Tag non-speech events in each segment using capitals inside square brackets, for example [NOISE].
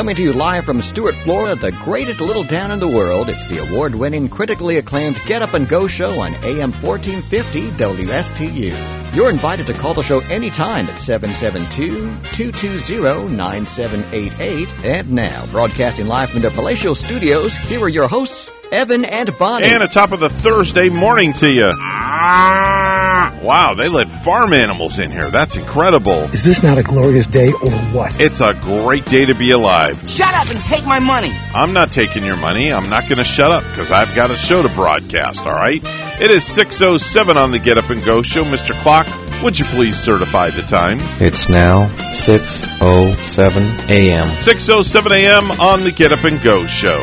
Coming to you live from Stuart, Florida, the greatest little town in the world, it's the award winning, critically acclaimed Get Up and Go show on AM 1450 WSTU. You're invited to call the show anytime at 772-220-9788. And now, broadcasting live from the Palatial Studios, here are your hosts, Evan and Bonnie. And a top of the Thursday morning to you. Ah! Wow, they let farm animals in here. That's incredible. Is this not a glorious day or what? It's a great day to be alive. Shut up and take my money. I'm not taking your money. I'm not going to shut up because I've got a show to broadcast, all right? It is 6.07 on the Get Up and Go show. Mr. Clock, would you please certify the time? It's now 6.07 a.m. 6.07 a.m. on the Get Up and Go show.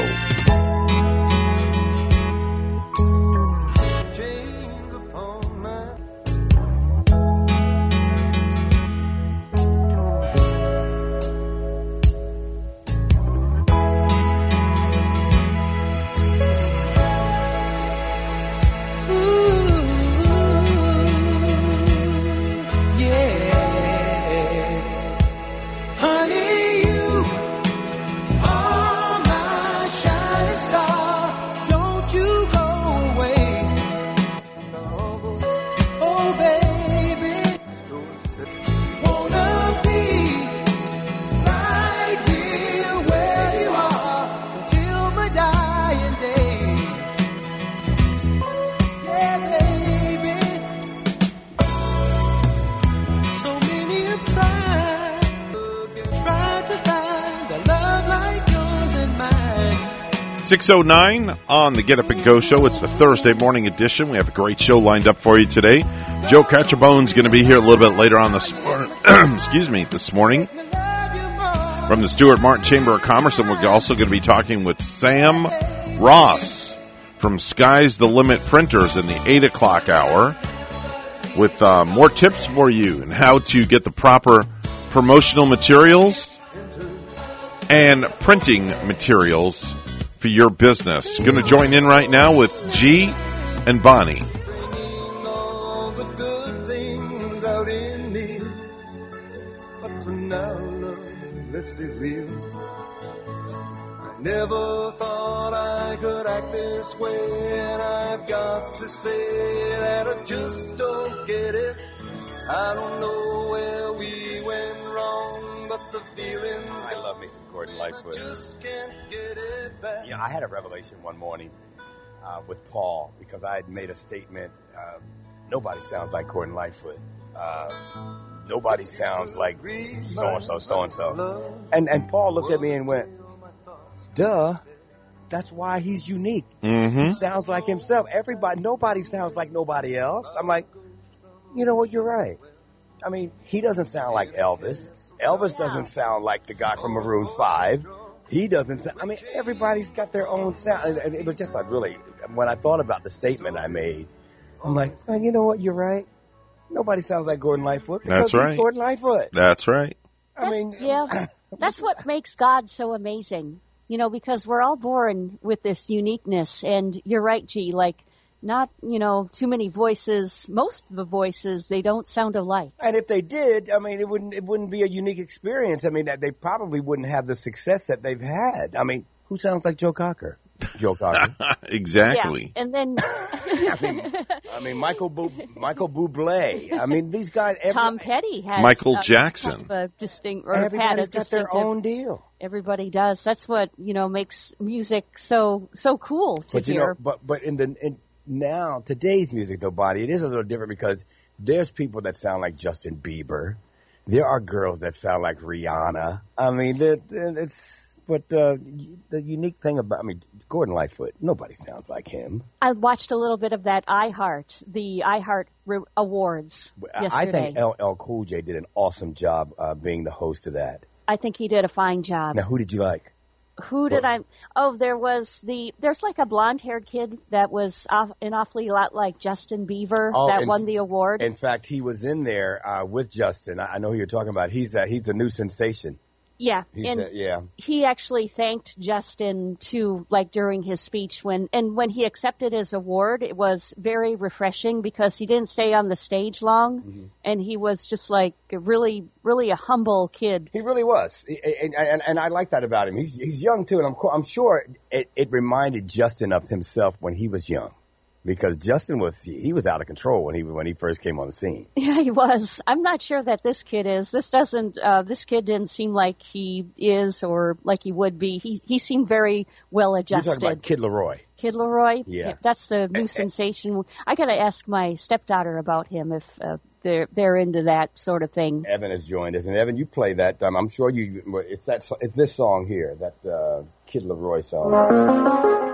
Six oh nine on the Get Up and Go show. It's the Thursday morning edition. We have a great show lined up for you today. Joe Catrombone's going to be here a little bit later on this morning. [CLEARS THROAT] excuse me, this morning from the Stuart Martin Chamber of Commerce, and we're also going to be talking with Sam Ross from Sky's the Limit Printers in the eight o'clock hour with uh, more tips for you and how to get the proper promotional materials and printing materials for your business. Going to join in right now with G and Bonnie. Never thought I could act this way, and I've got to say that I just don't get it. I don't know where we went wrong, but the feelings. I love me some Gordon Lightfoot. Just can't get it back. Yeah, I had a revelation one morning uh, with Paul because I had made a statement. Uh, nobody sounds like Gordon Lightfoot. Uh, nobody sounds like so and so, so and so. And and Paul looked at me and went, "Duh." That's why he's unique. Mm-hmm. He sounds like himself. Everybody, nobody sounds like nobody else. I'm like, you know what? You're right. I mean, he doesn't sound like Elvis. Elvis doesn't sound like the guy from Maroon 5. He doesn't sound, I mean, everybody's got their own sound. And, and it was just like really, when I thought about the statement I made, I'm like, oh, you know what? You're right. Nobody sounds like Gordon Lightfoot. because That's he's right. Gordon Lightfoot. That's right. I That's- mean, yeah, [CLEARS THROAT] that's what makes God so amazing. You know, because we're all born with this uniqueness, and you're right, G. Like, not you know, too many voices. Most of the voices they don't sound alike. And if they did, I mean, it wouldn't it wouldn't be a unique experience. I mean, they probably wouldn't have the success that they've had. I mean, who sounds like Joe Cocker? Joe Cocker. [LAUGHS] exactly. Yeah, and then [LAUGHS] I mean, I mean Michael Bu- Michael Bublé. I mean, these guys. Every, Tom Petty has Michael uh, Jackson. kind of a distinct or had a everybody's got their own deal. Everybody does. That's what you know makes music so so cool to But you hear. know, but but in the in now today's music though, body it is a little different because there's people that sound like Justin Bieber. There are girls that sound like Rihanna. I mean, it's but uh, the unique thing about I mean Gordon Lightfoot. Nobody sounds like him. I watched a little bit of that iHeart, the iHeart Re- Awards yesterday. I think LL Cool J did an awesome job uh, being the host of that. I think he did a fine job. Now, who did you like? Who did I? Oh, there was the. There's like a blonde-haired kid that was off, an awfully lot like Justin Bieber Oh, that won the award. In fact, he was in there uh, with Justin. I, I know who you're talking about. He's uh, he's the new sensation. Yeah, He and said, yeah. he actually thanked Justin too, like during his speech when, and when he accepted his award, it was very refreshing because he didn't stay on the stage long, Mm-hmm. and he was just like a really, really a humble kid. He really was, He- and, and, and I like that about him. He's he's young too, and I'm I'm sure it, it reminded Justin of himself when he was young, because Justin was he was out of control when he when he first came on the scene. [LAUGHS] Yeah, he was. I'm not sure that this kid is. This doesn't. Uh, this kid didn't seem like he is or like he would be. He he seemed very well You're adjusted. talking about Kid LAROI. Kid LAROI. Yeah. that's the new sensation. I gotta ask my stepdaughter about him if uh, they're they're into that sort of thing. Evan has joined us, and Evan, you play that. Um, I'm sure you. It's that. It's this song here, that uh, Kid LAROI song.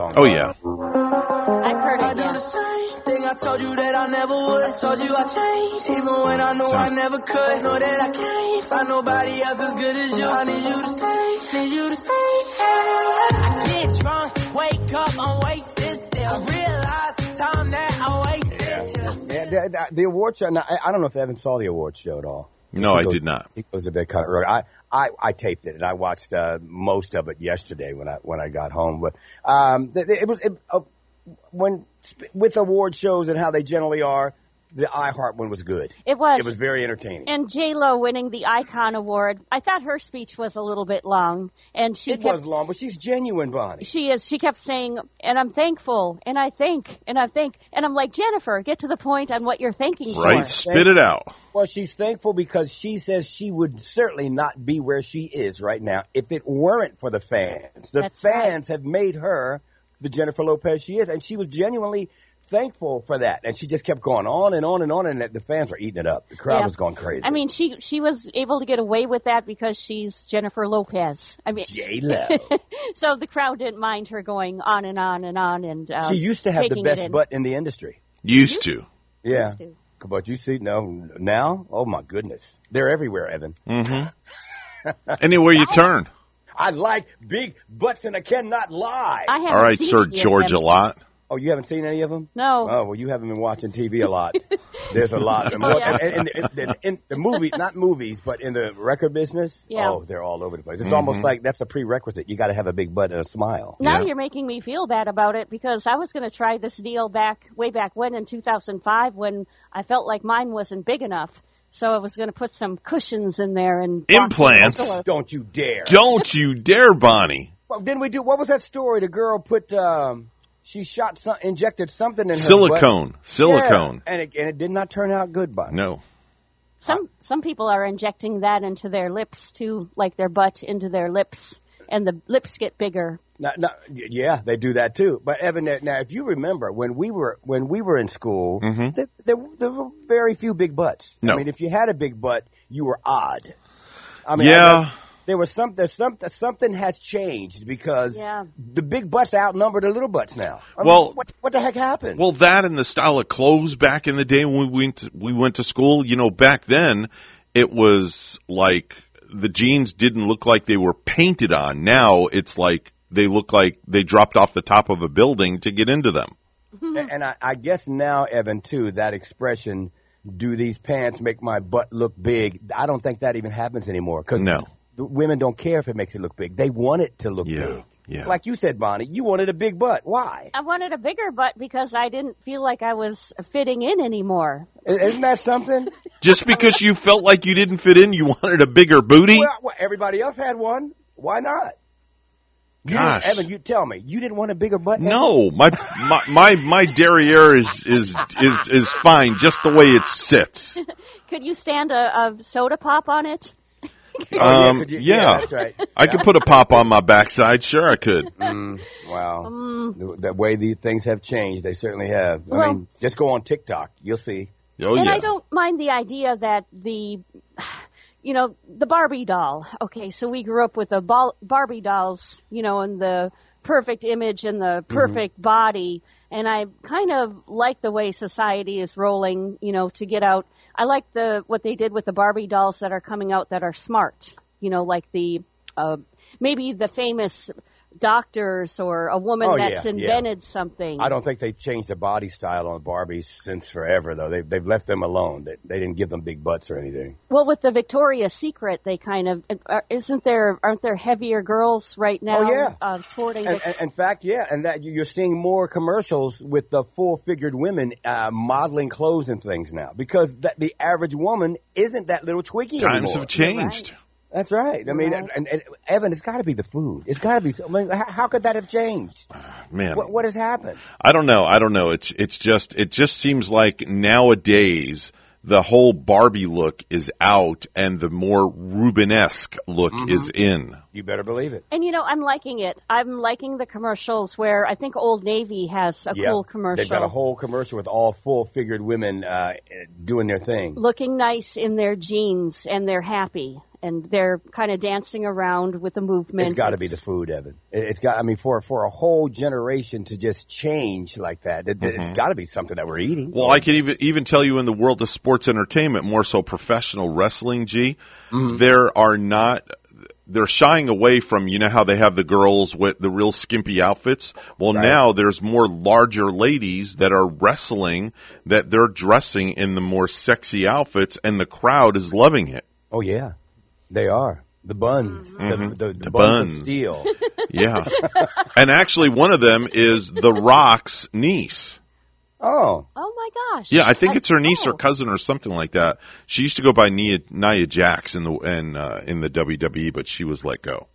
Song. Oh yeah. I've heard I it. do the same thing I told you that I never would. I told you I changed, even when I knew I never could. Know that I can't find nobody else as good as you. I need you to stay, need you to stay. I get drunk, wake up, I'm wasted still. I realize the time that I wasted. Yeah, the, the, the award show. Now, I, I don't know if Evan saw the award show at all. No, I goes- did not. He was a bit kind of early. I, I, I taped it and I watched uh, most of it yesterday when I when I got home. But um, th- it was it, uh, when with award shows and how they generally are. The iHeart one was good. It was. It was very entertaining. and J Lo winning the Icon Award. I thought her speech was a little bit long, and she it kept, was long, but she's genuine, Bonnie. She is. She kept saying, "And I'm thankful, and I think, and I think," and I'm like, Jennifer, get to the point on what you're thanking Right. for. Spit it out. Well, she's thankful because she says she would certainly not be where she is right now if it weren't for the fans. The That's right. fans have made her the Jennifer Lopez she is, and she was genuinely thankful for that. And she just kept going on and on and on, and the fans were eating it up. The crowd Yeah. was going crazy. I mean, she she was able to get away with that because she's Jennifer Lopez. I mean, J Lo. [LAUGHS] so the crowd didn't mind her going on and on and on and uh, she used to have the best in. butt in the industry. Used to. Yeah. Used to. But you see, no, now, oh my goodness, they're everywhere, Evan. Mm-hmm. [LAUGHS] Anywhere you turn. I like big butts, and I cannot lie. I haven't All right, seen Sir George a them. lot. Oh, you haven't seen any of them? No. Oh well, you haven't been watching TV a lot. [LAUGHS] There's a lot. And, what- Yeah. and, and, and, in the movie, not movies, but in the record business, Yeah. oh, they're all over the place. It's almost like that's a prerequisite. You got to have a big butt and a smile. Now Yeah. you're making me feel bad about it because I was going to try this deal back way back when in 2005 when I felt like mine wasn't big enough. So I was going to put some cushions in there and walk Implants? to the store. Don't you dare! Don't you dare, Bonnie. Well, didn't we do? What was that story? The girl put, um, she shot some, injected something in her Silicone. butt. Silicone. Yeah, and it, and it did not turn out good, Bonnie. No. Some some people are injecting that into their lips too, like their butt into their lips, and the lips get bigger. No, no, yeah, they do that too. But Evan, now- now if you remember when we were when we were in school, Mhm. there, there, there were very few big butts. No. I mean, if you had a big butt, you were odd. I mean, Yeah. I- there was some there's some something has changed because Yeah. the big butts outnumber the little butts now. I mean, Well- what what the heck happened? Well, that and the style of clothes back in the day when we went to, we went to school, you know, back then it was like the jeans didn't look like they were painted on. Now it's like they look like they dropped off the top of a building to get into them. and I, I guess now, Evan, too, that expression, "Do these pants make my butt look big?" I don't think that even happens anymore because No. The women don't care if it makes it look big. They want it to look Yeah, big. yeah. Like you said, Bonnie, you wanted a big butt. Why? I wanted a bigger butt because I didn't feel like I was fitting in anymore. Isn't that something? [LAUGHS] Just because you felt like you didn't fit in, you wanted a bigger booty? well, well, everybody else had one. Why not? You Gosh. Evan, you tell me, you didn't want a bigger butt? No, my my my, my derriere is, is is is fine just the way it sits. [LAUGHS] Could you stand a, a soda pop on it? Oh, yeah, Um, you- yeah. that's right. I could put a pop on my backside, sure I could. [LAUGHS] Mm, wow. The, the way these things have changed, they certainly have. I Well- mean, just go on TikTok. You'll see. Oh and yeah. I don't mind the idea that the, you know, the Barbie doll. Okay, so we grew up with the ball, Barbie dolls, you know, and the perfect image and the perfect body. And I kind of like the way society is rolling, you know, to get out. I like the what they did with the Barbie dolls that are coming out that are smart. You know, like the uh, maybe the famous doctors or a woman Oh, that's yeah, yeah. invented something. I don't think they've changed the body style on Barbies since forever, though. They've, they've left them alone. They, they didn't give them big butts or anything. Well, with the Victoria's Secret, they kind of uh, isn't there? Aren't there heavier girls right now? Oh, yeah. uh, sporting. And, and, in fact, yeah, and that you're seeing more commercials with the full-figured women uh, modeling clothes and things now because that, the average woman isn't that little twiggy Times anymore. have changed. That's right. I mean, Right. and, and Evan, it's got to be the food. It's got to be. I mean, how, how could that have changed? Man, What, what has happened? I don't know. I don't know. It's it's just it just seems like nowadays the whole Barbie look is out and the more Rubenesque look Mm-hmm. is in. You better believe it. And you know, I'm liking it. I'm liking the commercials where I think Old Navy has a yeah, cool commercial. They've got a whole commercial with all full-figured women uh, doing their thing. looking nice in their jeans and they're happy and they're kind of dancing around with the movement. It's got to be the food, Evan. It- It's got. I mean, for for a whole generation to just change like that, it, it's got to be something that we're eating. Mm-hmm. Well, I can even even tell you in the world of sports entertainment, more so professional wrestling, G, Mm-hmm. there are not they're shying away from you know how they have the girls with the real skimpy outfits. Well, Right. now there's more larger ladies that are wrestling that they're dressing in the more sexy outfits, and the crowd is loving it. Oh yeah, they are the buns, the, the, the, The buns, buns. of steel. [LAUGHS] Yeah, and actually, one of them is The Rock's niece. oh, Oh my gosh. Yeah, I think it's her niece oh. or cousin or something like that. She used to go by Nia, Nia Jax in the in uh, in the WWE, but she was let go.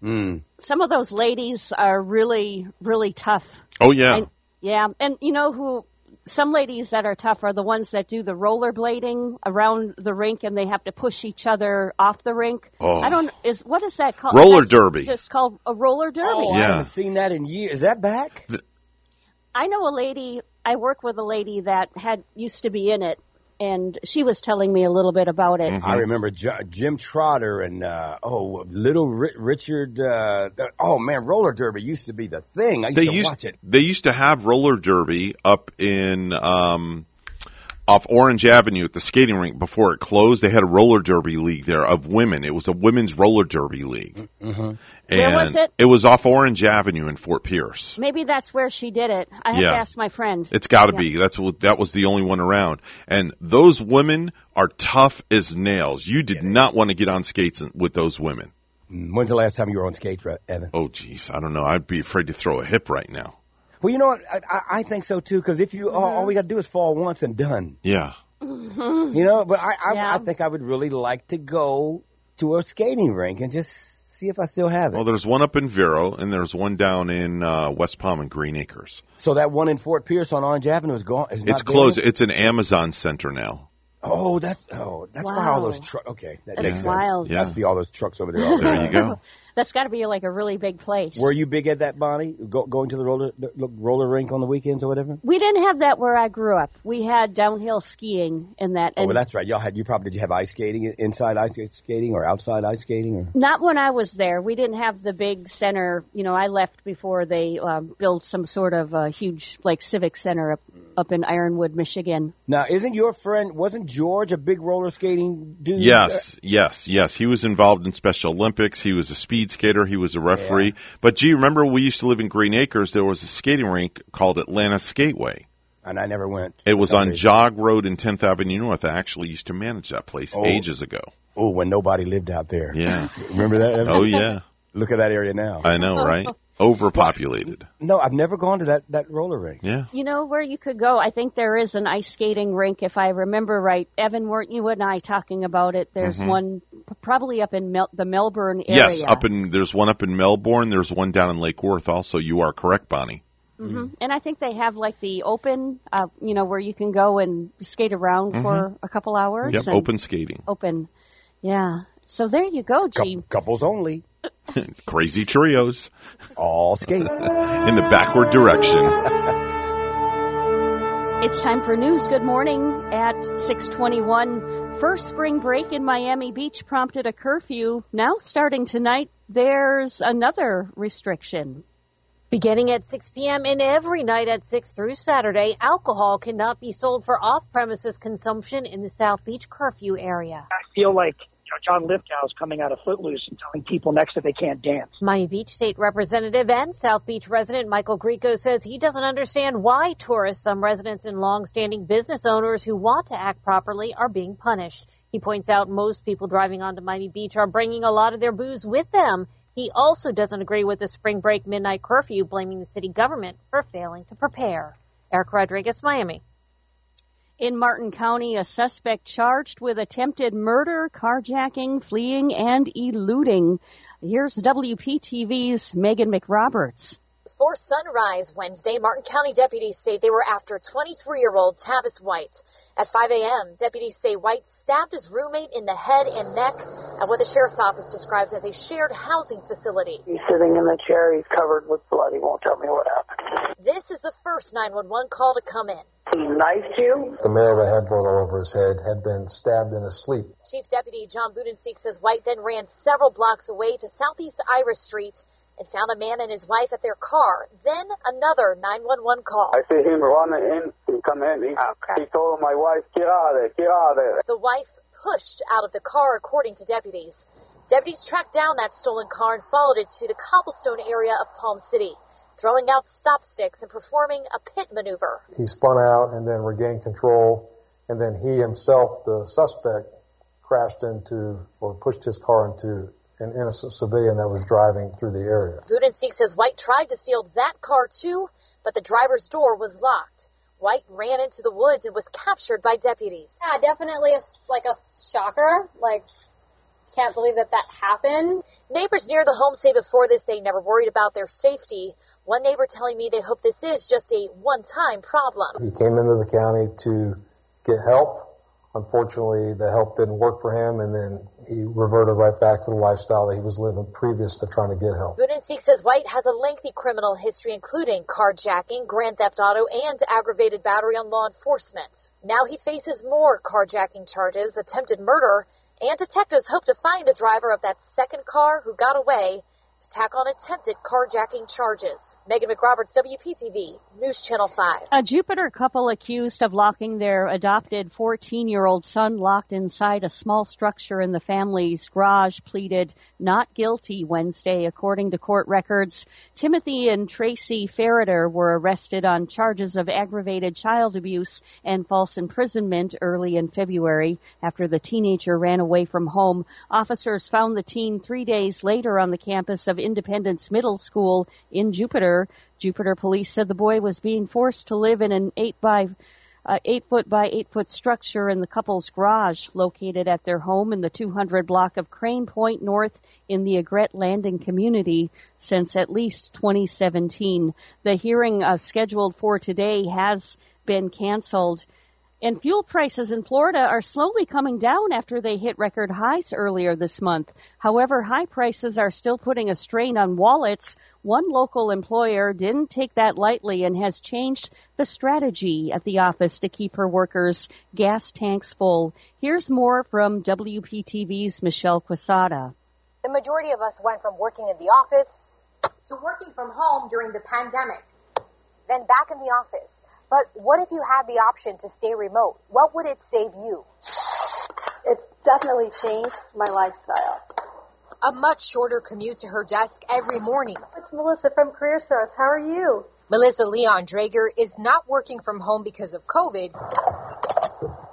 mm. Some of those ladies are really, really tough. Oh yeah, And, yeah, and you know who? Some ladies that are tough are the ones that do the rollerblading around the rink, and they have to push each other off the rink. Oh. I don't is what is that called? Roller That's derby. Just called a roller oh, derby. oh, I haven't seen that in years. Is that back? I know a lady. I work with a lady that had used to be in it, and she was telling me a little bit about it. Mm-hmm. I remember J- Jim Trotter and uh, oh, little Ri- Richard. Uh, oh man, roller derby used to be the thing. I used they to used watch it. they used to have roller derby up in um, off Orange Avenue at the skating rink before it closed. They had a roller derby league there of women. It was a women's roller derby league. Mm-hmm. And Where was it? It was off Orange Avenue in Fort Pierce. Maybe that's where she did it. I have Yeah. to ask my friend. It's got to Yeah. be. That's what that was the only one around. And those women are tough as nails. You did not want to get on skates with those women. When's the last time you were on skates, Re- Evan? Oh, geez, I don't know. I'd be afraid to throw a hip right now. Well, you know what? I, I, I think so too. Because if you all, all we got to do is fall once and done. Yeah. You know, but I, I, Yeah. I think I would really like to go to a skating rink and just see if I still have it. Well, there's one up in Vero, and there's one down in uh, West Palm and Green Acres. so that one in Fort Pierce on Orange Avenue is gone. Is not It's closed. there? It's an Amazon center now. Oh, that's oh, that's why all those trucks. Okay, that That's makes sense. wild. Yeah. I see all those trucks over there. [LAUGHS] All the There you go. [LAUGHS] That's got to be like a really big place. Were you big at that, Bonnie? Go, going to the roller the roller rink on the weekends or whatever? We didn't have that where I grew up. We had downhill skiing in that. Oh, well, that's right. Y'all had you probably did you have ice skating inside ice skating or outside ice skating or? Not when I was there. We didn't have the big center. You know, I left before they um, built some sort of uh, huge like civic center up up in Ironwood, Michigan. Now, isn't your friend wasn't George a big roller skating dude? Yes, yes, yes. He was involved in Special Olympics. He was a speed skater. He was a referee. But gee, remember we used to live in Green Acres. There was a skating rink called Atlantis Skateway. and I never went. It was on reason. Jog Road in 10th Avenue North. I actually used to manage that place Oh. ages ago. Oh, when nobody lived out there. Yeah. [LAUGHS] Remember that? Evan? Oh yeah, Look at that area now. I know, right? [LAUGHS] Overpopulated. no, I've never gone to that that roller rink. Yeah. You know where you could go? I think there is an ice skating rink, if I remember right. Evan, weren't you and I talking about it? There's one probably up in Mel- the Melbourne area. Mm-hmm. Yes, up in there's one up in Melbourne. There's one down in Lake Worth. Also, you are correct, Bonnie. hmm And I think they have like the open, uh, you know, where you can go and skate around for a couple hours. Mm-hmm. Yep, open skating. Open. Yeah. So there you go, Cou- Gee. couples only. [LAUGHS] Crazy trios All skate. in the backward direction. It's time for news. Good morning at 621. First spring break in Miami Beach prompted a curfew. Now starting tonight, there's another restriction. Beginning at 6 p.m. and every night at 6 through Saturday, alcohol cannot be sold for off premises consumption in the South Beach curfew area. I feel like know, John Lithgow is coming out of Footloose and telling people next that they can't dance. Miami Beach State Representative and South Beach resident Michael Grieco says he doesn't understand why tourists, some residents and long-standing business owners who want to act properly are being punished. He points out most people driving onto Miami Beach are bringing a lot of their booze with them. He also doesn't agree with the spring break midnight curfew, blaming the city government for failing to prepare. Eric Rodriguez, Miami. In Martin County, a suspect charged with attempted murder, carjacking, fleeing, and eluding. Here's WPTV's Megan McRoberts. Before sunrise Wednesday, Martin County deputies say they were after 23-year-old Tavis White. At 5 a.m., deputies say White stabbed his roommate in the head and neck at what the sheriff's office describes as a shared housing facility. He's sitting in the chair. He's covered with blood. He won't tell me what happened. This is the first 911 call to come in. He knifed you? The mayor with a head all over his head had been stabbed in his sleep. Chief Deputy John Budensiek says White then ran several blocks away to Southeast Iris Street and found a man and his wife at their car. Then another 911 call. I see him running in. He come in. He, okay. he told my wife, get out of there, get out of there. The wife pushed out of the car, according to deputies. Deputies tracked down that stolen car and followed it to the cobblestone area of Palm City, throwing out stop sticks and performing a pit maneuver. He spun out and then regained control, and then he himself, the suspect, crashed into or pushed his car into an innocent civilian that was driving through the area. Budensiek says White tried to steal that car too, but the driver's door was locked. White ran into the woods and was captured by deputies. Yeah, definitely a, like a shocker. Like, can't believe that that happened. Neighbors near the home say before this they never worried about their safety. One neighbor telling me they hope this is just a one-time problem. He came into the county to get help Unfortunately, the help didn't work for him, and then he reverted right back to the lifestyle that he was living previous to trying to get help. Budensiek says White has a lengthy criminal history, including carjacking, grand theft auto, and aggravated battery on law enforcement. Now he faces more carjacking charges, attempted murder, and detectives hope to find the driver of that second car who got away to tack on attempted carjacking charges. Megan McRoberts, WPTV, News Channel 5. A Jupiter couple accused of locking their adopted 14 year old son locked inside a small structure in the family's garage pleaded not guilty Wednesday, according to court records. Timothy and Tracy Ferriter were arrested on charges of aggravated child abuse and false imprisonment early in February after the teenager ran away from home. Officers found the teen three days later on the campus of Independence Middle School in Jupiter. Jupiter police said the boy was being forced to live in an eight by uh, eight foot by eight foot structure in the couple's garage located at their home in the 200 block of Crane Point North in the Egret Landing community since at least 2017. The hearing uh, scheduled for today has been canceled. And fuel prices in Florida are slowly coming down after they hit record highs earlier this month. However, high prices are still putting a strain on wallets. One local employer didn't take that lightly and has changed the strategy at the office to keep her workers' gas tanks full. Here's more from WPTV's Michelle Quesada. The majority of us went from working in the office to working from home during the pandemic then back in the office. But what if you had the option to stay remote? What would it save you? It's definitely changed my lifestyle. A much shorter commute to her desk every morning. It's Melissa from Career Source. How are you? Melissa Leon Drager is not working from home because of COVID.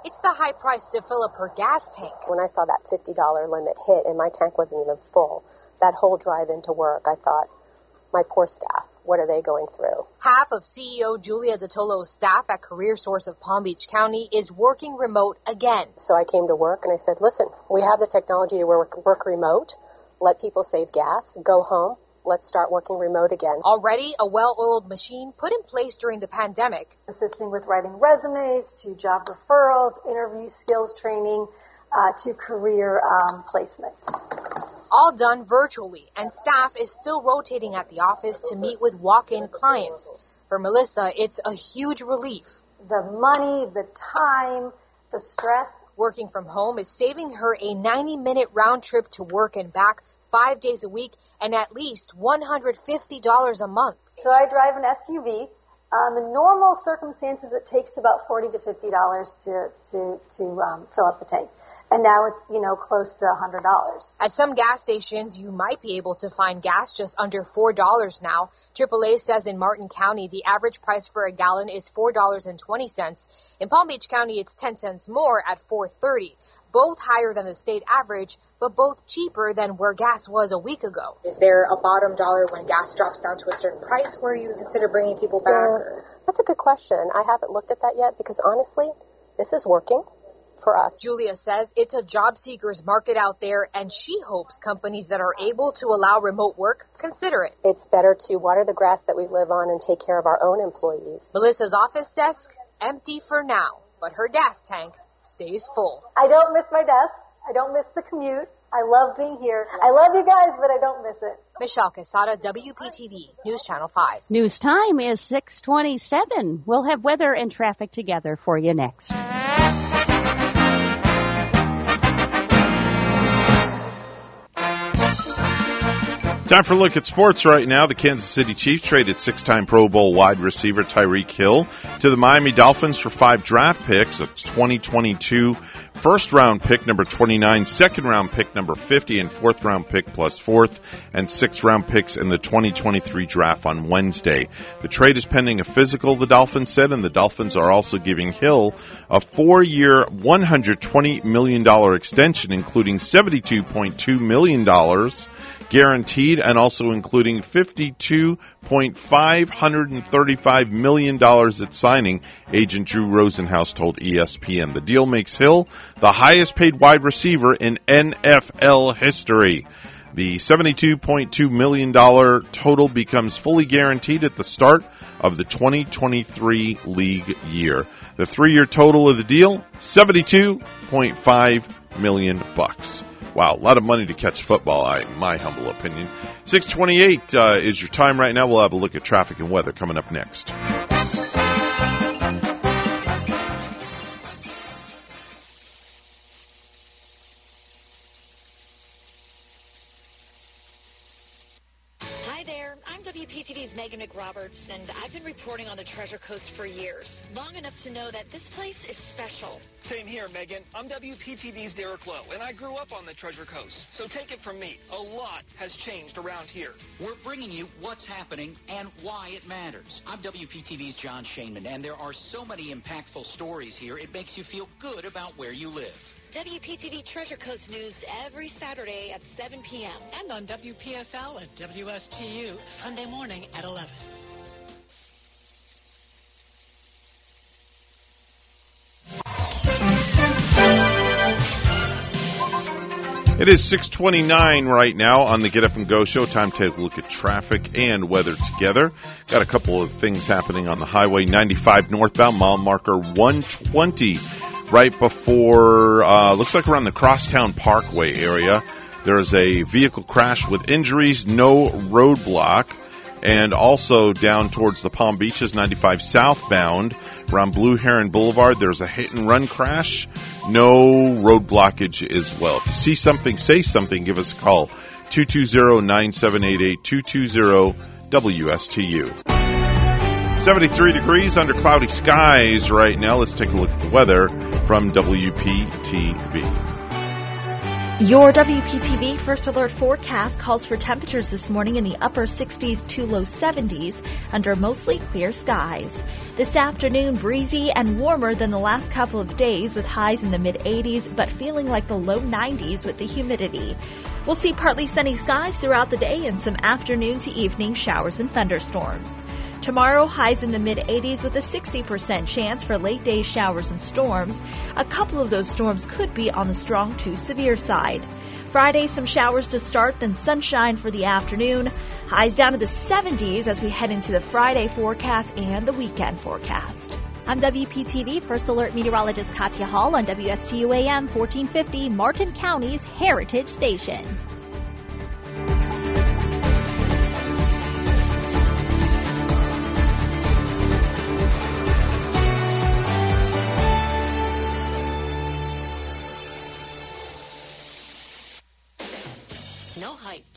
It's the high price to fill up her gas tank. When I saw that $50 limit hit and my tank wasn't even full, that whole drive into work, I thought, my poor staff. What are they going through? Half of CEO Julia Dattolo's staff at Career Source of Palm Beach County is working remote again. So I came to work and I said, listen, we have the technology to work, work remote, let people save gas, go home, let's start working remote again. Already a well-oiled machine put in place during the pandemic. Assisting with writing resumes to job referrals, interview skills training, uh, to career um, placement all done virtually, and staff is still rotating at the office to meet with walk-in clients. For Melissa, it's a huge relief. The money, the time, the stress. Working from home is saving her a 90 minute round trip to work and back five days a week and at least $150 a month. So I drive an SUV. Um, in normal circumstances, it takes about 40 to $50 to, to, to um, fill up the tank. And now it's, you know, close to a $100. At some gas stations, you might be able to find gas just under $4 now. AAA says in Martin County, the average price for a gallon is $4.20. In Palm Beach County, it's 10 cents more at 4.30. Both higher than the state average, but both cheaper than where gas was a week ago. Is there a bottom dollar when gas drops down to a certain price where you consider bringing people back? Yeah, that's a good question. I haven't looked at that yet because honestly, this is working for us. Julia says it's a job seekers market out there and she hopes companies that are able to allow remote work consider it. It's better to water the grass that we live on and take care of our own employees. Melissa's office desk empty for now, but her gas tank stays full. I don't miss my desk. I don't miss the commute. I love being here. I love you guys, but I don't miss it. Michelle Quesada, WPTV, News Channel 5. News time is 627. We'll have weather and traffic together for you next. Time for a look at sports right now. The Kansas City Chiefs traded six-time Pro Bowl wide receiver Tyreek Hill to the Miami Dolphins for five draft picks, a 2022 first round pick number 29, second round pick number 50, and fourth round pick plus fourth and sixth round picks in the 2023 draft on Wednesday. The trade is pending a physical, the Dolphins said, and the Dolphins are also giving Hill a four year, $120 million extension, including $72.2 million guaranteed and also including $52.535 million at signing, agent Drew Rosenhaus told ESPN. The deal makes Hill the highest paid wide receiver in NFL history. The $72.2 million total becomes fully guaranteed at the start of the 2023 league year. The three-year total of the deal, 72.5 million bucks. Wow, a lot of money to catch football, I, in my humble opinion. 628 uh, is your time right now. We'll have a look at traffic and weather coming up next. And I've been reporting on the Treasure Coast for years, long enough to know that this place is special. Same here, Megan. I'm WPTV's Derek Lowe, and I grew up on the Treasure Coast. So take it from me, a lot has changed around here. We're bringing you what's happening and why it matters. I'm WPTV's John Shainman, and there are so many impactful stories here, it makes you feel good about where you live. WPTV Treasure Coast News every Saturday at 7 p.m. And on WPSL and WSTU Sunday morning at 11. It is 629 right now on the Get Up and Go show. Time to take a look at traffic and weather together. Got a couple of things happening on the highway 95 northbound, mile marker 120 right before, uh, looks like around the Crosstown Parkway area. There is a vehicle crash with injuries, no roadblock. And also down towards the Palm Beaches, 95 southbound, around Blue Heron Boulevard, there's a hit and run crash. No road blockage as well. If you see something, say something, give us a call. 220-9788, 220-WSTU. 73 degrees under cloudy skies right now. Let's take a look at the weather from WPTV. Your WPTV First Alert forecast calls for temperatures this morning in the upper 60s to low 70s under mostly clear skies. This afternoon, breezy and warmer than the last couple of days with highs in the mid 80s, but feeling like the low 90s with the humidity. We'll see partly sunny skies throughout the day and some afternoon to evening showers and thunderstorms. Tomorrow, highs in the mid 80s with a 60% chance for late day showers and storms. A couple of those storms could be on the strong to severe side. Friday, some showers to start, then sunshine for the afternoon. Highs down to the 70s as we head into the Friday forecast and the weekend forecast. I'm WPTV First Alert Meteorologist Katya Hall on WSTU AM 1450, Martin County's Heritage Station.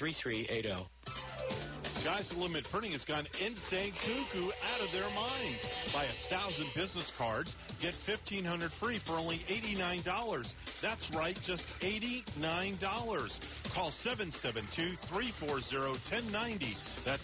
3380. Sky's the Limit Printing has gone insane cuckoo out of their minds. Buy a thousand business cards, get fifteen hundred free for only eighty-nine dollars. That's right, just eighty-nine dollars. Call 772-340-1090. That's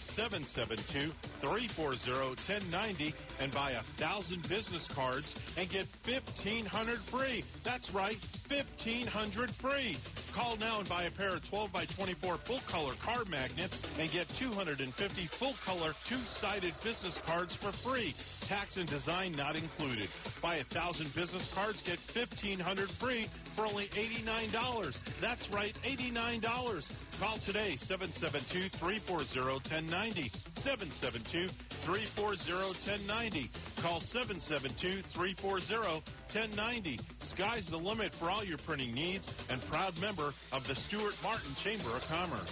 772-340-1090 and buy a thousand business cards and get fifteen hundred free. That's right, fifteen hundred free. Call now and buy a pair of 12 by 24 full color card magnets and get 250 full color two-sided business cards for free. Tax and design not included. Buy a thousand business cards, get 1500 free for only $89. That's right, $89. Call today, 772-340-1090. 772-340-1090. Call 772-340-1090. Sky's the limit for all your printing needs and proud member of the Stuart Martin Chamber of Commerce.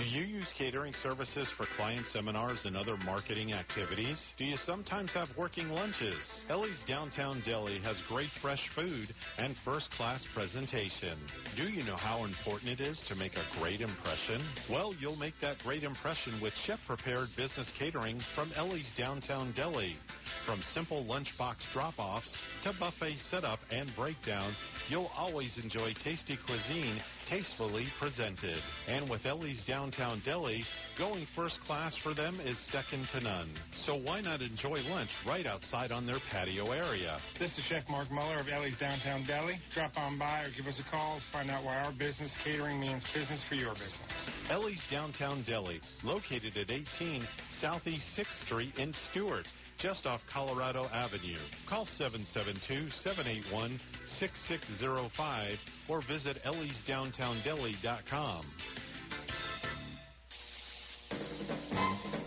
Do you use catering services for client seminars and other marketing activities? Do you sometimes have working lunches? Ellie's Downtown Deli has great fresh food and first-class presentation. Do you know how important it is to make a great impression? Well, you'll make that great impression with chef-prepared business catering from Ellie's Downtown Deli. From simple lunchbox drop-offs to buffet setup and breakdown, you'll always enjoy tasty cuisine tastefully presented. And with Ellie's Downtown Deli, going first class for them is second to none. So why not enjoy lunch right outside on their patio area? This is Chef Mark Muller of Ellie's Downtown Deli. Drop on by or give us a call to find out why our business catering means business for your business. Ellie's Downtown Deli, located at 18 Southeast 6th Street in Stuart just off Colorado Avenue. Call 772-781-6605 or visit elliesdowntowndeli.com.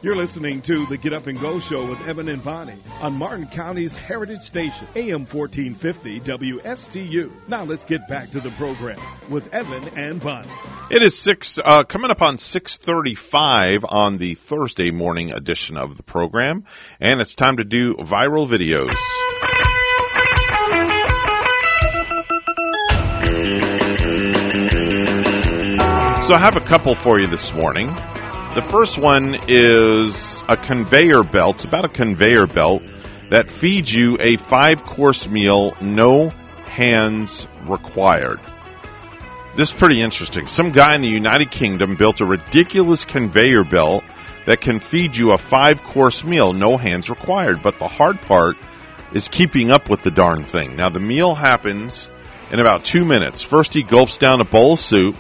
You're listening to the Get Up and Go Show with Evan and Bonnie on Martin County's Heritage Station, AM 1450 WSTU. Now let's get back to the program with Evan and Bonnie. It is six uh, coming up on six thirty-five on the Thursday morning edition of the program, and it's time to do viral videos. So I have a couple for you this morning. The first one is a conveyor belt. It's about a conveyor belt that feeds you a five course meal, no hands required. This is pretty interesting. Some guy in the United Kingdom built a ridiculous conveyor belt that can feed you a five course meal, no hands required. But the hard part is keeping up with the darn thing. Now, the meal happens in about two minutes. First, he gulps down a bowl of soup.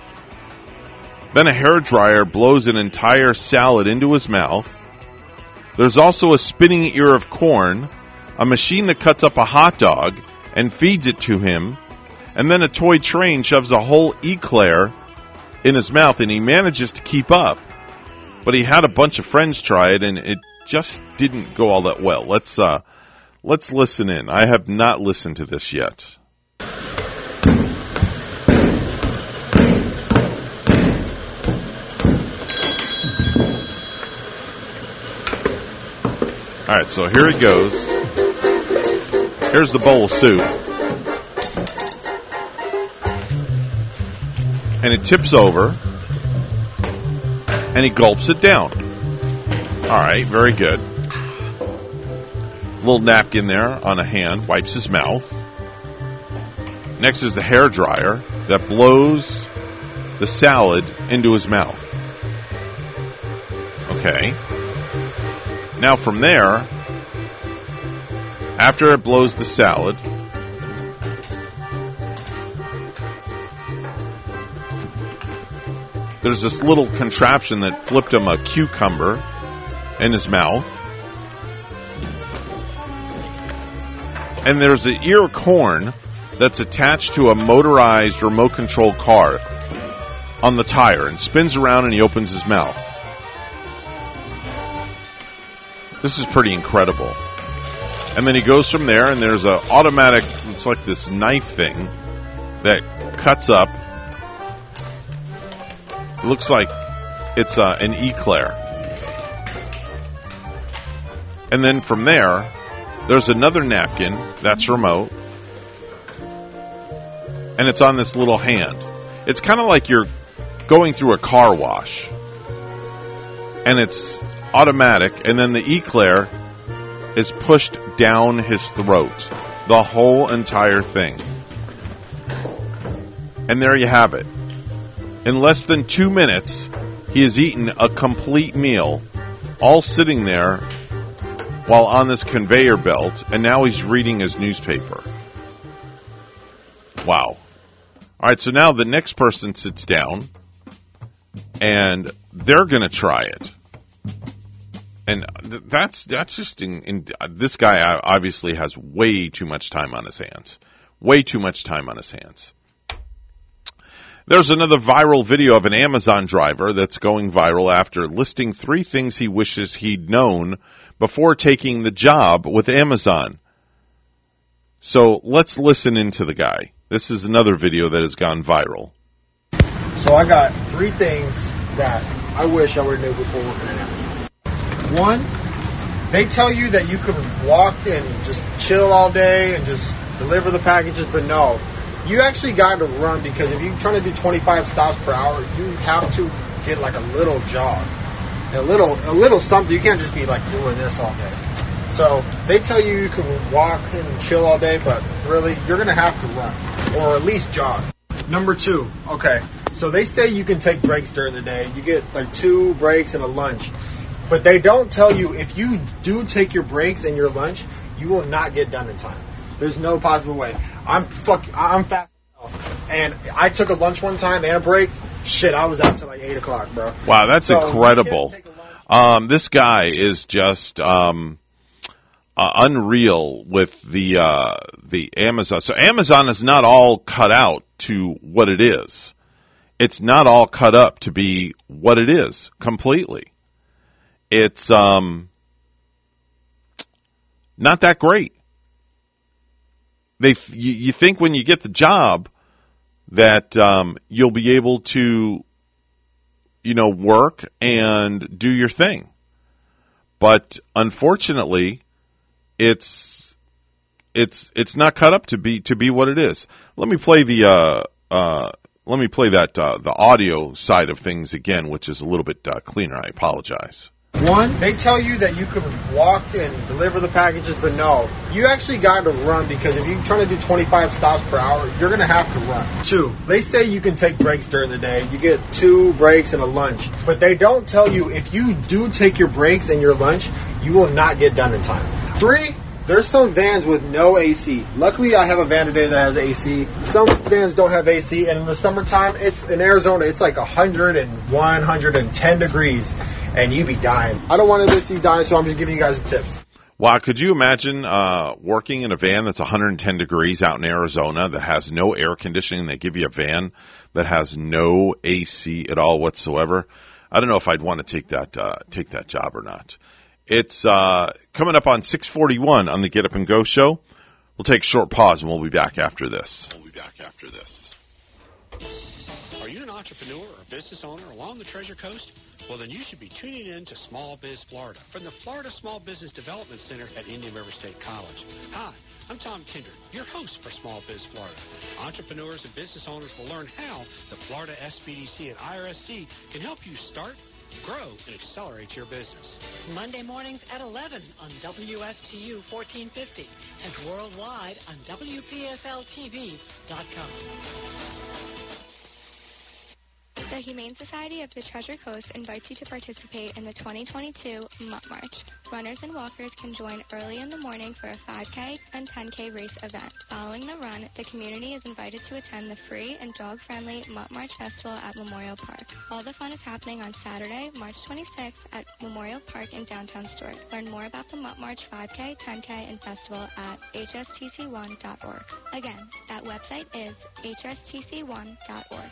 Then a hair dryer blows an entire salad into his mouth. There's also a spinning ear of corn, a machine that cuts up a hot dog and feeds it to him, and then a toy train shoves a whole eclair in his mouth, and he manages to keep up. But he had a bunch of friends try it, and it just didn't go all that well. Let's uh, let's listen in. I have not listened to this yet. All right, so here it goes. Here's the bowl of soup. And it tips over. And he gulps it down. All right, very good. Little napkin there on a hand, wipes his mouth. Next is the hair dryer that blows the salad into his mouth. Okay. Now from there, after it blows the salad, there's this little contraption that flipped him a cucumber in his mouth. And there's an ear corn that's attached to a motorized remote control car on the tire and spins around and he opens his mouth. This is pretty incredible. And then he goes from there and there's a automatic it's like this knife thing that cuts up. It looks like it's uh, an eclair. And then from there, there's another napkin that's remote. And it's on this little hand. It's kind of like you're going through a car wash. And it's automatic. And then the eclair is pushed down his throat. The whole entire thing. And there you have it. In less than two minutes, he has eaten a complete meal, all sitting there while on this conveyor belt, and now he's reading his newspaper. Wow. All right, so now the next person sits down, and they're going to try it. And th- that's that's just in, in uh, this guy uh, obviously has way too much time on his hands. Way too much time on his hands. There's another viral video of an Amazon driver that's going viral after listing three things he wishes he'd known before taking the job with Amazon. So let's listen into the guy. This is another video that has gone viral. So I got three things that I wish I would have knew before working at Amazon. One, they tell you that you can walk and just chill all day and just deliver the packages, but no, you actually got to run because if you're trying to do 25 stops per hour, you have to get like a little jog, a little a little something. You can't just be like doing this all day. So they tell you you can walk and chill all day, but really you're gonna have to run or at least jog. Number two, okay. So they say you can take breaks during the day. You get like two breaks and a lunch. But they don't tell you if you do take your breaks and your lunch, you will not get done in time. There's no possible way. I'm fuck. I'm fast. And I took a lunch one time and a break. Shit, I was out till like eight o'clock, bro. Wow, that's So, incredible. Um, this guy is just um, uh, unreal with the uh, the Amazon. So Amazon is not all cut out to what it is. It's not all cut up to be what it is completely. It's um, not that great. They you, think when you get the job that um, you'll be able to you know work and do your thing, but unfortunately, it's it's it's not cut up to be to be what it is. Let me play the uh, uh, let me play that uh, the audio side of things again, which is a little bit uh, cleaner. I apologize. One, they tell you that you can walk and deliver the packages, but no, you actually got to run because if you're trying to do 25 stops per hour, you're going to have to run. Two, they say you can take breaks during the day. You get two breaks and a lunch, but they don't tell you if you do take your breaks and your lunch, you will not get done in time. Three, there's some vans with no AC. Luckily, I have a van today that has AC. Some vans don't have AC, and in the summertime, it's in Arizona, it's like 101, 110 degrees, and you be dying. I don't want to see you dying, so I'm just giving you guys the tips. Wow, could you imagine uh, working in a van that's 110 degrees out in Arizona that has no air conditioning? They give you a van that has no AC at all whatsoever. I don't know if I'd want to take that uh, take that job or not. It's uh, coming up on 641 on the Get Up and Go show. We'll take a short pause and we'll be back after this. We'll be back after this. Are you an entrepreneur or business owner along the Treasure Coast? Well, then you should be tuning in to Small Biz Florida from the Florida Small Business Development Center at Indian River State College. Hi, I'm Tom Kindred, your host for Small Biz Florida. Entrepreneurs and business owners will learn how the Florida SBDC and IRSC can help you start, grow, and accelerate your business. Monday mornings at 11 on WSTU 1450 and worldwide on WPSLTV.com. The Humane Society of the Treasure Coast invites you to participate in the 2022 Mutt March. Runners and walkers can join early in the morning for a 5K and 10K race event. Following the run, the community is invited to attend the free and dog-friendly Mutt March Festival at Memorial Park. All the fun is happening on Saturday, March 26th at Memorial Park in downtown Stuart. Learn more about the Mutt March 5K, 10K, and festival at hstc1.org. Again, that website is hstc1.org.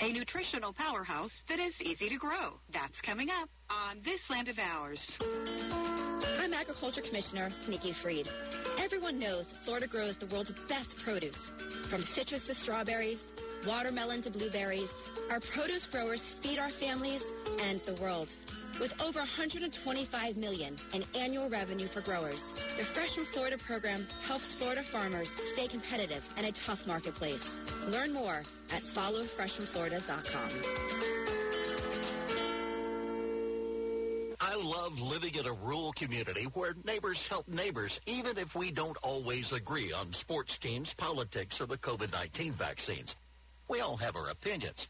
A nutritional powerhouse that is easy to grow. That's coming up on This Land of Ours. I'm Agriculture Commissioner Nikki Fried. Everyone knows Florida grows the world's best produce. From citrus to strawberries, watermelon to blueberries, our produce growers feed our families and the world. With over 125 million in annual revenue for growers, the Fresh from Florida program helps Florida farmers stay competitive in a tough marketplace. Learn more at followfreshfromflorida.com. I love living in a rural community where neighbors help neighbors, even if we don't always agree on sports teams, politics, or the COVID-19 vaccines. We all have our opinions.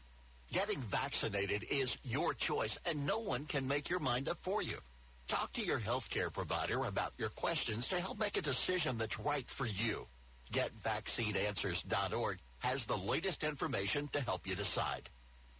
Getting vaccinated is your choice, and no one can make your mind up for you. Talk to your healthcare provider about your questions to help make a decision that's right for you. GetVaccineAnswers.org has the latest information to help you decide.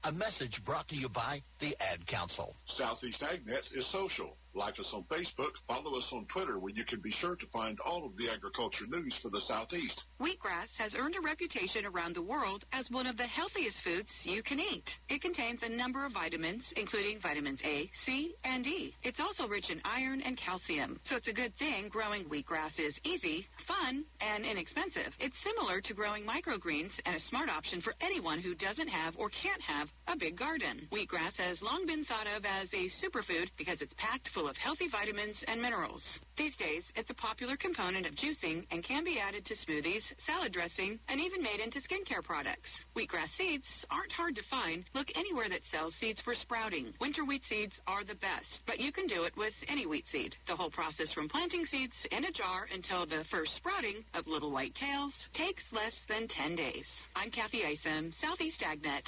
A message brought to you by the Ad Council. Southeast AgNet is social. Like us on Facebook, follow us on Twitter where you can be sure to find all of the agriculture news for the Southeast. Wheatgrass has earned a reputation around the world as one of the healthiest foods you can eat. It contains a number of vitamins, including vitamins A, C, and E. It's also rich in iron and calcium, so it's a good thing growing wheatgrass is easy, fun, and inexpensive. It's similar to growing microgreens and a smart option for anyone who doesn't have or can't have a big garden. Wheatgrass has long been thought of as a superfood because it's packed full of healthy vitamins and minerals. These days, it's a popular component of juicing and can be added to smoothies, salad dressing, and even made into skincare products. Wheatgrass seeds aren't hard to find. Look anywhere that sells seeds for sprouting. Winter wheat seeds are the best, but you can do it with any wheat seed. The whole process from planting seeds in a jar until the first sprouting of little white tails takes less than 10 days. I'm Cathy Isom, Southeast AgNet.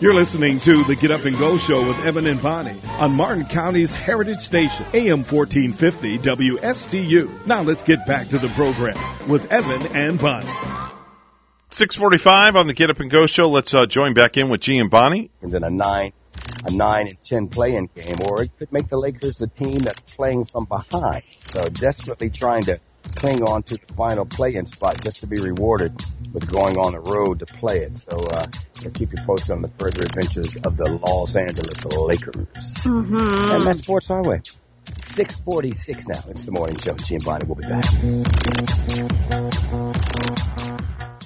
You're listening to the Get Up and Go Show with Evan and Bonnie on Martin County's Heritage Station, AM 1450 WSTU. Now let's get back to the program with Evan and Bonnie. 645 on the Get Up and Go Show. Let's uh, join back in with G and Bonnie. And then a nine, a nine and ten playing game, or it could make the Lakers the team that's playing from behind. So desperately trying to cling on to the final play-in spot just to be rewarded with going on the road to play it. So uh, I'll keep you posted on the further adventures of the Los Angeles Lakers. Mm-hmm. And that's Sports Highway. 646 now. It's the morning show. And Bonnie will be back.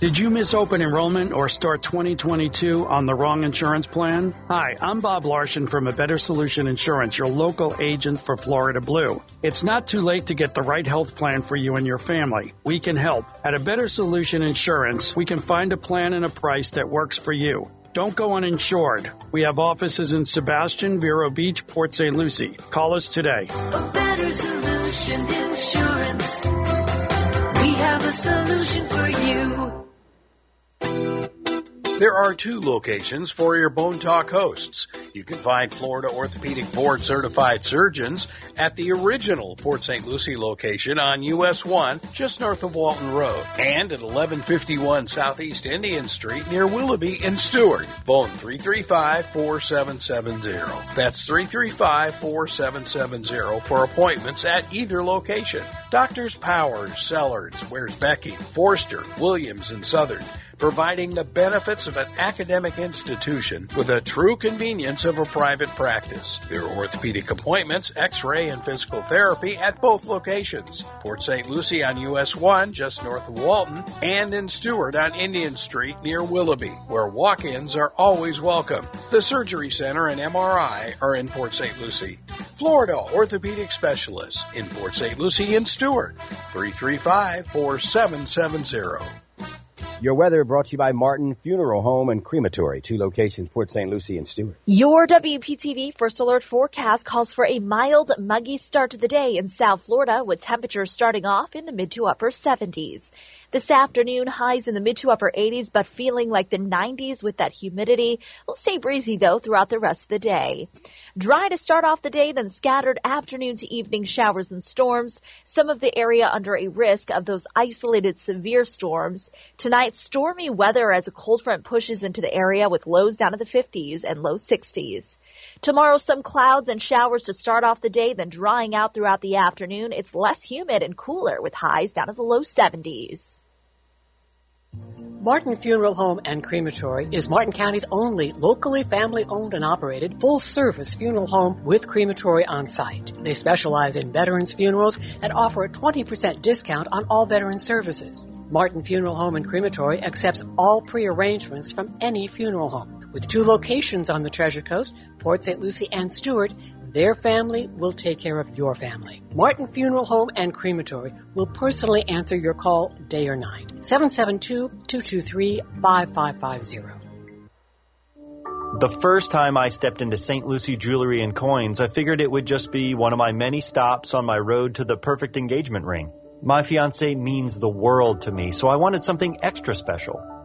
Did you miss open enrollment or start 2022 on the wrong insurance plan? Hi, I'm Bob Larson from A Better Solution Insurance, your local agent for Florida Blue. It's not too late to get the right health plan for you and your family. We can help. At A Better Solution Insurance, we can find a plan and a price that works for you. Don't go uninsured. We have offices in Sebastian, Vero Beach, Port St. Lucie. Call us today. A better solution insurance. We have a solution for you. There are two locations for your Bone Talk hosts. You can find Florida Orthopedic Board certified surgeons at the original Port St. Lucie location on US 1, just north of Walton Road, and at 1151 Southeast Indian Street near Willoughby in Stuart. Phone 335-4770. That's 335-4770 for appointments at either location. Doctors Powers, Sellards, Where's Becky, Forster, Williams, and Southern providing the benefits of an academic institution with the true convenience of a private practice. There are orthopedic appointments, x-ray, and physical therapy at both locations. Port St. Lucie on US 1, just north of Walton, and in Stuart on Indian Street near Willoughby, where walk-ins are always welcome. The Surgery Center and MRI are in Port St. Lucie. Florida Orthopedic Specialists in Port St. Lucie and Stuart. 335-4770. Your weather brought to you by Martin Funeral Home and Crematory, two locations, Port St. Lucie and Stuart. Your WPTV First Alert forecast calls for a mild, muggy start to the day in South Florida with temperatures starting off in the mid to upper 70s. This afternoon, highs in the mid to upper 80s, but feeling like the 90s with that humidity. We'll stay breezy though throughout the rest of the day. Dry to start off the day, then scattered afternoon to evening showers and storms. Some of the area under a risk of those isolated severe storms. Tonight, stormy weather as a cold front pushes into the area with lows down to the 50s and low 60s. Tomorrow, some clouds and showers to start off the day, then drying out throughout the afternoon. It's less humid and cooler with highs down to the low 70s. Martin Funeral Home and Crematory is Martin County's only locally family owned and operated full service funeral home with crematory on site. They specialize in veterans funerals and offer a 20% discount on all veteran services. Martin Funeral Home and Crematory accepts all pre-arrangements from any funeral home. With two locations on the Treasure Coast, Port St. Lucie and Stuart, their family will take care of your family. Martin Funeral Home and Crematory will personally answer your call day or night. 772-223-5550. The first time I stepped into St. Lucie Jewelry and Coins, I figured it would just be one of my many stops on my road to the perfect engagement ring. My fiance means the world to me, so I wanted something extra special.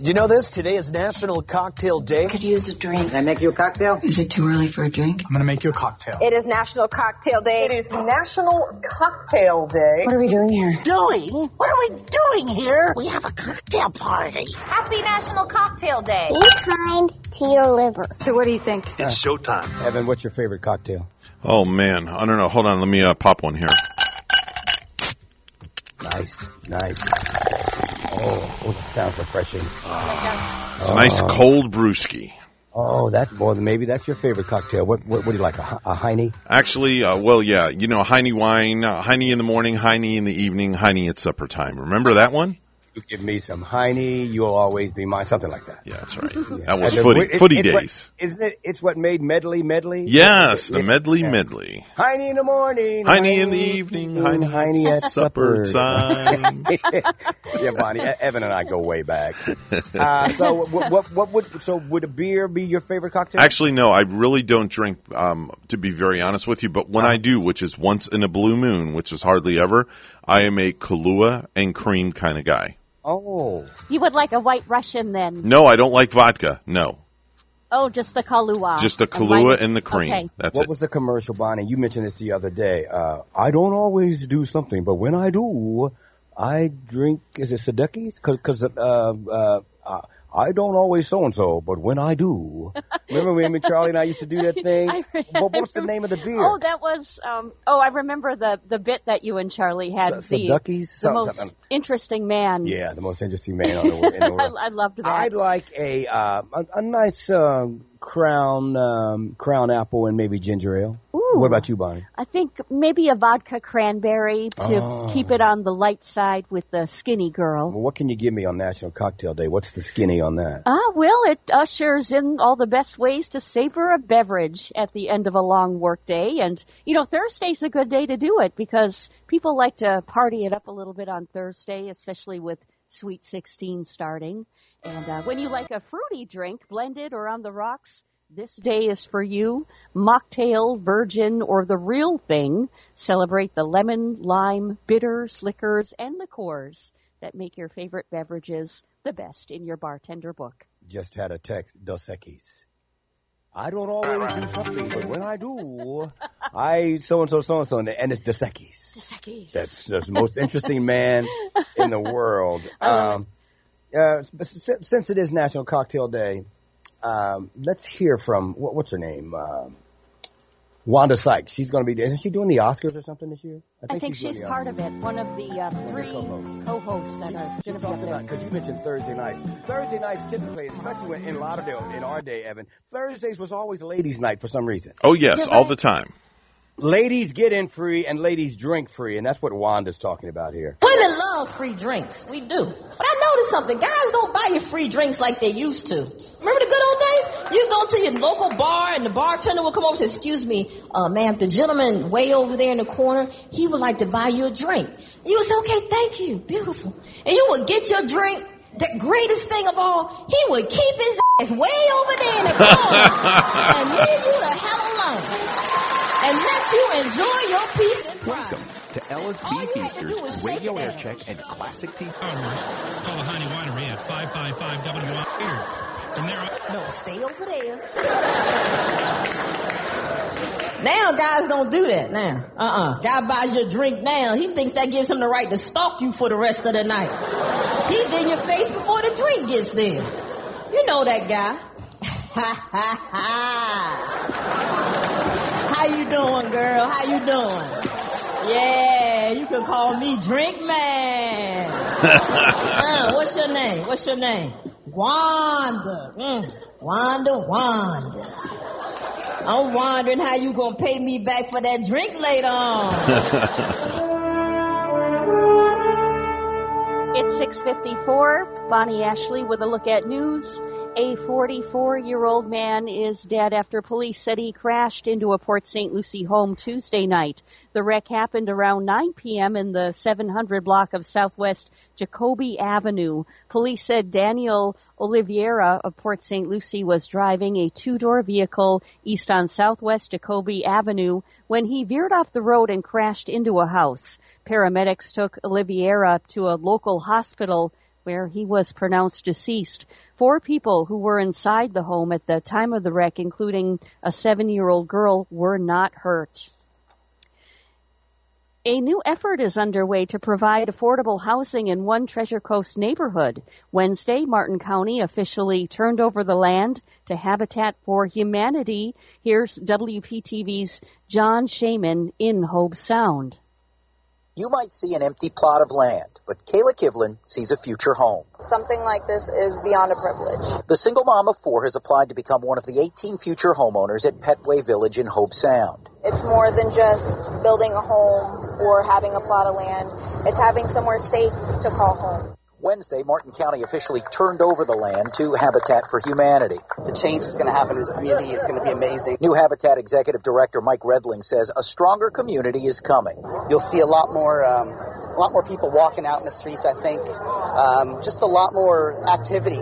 Did you know this? Today is National Cocktail Day. I could use a drink. Can I make you a cocktail? Is it too early for a drink? I'm going to make you a cocktail. It is National Cocktail Day. It is National Cocktail Day. What are we doing here? Doing? What are we doing here? We have a cocktail party. Happy National Cocktail Day. Be kind to your liver. So what do you think? It's showtime. Evan, what's your favorite cocktail? Oh man, I don't know. Hold on, let me uh, pop one here. Nice, nice. Oh, oh that sounds refreshing. It's a nice cold brewski. Oh, that's more than maybe that's your favorite cocktail. What what, what do you like? A, a Heine? Actually, uh, well, yeah, you know, Heine wine, uh, Heine in the morning, Heine in the evening, Heine at supper time. Remember that one? You give me some Heine, you'll always be mine. Something like that. Yeah, that's right. [LAUGHS] That was And footy, it- footy it's days. isn't it? It's what made medley medley. Yes, the medley yeah. medley. Heine in the morning. Heine in the evening, Heine, Heine at supper supper time. [LAUGHS] yeah, Bonnie. Evan and I go way back. [LAUGHS] Uh, so what, what what would so would a beer be your favorite cocktail? Actually, no, I really don't drink, um, to be very honest with you, but when I do, which is once in a blue moon, which is hardly ever, I am a Kahlua and cream kind of guy. Oh. You would like a white Russian then? No, I don't like vodka. No. Oh, just the Kahlua. Just the And Kahlua minus- and the cream. Okay. That's what it. was the commercial, Bonnie? You mentioned this the other day. Uh, I don't always do something, but when I do, I drink. Is it Sadekis? Because uh, uh, uh, I don't always so and so, but when I do, [LAUGHS] remember when Charlie and I used to do that [LAUGHS] thing? I what's the name of the beer? Oh, that was. Um, oh, I remember the the bit that you and Charlie had. S- the Sadukis? the Some- most some- interesting man. yeah, the most interesting man on the, in the [LAUGHS] world. I, I loved that. I'd like a uh, a, a nice um, crown um, crown apple and maybe ginger ale. Ooh. What about you, Bonnie? I think maybe a vodka cranberry to Oh. keep it on the light side with the skinny girl. Well, what can you give me on National Cocktail Day? What's the skinny on that? Ah, well, it ushers in all the best ways to savor a beverage at the end of a long work day. And, you know, Thursday's a good day to do it because people like to party it up a little bit on Thursday, especially with Sweet 16 starting. And uh, when you like a fruity drink, blended or on the rocks, this day is for you. Mocktail, virgin, or the real thing. Celebrate the lemon, lime, bitter, slickers, and liqueurs that make your favorite beverages the best in your bartender book. Just had a text, Dos Equis. I don't always do something, but when I do, I so and so, so and so, and it's. Dos Equis. That's, that's the most interesting man in the world. [LAUGHS] Um, uh, since it is National Cocktail Day, um, let's hear from what, what's her name, um, Wanda Sykes. She's going to be. Isn't she doing the Oscars or something this year? I think doing she's the part of it. One of the uh, three co-hosts that are She going to be up talks there. about because you mentioned Thursday nights. Thursday nights typically, especially when in Lauderdale in our day, Evan, Thursdays was always ladies' night for some reason. Oh yes, all the time. Ladies get in free and ladies drink free, and that's what Wanda's talking about here. Women love free drinks. We do. But I noticed something. Guys don't buy you free drinks like they used to. Remember the good old days? You go to your local bar and the bartender will come over and say, excuse me, uh, ma'am, the gentleman way over there in the corner, he would like to buy you a drink. You would say, okay, thank you. Beautiful. And you would get your drink. The greatest thing of all, he would keep his ass way over there in the corner [LAUGHS] and leave you the hell alone and let you enjoy your peace and pride. to Ella's All Beef you to do Feasters, Radio it Air out. Check, and Classic Tea. Call the Honey Winery at 555 WI. No, stay over there. Now guys don't do that now. Uh-uh. Guy buys your drink now. He thinks that gives him the right to stalk you for the rest of the night. He's in your face before the drink gets there. You know that guy. Ha ha ha. How you doing, girl? How you doing? Yeah, you can call me Drink Man. [LAUGHS] Uh, what's your name? What's your name? Wanda. Mm, Wanda, Wanda. I'm wondering how you gonna pay me back for that drink later on. [LAUGHS] It's 654. Bonnie Ashley with a look at news. A 44 year old man is dead after police said he crashed into a Port St. Lucie home Tuesday night. The wreck happened around 9 p.m. in the 700 block of Southwest Jacoby Avenue. Police said Daniel Oliveira of Port St. Lucie was driving a two-door vehicle east on Southwest Jacoby Avenue when he veered off the road and crashed into a house. Paramedics took Oliveira to a local hospital where he was pronounced deceased. Four people who were inside the home at the time of the wreck, including a seven-year-old girl, were not hurt. A new effort is underway to provide affordable housing in one Treasure Coast neighborhood. Wednesday, Martin County officially turned over the land to Habitat for Humanity. Here's WPTV's John Shainman in Hobe Sound. You might see an empty plot of land, but Kayla Kivlin sees a future home. Something like this is beyond a privilege. The single mom of four has applied to become one of the 18 future homeowners at Petway Village in Hobe Sound. It's more than just building a home or having a plot of land. It's having somewhere safe to call home. Wednesday, Martin County officially turned over the land to Habitat for Humanity. The change that's going to happen in this community is going to be amazing. New Habitat Executive Director Mike Redling says a stronger community is coming. You'll see a lot more, um, a lot more people walking out in the streets. I think, um, just a lot more activity,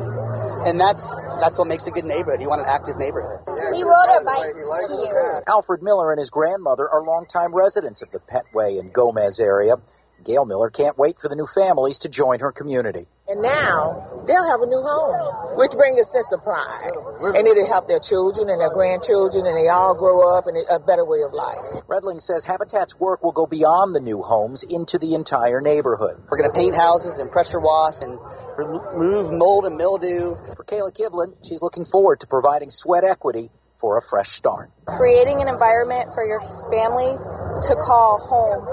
and that's that's what makes a good neighborhood. You want an active neighborhood. We rode our bikes here. Alfred Miller and his grandmother are longtime residents of the Petway and Gomez area. Gail Miller can't wait for the new families to join her community. And now they'll have a new home, which brings a sense of pride. And it'll help their children and their grandchildren, and they all grow up in a better way of life. Redling says Habitat's work will go beyond the new homes into the entire neighborhood. We're going to paint houses and pressure wash and remove mold and mildew. For Kayla Kivlin, she's looking forward to providing sweat equity for a fresh start. Creating an environment for your family to call home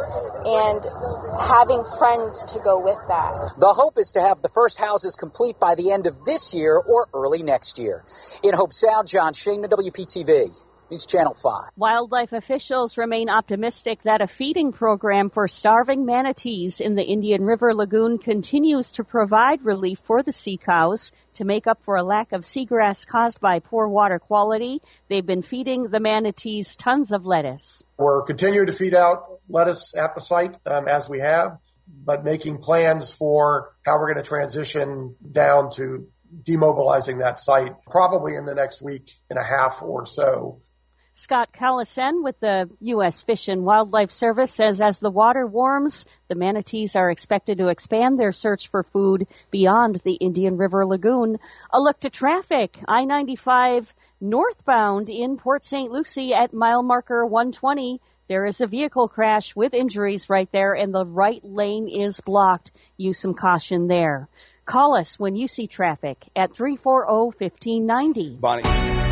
and having friends to go with that. The hope is to have the first houses complete by the end of this year or early next year. In Hobe Sound, John Shane, WPTV. News Channel 5. Wildlife officials remain optimistic that a feeding program for starving manatees in the Indian River Lagoon continues to provide relief for the sea cows to make up for a lack of seagrass caused by poor water quality. They've been feeding the manatees tons of lettuce. We're continuing to feed out lettuce at the site um, as we have, but making plans for how we're going to transition down to demobilizing that site probably in the next week and a half or so. Scott Callison with the U.S. Fish and Wildlife Service says as the water warms, the manatees are expected to expand their search for food beyond the Indian River Lagoon. A look to traffic. I-95 northbound in Port St. Lucie at mile marker 120. There is a vehicle crash with injuries right there and the right lane is blocked. Use some caution there. Call us when you see traffic at 340-1590. Bonnie.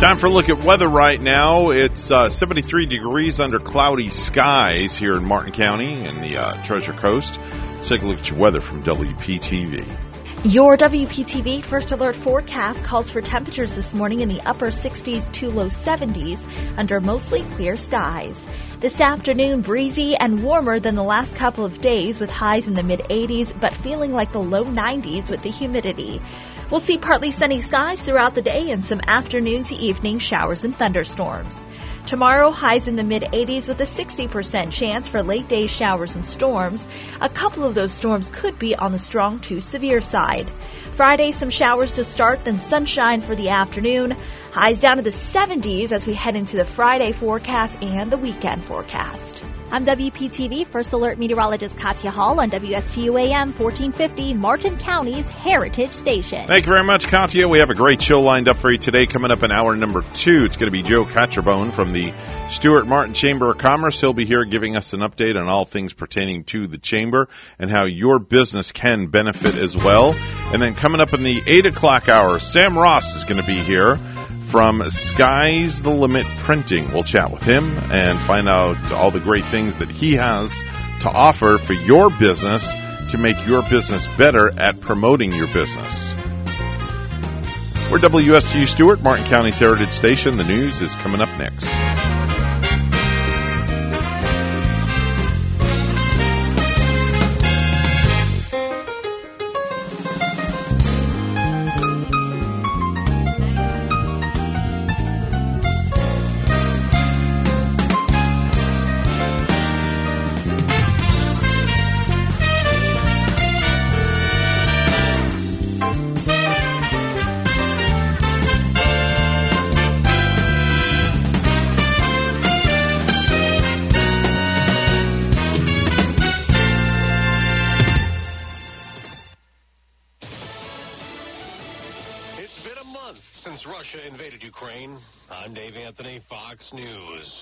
Time for a look at weather right now. It's uh, 73 degrees under cloudy skies here in Martin County and the uh, Treasure Coast. Let's take a look at your weather from WPTV. Your WPTV First Alert forecast calls for temperatures this morning in the upper 60s to low 70s under mostly clear skies. This afternoon, breezy and warmer than the last couple of days with highs in the mid 80s, but feeling like the low 90s with the humidity. We'll see partly sunny skies throughout the day and some afternoon to evening showers and thunderstorms. Tomorrow, highs in the mid 80s with a 60% chance for late day showers and storms. A couple of those storms could be on the strong to severe side. Friday, some showers to start, then sunshine for the afternoon. Highs down to the 70s as we head into the Friday forecast and the weekend forecast. I'm WPTV First Alert Meteorologist Katya Hall on WSTU AM 1450, Martin County's Heritage Station. Thank you very much, Katya. We have a great show lined up for you today. Coming up in hour number two, it's going to be Joe Catrombone from the Stuart Martin Chamber of Commerce. He'll be here giving us an update on all things pertaining to the chamber and how your business can benefit as well. And then coming up in the eight o'clock hour, Sam Ross is going to be here from Sky's the Limit Printing. We'll chat with him and find out all the great things that he has to offer for your business to make your business better at promoting your business. We're WSTU Stuart, Martin County's Heritage Station. The news is coming up next.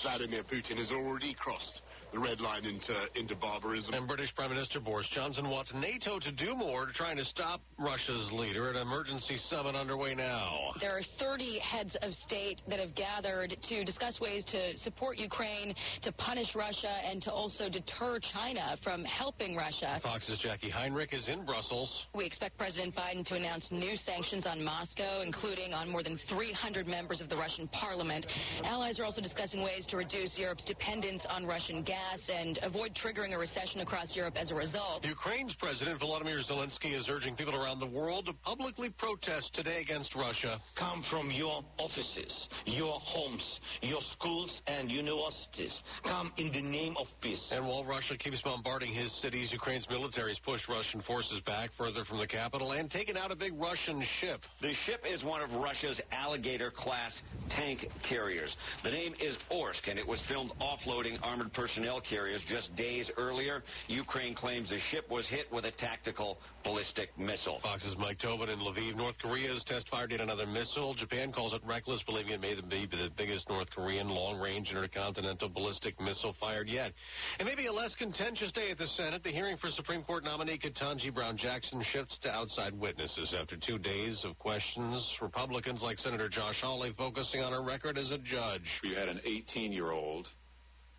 Vladimir Putin has already crossed the red line into into barbarism. And British Prime Minister Boris Johnson wants NATO to do more to trying to stop Russia's leader. An emergency summit underway now. There are 30 heads of state that have gathered to discuss ways to support Ukraine, to punish Russia, and to also deter China from helping Russia. Fox's Jacqui Heinrich is in Brussels. We expect President Biden to announce new sanctions on Moscow, including on more than 300 members of the Russian parliament. Allies are also discussing ways to reduce Europe's dependence on Russian gas and avoid triggering a recession across Europe as a result. Ukraine's President Volodymyr Zelensky is urging people around the world to publicly protest today against Russia. Come from your offices, your homes, your schools and universities. Come in the name of peace. And while Russia keeps bombarding his cities, Ukraine's military has pushed Russian forces back further from the capital and taken out a big Russian ship. The ship is one of Russia's Alligator class tank carriers. The name is Orsk, and it was filmed offloading armored personnel mail carriers just days earlier. Ukraine claims the ship was hit with a tactical ballistic missile. Fox's Mike Tobin in Lviv, North Korea has test fired yet another missile. Japan calls it reckless, believing it may be the biggest North Korean long-range intercontinental ballistic missile fired yet. And maybe a less contentious day at the Senate. The hearing for Supreme Court nominee Ketanji Brown Jackson shifts to outside witnesses after two days of questions. Republicans like Senator Josh Hawley focusing on her record as a judge. You had an 18-year-old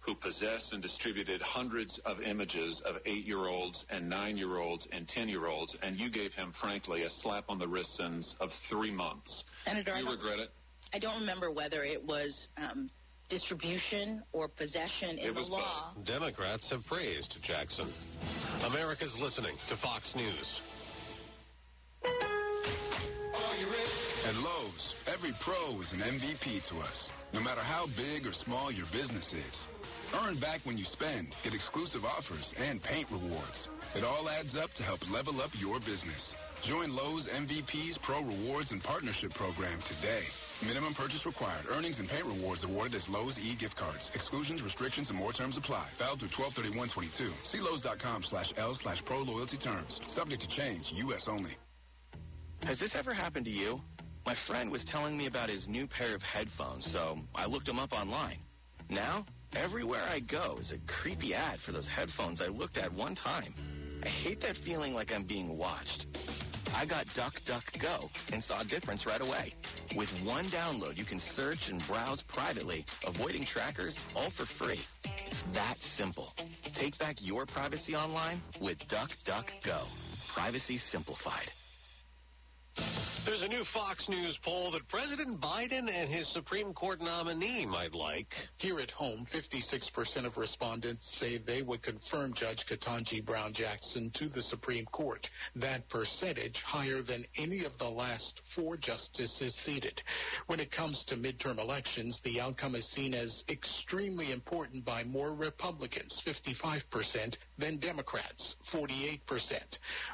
who possessed and distributed hundreds of images of eight-year-olds and nine-year-olds and ten-year-olds, and you gave him, frankly, a slap on the wrist sentence of three months. Senator, Do you regret it? I don't remember whether it was um, distribution or possession in the was law. Democrats have praised Jackson. America's listening to Fox News. At Lowe's, every pro is an MVP to us, no matter how big or small your business is. Earn back when you spend, get exclusive offers, and paint rewards. It all adds up to help level up your business. Join Lowe's MVP's Pro Rewards and Partnership Program today. Minimum purchase required. Earnings and paint rewards awarded as Lowe's e-gift cards. Exclusions, restrictions, and more terms apply. Valid through 123122. See Lowe's.com slash L slash pro loyalty terms. Subject to change. U.S. only. Has this ever happened to you? My friend was telling me about his new pair of headphones, so I looked them up online. Now, everywhere I go is a creepy ad for those headphones I looked at one time. I hate that feeling like I'm being watched. I got DuckDuckGo and saw a difference right away. With one download, you can search and browse privately, avoiding trackers, all for free. It's that simple. Take back your privacy online with DuckDuckGo. Privacy simplified. There's a new Fox News poll that President Biden and his Supreme Court nominee might like. Here at home, 56% of respondents say they would confirm Judge Ketanji Brown Jackson to the Supreme Court. That percentage higher than any of the last four justices seated. When it comes to midterm elections, the outcome is seen as extremely important by more Republicans, 55%, than Democrats, 48%.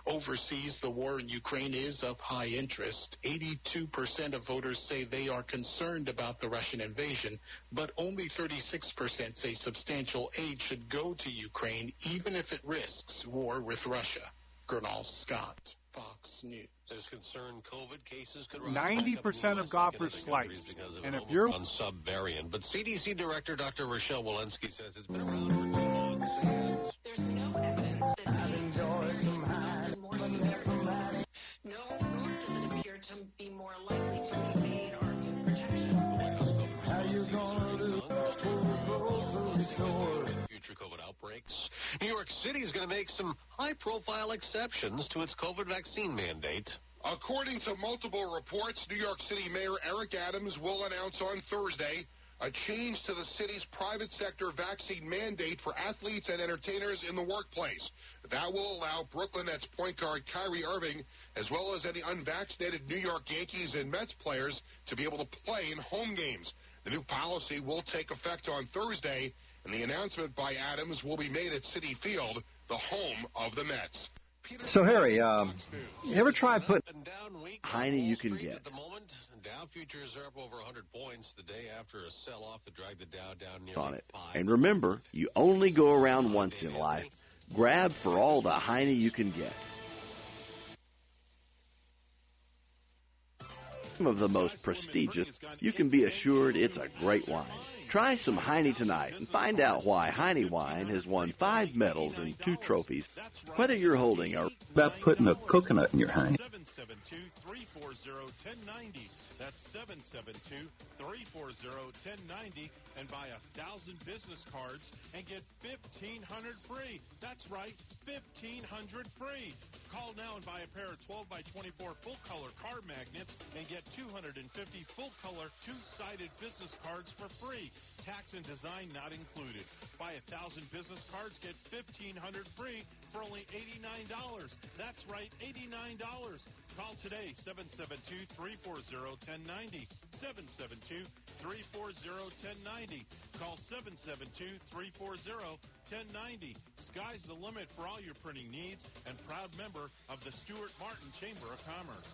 Overseas, the war in Ukraine is of high interest. 82% of voters say they are concerned about the Russian invasion, but only 36% say substantial aid should go to Ukraine, even if it risks war with Russia. Gurnal Scott, Fox News. There's concern COVID cases could rise Ninety back up in percent of US golfers and slice, of and if you're Omicron subvariant. But CDC Director Dr. Rochelle Walensky says it's been around for too long. New York City is going to make some high-profile exceptions to its COVID vaccine mandate. According to multiple reports, New York City Mayor Eric Adams will announce on Thursday a change to the city's private sector vaccine mandate for athletes and entertainers in the workplace. That will allow Brooklyn Nets point guard Kyrie Irving, as well as any unvaccinated New York Yankees and Mets players, to be able to play in home games. The new policy will take effect on Thursday, and the announcement by Adams will be made at Citi Field, the home of the Mets. So Harry, um, you ever try putting Heine you can get? At the moment, Dow futures are up over 100 points the day after a sell-off that dragged the Dow down nearly on it. five. And remember, you only go around once in life. Grab for all the Heine you can get. Some of the most prestigious, you can be assured it's a great wine. Try some Heine tonight and find out why Heine wine has won five medals and two trophies. Whether you're holding a about putting a coconut in your Heine. 772-340-1090. That's 772-340-1090 and buy a thousand business cards and get 1500 free. That's right, 1500 free. Call now and buy a pair of 12 by 24 full color card magnets and get 250 full color two-sided business cards for free. Tax and design not included. Buy a thousand business cards, get 1500 free for only $89. That's right, $89. Call today, 772-340-1090. 772-340-1090. Call 772-340-1090. Sky's the limit for all your printing needs and proud member of the Stuart Martin Chamber of Commerce.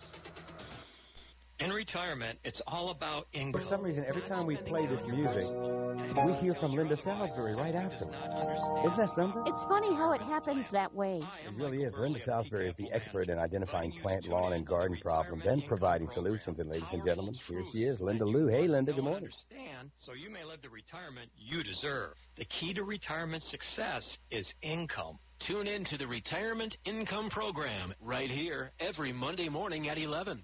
In retirement, it's all about income. For some reason, every time we play this music, we hear from Linda Salisbury right after. Isn't that something? It's funny how it happens that way. It really is. Linda Salisbury is the expert in identifying plant, lawn, and garden problems and providing solutions. And ladies and gentlemen, here she is, Linda Lou. Hey, Linda, good morning. Understand, so you may live the retirement you deserve. The key to retirement success is income. Tune in to the Retirement Income Program right here every Monday morning at 11.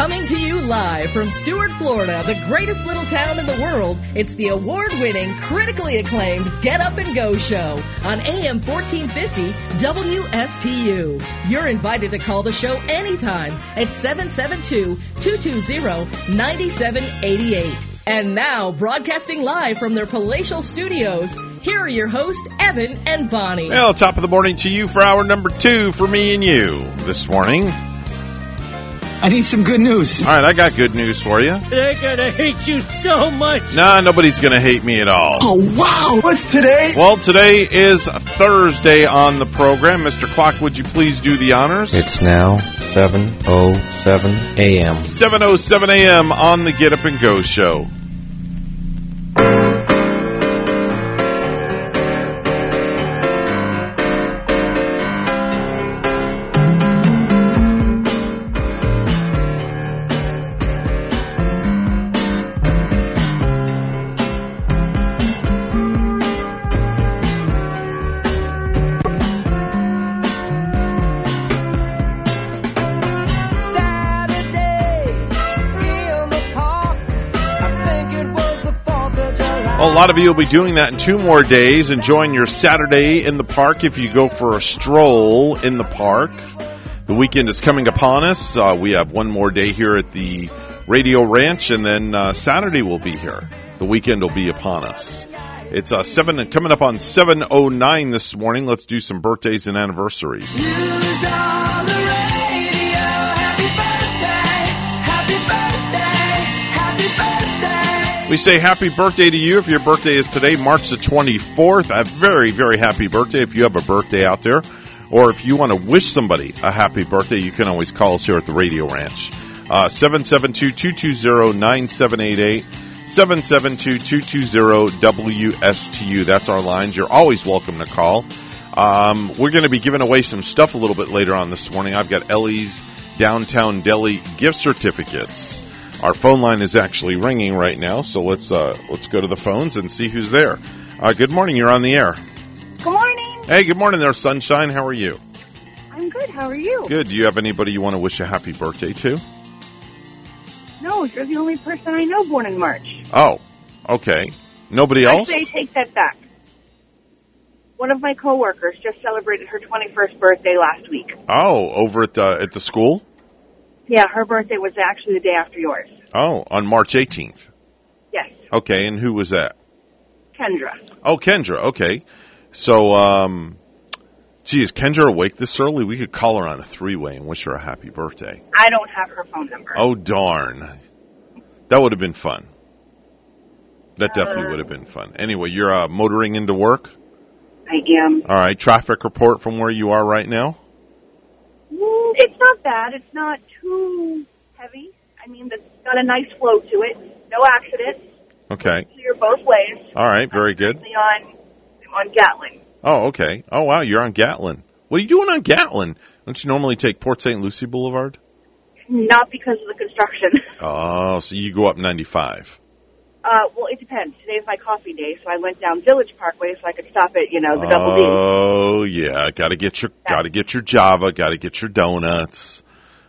Coming to you live from Stuart, Florida, the greatest little town in the world, it's the award-winning, critically acclaimed Get Up and Go show on AM 1450 WSTU. You're invited to call the show anytime at 772-220-9788. And now, broadcasting live from their palatial studios, here are your hosts, Evan and Bonnie. Well, top of the morning to you for hour number two for me and you this morning. I need some good news. All right, I got good news for you. They're gonna hate you so much. Nah, nobody's going to hate me at all. Oh wow! What's today? Well, today is Thursday on the program. Mr. Clock, would you please do the honors? It's now 7:07 a.m. 7:07 a.m. on the Get Up and Go show. Lot of you will be doing that in two more days, enjoying your Saturday in the park if you go for a stroll in the park. The weekend is coming upon us. Uh, we have one more day here at the Radio Ranch, and then uh, Saturday will be here. The weekend will be upon us. It's uh, seven coming up on seven oh nine this morning. Let's do some birthdays and anniversaries. We say happy birthday to you if your birthday is today, March the 24th. A very, very happy birthday if you have a birthday out there. Or if you want to wish somebody a happy birthday, you can always call us here at the Radio Ranch. Uh, 772-220-9788. 772-220-WSTU. That's our lines. You're always welcome to call. Um, we're going to be giving away some stuff a little bit later on this morning. I've got Ellie's Downtown Deli gift certificates. Our phone line is actually ringing right now, so let's uh, let's go to the phones and see who's there. Uh, good morning. You're on the air. Good morning. Hey, good morning there, Sunshine. How are you? I'm good. How are you? Good. Do you have anybody you want to wish a happy birthday to? No, you're the only person I know born in March. Oh, okay. Nobody else? Actually, I take that back. One of my coworkers just celebrated her 21st birthday last week. Oh, over at the at the school? Yeah, her birthday was actually the day after yours. Oh, on March 18th. Yes, Okay, and who was that? Kendra. Oh, Kendra. Okay. So, um, gee, is Kendra awake this early? We could call her on a three-way and wish her a happy birthday. I don't have her phone number. Oh, darn. That would have been fun. That definitely would have been fun. Anyway, you're uh, motoring into work? I am. All right. Traffic report from where you are right now? It's not bad. It's not too heavy. I mean, it's got a nice flow to it. No accidents. Okay. Clear both ways. All right. Very good. Currently On on Gatlin. Oh, okay. Oh, wow. You're on Gatlin. What are you doing on Gatlin? Don't you normally take Port St. Lucie Boulevard? Not because of the construction. [LAUGHS] Oh, so you go up 95. Uh, well, it depends. Today's my coffee day, so I went down Village Parkway so I could stop at, you know, the Double D. Oh yeah, got to get your got to get your Java, got to get your donuts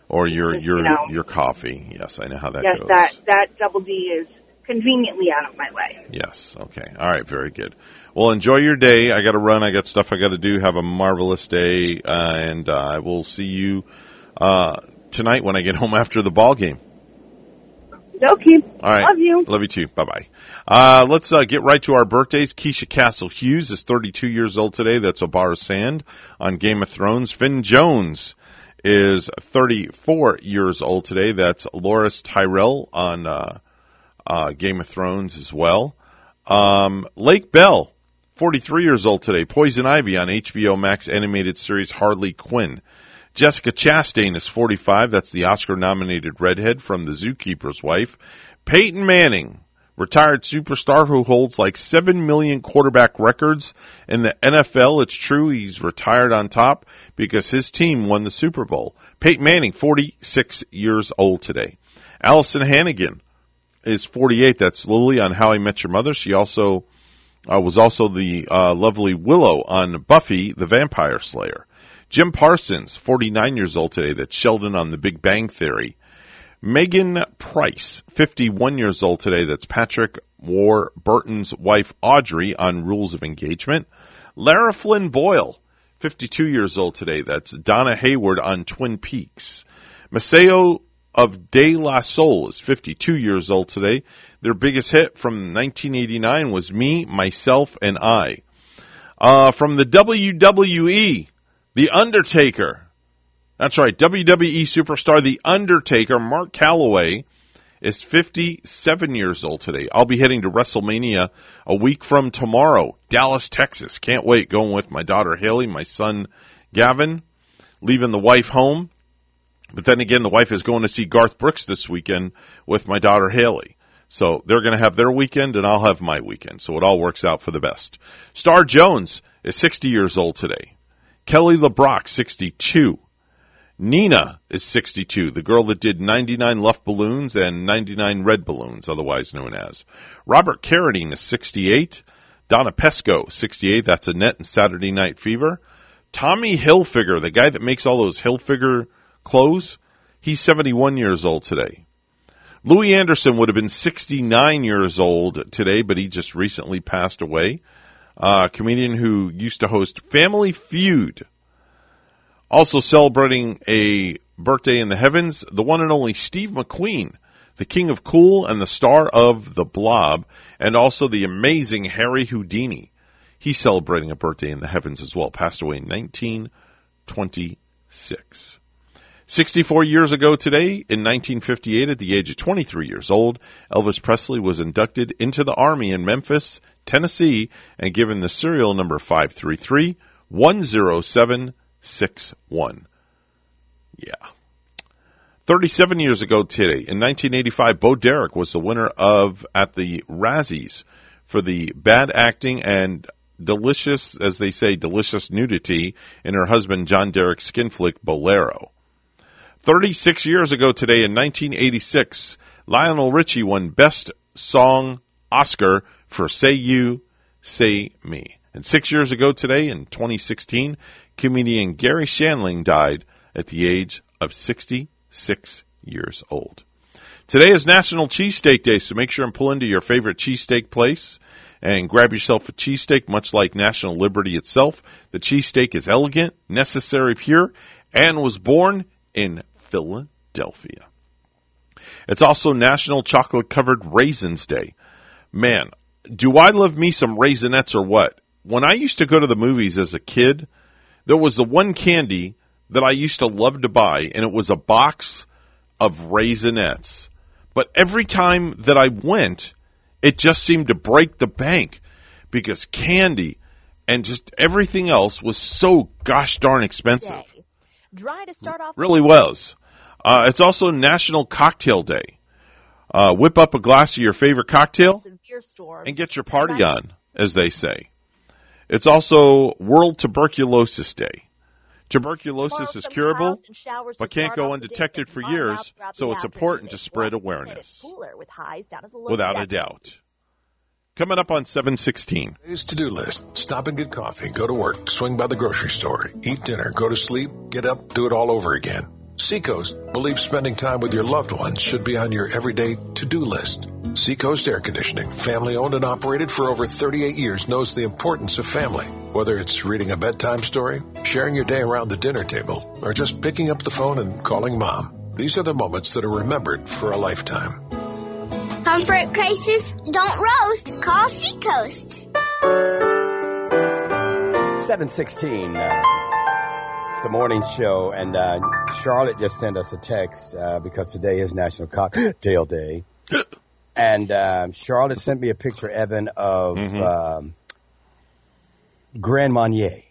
or your your know. your coffee. Yes, I know how that yes, goes. that that Double D is conveniently out of my way. Yes. Okay. All right. Very good. Well, enjoy your day. I got to run. I got stuff I got to do. Have a marvelous day, uh, and uh, I will see you uh, tonight when I get home after the ball game. Okay. All right. Love you. Love you too. Bye bye. Uh, let's uh, get right to our birthdays. Keisha Castle Hughes is 32 years old today. That's Obara Sand on Game of Thrones. Finn Jones is 34 years old today. That's Loras Tyrell on uh, uh, Game of Thrones as well. Um, Lake Bell, 43 years old today. Poison Ivy on HBO Max animated series Harley Quinn. Jessica Chastain is 45. That's the Oscar nominated redhead from The Zookeeper's Wife. Peyton Manning, retired superstar who holds like 7 million quarterback records in the NFL. It's true he's retired on top because his team won the Super Bowl. Peyton Manning, 46 years old today. Alyson Hannigan is 48. That's Lily on How I Met Your Mother. She also uh, was also the uh, lovely Willow on Buffy the Vampire Slayer. Jim Parsons, 49 years old today. That's Sheldon on The Big Bang Theory. Megyn Price, 51 years old today. That's Patrick Warburton's wife Audrey on Rules of Engagement. Lara Flynn Boyle, 52 years old today. That's Donna Hayward on Twin Peaks. Maseo of De La Soul is 52 years old today. Their biggest hit from 1989 was Me, Myself, and I. Uh, from the WWE, The Undertaker. That's right, WWE superstar The Undertaker, Mark Calaway, is 57 years old today. I'll be heading to WrestleMania a week from tomorrow, Dallas, Texas. Can't wait. Going with my daughter Haley, my son Gavin, leaving the wife home. But then again, the wife is going to see Garth Brooks this weekend with my daughter Haley. So they're going to have their weekend and I'll have my weekend. So it all works out for the best. Star Jones is 60 years old today. Kelly LeBrock, 62. Nena is 62, the girl that did 99 Luft balloons and 99 red balloons, otherwise known as. Robert Carradine is 68. Donna Pescow, 68. That's Annette and Saturday Night Fever. Tommy Hilfiger, the guy that makes all those Hilfiger clothes, he's 71 years old today. Louie Anderson would have been 69 years old today, but he just recently passed away. Uh, comedian who used to host Family Feud. Also celebrating a birthday in the heavens, the one and only Steve McQueen, the king of cool and the star of The Blob, and also the amazing Harry Houdini. He's celebrating a birthday in the heavens as well, passed away in 1926. 64 years ago today, in 1958, at the age of 23 years old, Elvis Presley was inducted into the Army in Memphis, Tennessee, and given the serial number 533 10761. Yeah. 37 years ago today, in 1985, Bo Derek was the winner of, at the Razzies, for the bad acting and delicious, as they say, delicious nudity in her husband John Derek's skin flick Bolero. 36 years ago today, in 1986, Lionel Richie won Best Song Oscar for Say You, Say Me. And six years ago today, in 2016, comedian Garry Shandling died at the age of 66 years old. Today is National Cheesesteak Day, so make sure and pull into your favorite cheesesteak place and grab yourself a cheesesteak, much like National Liberty itself. The cheesesteak is elegant, necessary, pure, and was born in Philadelphia. It's also National Chocolate Covered Raisins Day. Man, do I love me some Raisinets or what? When I used to go to the movies as a kid, there was the one candy that I used to love to buy, and it was a box of Raisinets. But every time that I went, it just seemed to break the bank because candy and just everything else was so gosh darn expensive. Dry to start off. Really was. Uh, it's also National Cocktail Day. Uh, whip up a glass of your favorite cocktail and get your party on, as they say. It's also World Tuberculosis Day. Tuberculosis is curable, but can't go undetected for years, so it's important to spread awareness. Without a doubt. Coming up on 716. Today's to-do list. Stop and get coffee, go to work, swing by the grocery store, eat dinner, go to sleep, get up, do it all over again. Seacoast believes spending time with your loved ones should be on your everyday to-do list. Seacoast Air Conditioning, family owned and operated for over 38 years, knows the importance of family. Whether it's reading a bedtime story, sharing your day around the dinner table, or just picking up the phone and calling mom, these are the moments that are remembered for a lifetime. Comfort crisis, don't roast. Call Seacoast. 716. The morning show, and uh, Charlotte just sent us a text uh, because today is National Cocktail Day. [COUGHS] and um, Charlotte sent me a picture, Evan, of Mm-hmm. um, Grand Marnier.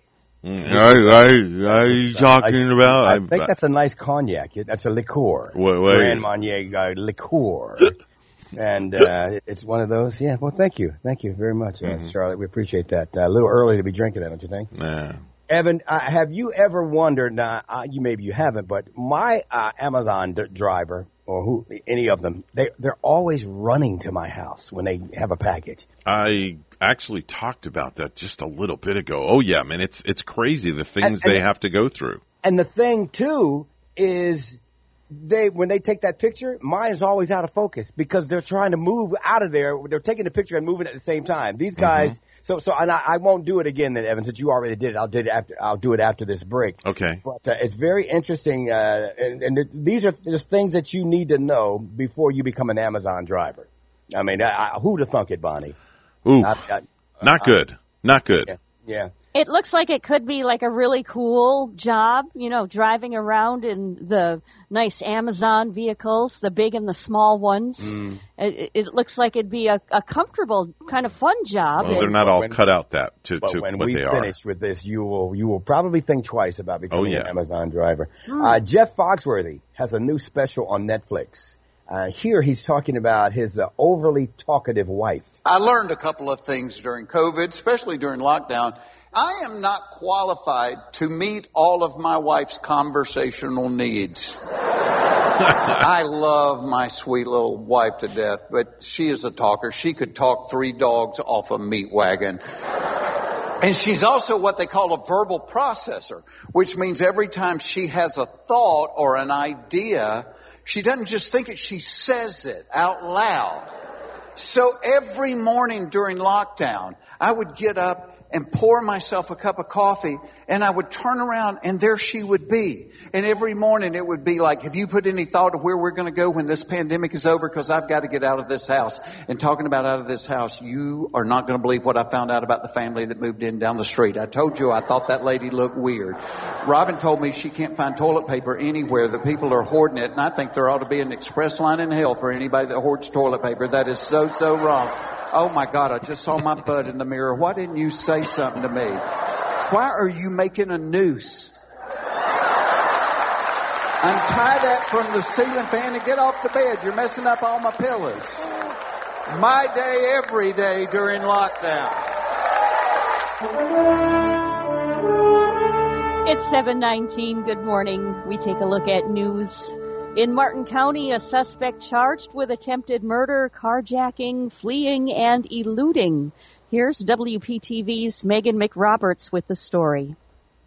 Mm, I, I, are you talking about? I think that's a nice cognac. That's a liqueur. Wait, wait. Grand Marnier uh, liqueur. [COUGHS] and uh, it's one of those. Yeah. Well, thank you, thank you very much, uh, Mm-hmm. Charlotte. We appreciate that. Uh, a little early to be drinking that, don't you think? Nah. Evan, uh, have you ever wondered? Now, uh, you maybe you haven't, but my uh, Amazon d- driver or who, any of them, they they're always running to my house when they have a package. I actually talked about that just a little bit ago. Oh yeah, man, it's it's crazy the things And- and- they have to go through. And the thing too is they when they take that picture, mine is always out of focus because they're trying to move out of there. They're taking the picture and moving at the same time. These guys. So so and I, I won't do it again then, Evan, since you already did it. I'll do it after. I'll do it after this break. Okay. But uh, it's very interesting, uh, and, and th- these are just things that you need to know before you become an Amazon driver. I mean, I, I, who to thunk it, Bonnie? Ooh, I- not good, not good. Yeah. It looks like it could be like a really cool job, you know, driving around in the nice Amazon vehicles, the big and the small ones. Mm. It, it looks like it'd be a, a comfortable, kind of fun job. Well, they're not all when- cut out that to, But to when what we they are. finish with this, you will you will probably think twice about becoming Oh, yeah. an Amazon driver. Hmm. Uh, Jeff Foxworthy has a new special on Netflix. Uh, here he's talking about his uh, overly talkative wife. I learned a couple of things during COVID, especially during lockdown. I am not qualified to meet all of my wife's conversational needs. I love my sweet little wife to death, but she is a talker. She could talk three dogs off a meat wagon. And she's also what they call a verbal processor, which means every time she has a thought or an idea, she doesn't just think it, she says it out loud. So every morning during lockdown, I would get up and pour myself a cup of coffee and I would turn around and there she would be. And every morning it would be like, have you put any thought of where we're going to go when this pandemic is over? Cause I've got to get out of this house. And talking about out of this house, you are not going to believe what I found out about the family that moved in down the street. I told you I thought that lady looked weird. Robin told me she can't find toilet paper anywhere. The people are hoarding it. And I think there ought to be an express line in hell for anybody that hoards toilet paper. That is so, so wrong. Oh my God, I just saw my butt in the mirror. Why didn't you say something to me? Why are you making a noose? Untie that from the ceiling fan and get off the bed. You're messing up all my pillows. My day every day during lockdown. It's 719. Good morning. We take a look at news. In Martin County, a suspect charged with attempted murder, carjacking, fleeing, and eluding. Here's WPTV's Megan McRoberts with the story.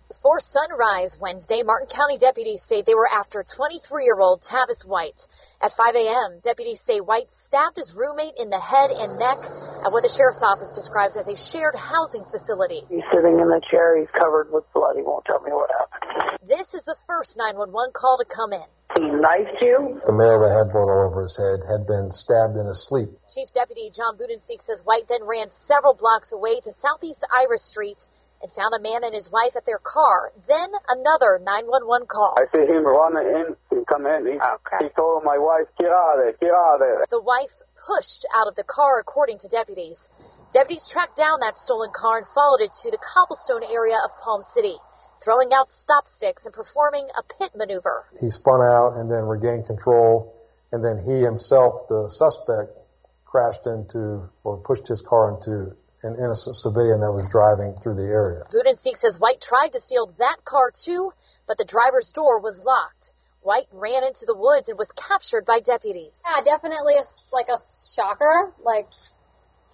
Before sunrise Wednesday, Martin County deputies say they were after 23-year-old Tavis White. At 5 a.m., deputies say White stabbed his roommate in the head and neck at what the sheriff's office describes as a shared housing facility. He's sitting in the chair. He's covered with blood. He won't tell me what happened. This is the first 911 call to come in. He knifed you? The male that had blood all over his head had been stabbed in his sleep. Chief Deputy John Budensiek says White then ran several blocks away to Southeast Ira Street and found a man and his wife at their car. Then another 911 call. I see him run in. He come in. He, he told my wife, get out of there, get out of there. The wife pushed out of the car, according to deputies. Deputies tracked down that stolen car and followed it to the cobblestone area of Palm City, throwing out stop sticks and performing a pit maneuver. He spun out and then regained control, and then he himself, the suspect, crashed into or pushed his car into an innocent civilian that was driving through the area. Budensiek says White tried to steal that car too, but the driver's door was locked. White ran into the woods and was captured by deputies. Yeah, definitely a, s- like a shocker. Like,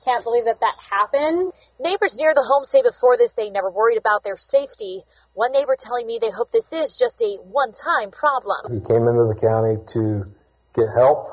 Can't believe that that happened. Neighbors near the home say before this they never worried about their safety. One neighbor telling me they hope this is just a one-time problem. He came into the county to get help.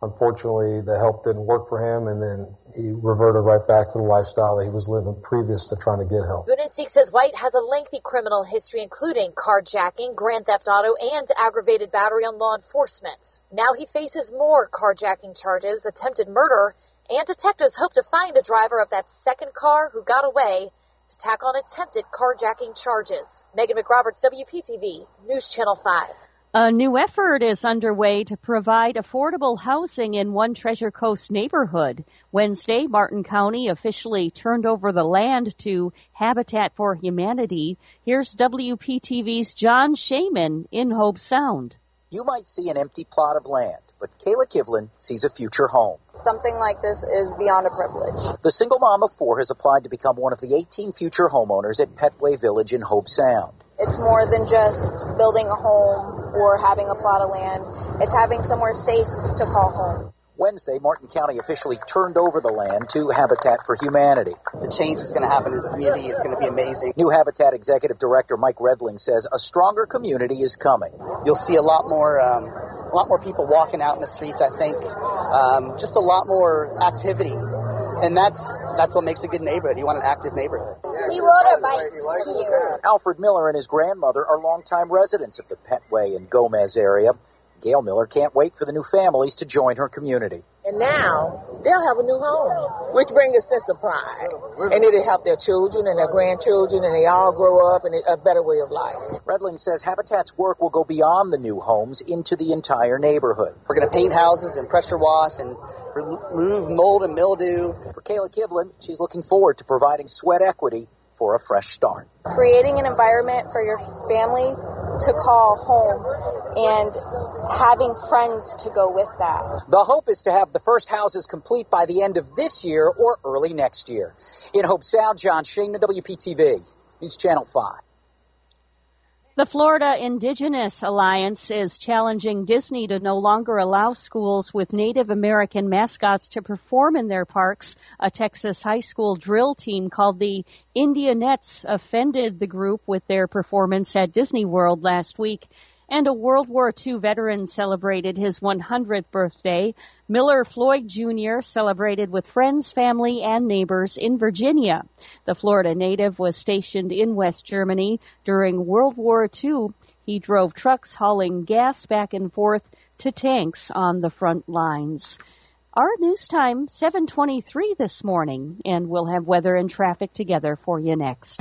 Unfortunately, the help didn't work for him, and then he reverted right back to the lifestyle that he was living previous to trying to get help. Budensiek says White has a lengthy criminal history, including carjacking, grand theft auto, and aggravated battery on law enforcement. Now he faces more carjacking charges, attempted murder, and detectives hope to find the driver of that second car who got away to tack on attempted carjacking charges. Megan McRoberts, WPTV, News Channel 5. A new effort is underway to provide affordable housing in one Treasure Coast neighborhood. Wednesday, Martin County officially turned over the land to Habitat for Humanity. Here's WPTV's John Shainman in Hobe Sound. You might see an empty plot of land, but Kayla Kivlin sees a future home. Something like this is beyond a privilege. The single mom of four has applied to become one of the 18 future homeowners at Petway Village in Hobe Sound. It's more than just building a home or having a plot of land. It's having somewhere safe to call home. Wednesday, Martin County officially turned over the land to Habitat for Humanity. The change that's going to happen in this community is going to be amazing. New Habitat Executive Director Mike Redling says a stronger community is coming. You'll see a lot more, um, a lot more people walking out in the streets. I think um, just a lot more activity, and that's that's what makes a good neighborhood. You want an active neighborhood. We rode our bikes here. Alfred Miller and his grandmother are longtime residents of the Petway and Gomez area. Gail Miller can't wait for the new families to join her community. And now they'll have a new home, which brings a sense of pride. And it'll help their children and their grandchildren, and they all grow up in a better way of life. Redling says Habitat's work will go beyond the new homes into the entire neighborhood. We're going to paint houses and pressure wash and remove mold and mildew. For Kayla Kivlin, she's looking forward to providing sweat equity for a fresh start. Creating an environment for your family to call home and having friends to go with that. The hope is to have the first houses complete by the end of this year or early next year. In Hobe Sound, John Shainman, WPTV, News Channel 5. The Florida Indigenous Alliance is challenging Disney to no longer allow schools with Native American mascots to perform in their parks. A Texas high school drill team called the Indianettes offended the group with their performance at Disney World last week and a World War II veteran celebrated his 100th birthday. Miller Floyd Jr. celebrated with friends, family, and neighbors in Virginia. The Florida native was stationed in West Germany during World War II. He drove trucks hauling gas back and forth to tanks on the front lines. Our news time 7:23 this morning and we'll have weather and traffic together for you next.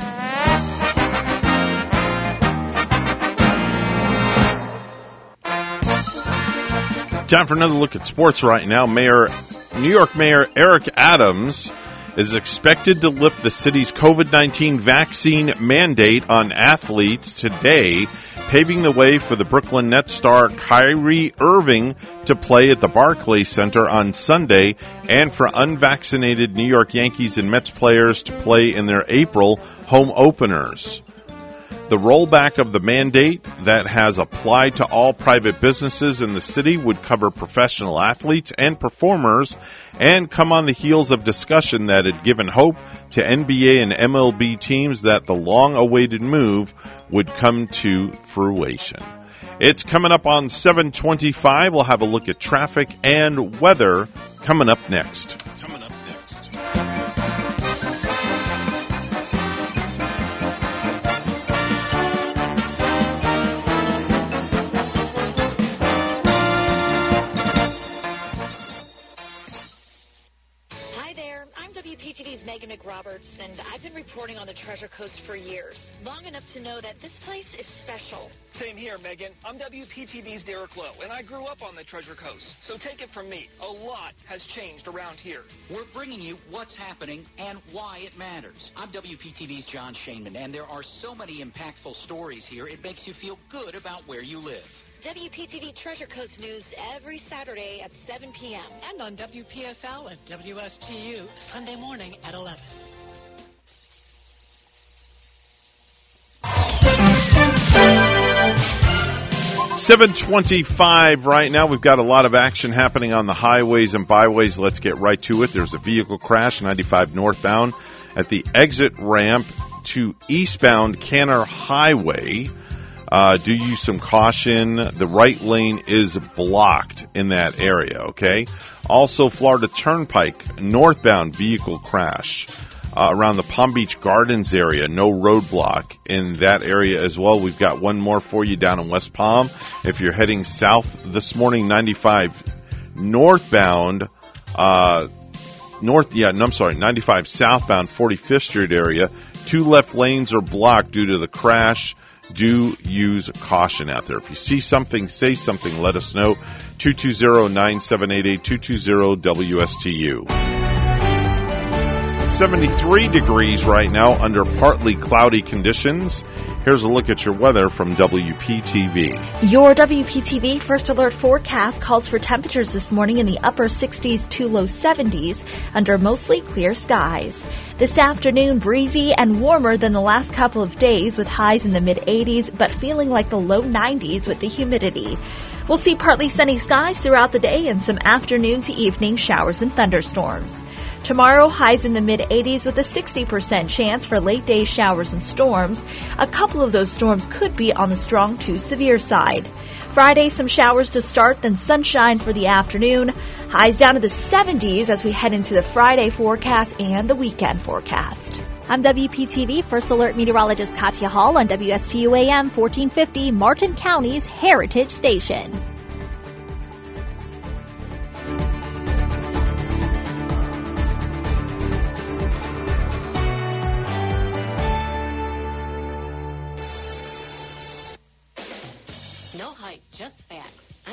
Time for another look at sports right now. Mayor, New York Mayor Eric Adams is expected to lift the city's COVID-19 vaccine mandate on athletes today, paving the way for the Brooklyn Nets star Kyrie Irving to play at the Barclays Center on Sunday and for unvaccinated New York Yankees and Mets players to play in their April home openers. The rollback of the mandate that has applied to all private businesses in the city would cover professional athletes and performers and come on the heels of discussion that had given hope to NBA and MLB teams that the long awaited move would come to fruition. It's coming up on 725. We'll have a look at traffic and weather coming up next. Megan McRoberts, and I've been reporting on the Treasure Coast for years, long enough to know that this place is special. Same here, Megan. I'm WPTV's Derek Lowe, and I grew up on the Treasure Coast. So take it from me, a lot has changed around here. We're bringing you what's happening and why it matters. I'm WPTV's John Shainman, and there are so many impactful stories here, it makes you feel good about where you live. WPTV Treasure Coast News every Saturday at 7 p.m. And on WPSL and WSTU Sunday morning at 11. 725 right now. We've got a lot of action happening on the highways and byways. Let's get right to it. There's a vehicle crash, 95 northbound, at the exit ramp to eastbound Kanner Highway. Uh, do use some caution. The right lane is blocked in that area, okay? Also, Florida Turnpike, northbound vehicle crash uh, around the Palm Beach Gardens area. No roadblock in that area as well. We've got one more for you down in West Palm. If you're heading south this morning, 95 northbound, uh, north, yeah, no, I'm sorry, 95 southbound 45th Street area. Two left lanes are blocked due to the crash. Do use caution out there. If you see something, say something, let us know. 220-9788, 220-WSTU. 73 degrees right now under partly cloudy conditions. Here's a look at your weather from WPTV. Your WPTV First Alert forecast calls for temperatures this morning in the upper 60s to low 70s under mostly clear skies. This afternoon, breezy and warmer than the last couple of days with highs in the mid 80s, but feeling like the low 90s with the humidity. We'll see partly sunny skies throughout the day and some afternoon to evening showers and thunderstorms. Tomorrow, highs in the mid 80s with a 60% chance for late day showers and storms. A couple of those storms could be on the strong to severe side. Friday, some showers to start, then sunshine for the afternoon. Highs down to the 70s as we head into the Friday forecast and the weekend forecast. I'm WPTV First Alert Meteorologist Katya Hall on WSTU AM 1450, Martin County's Heritage Station.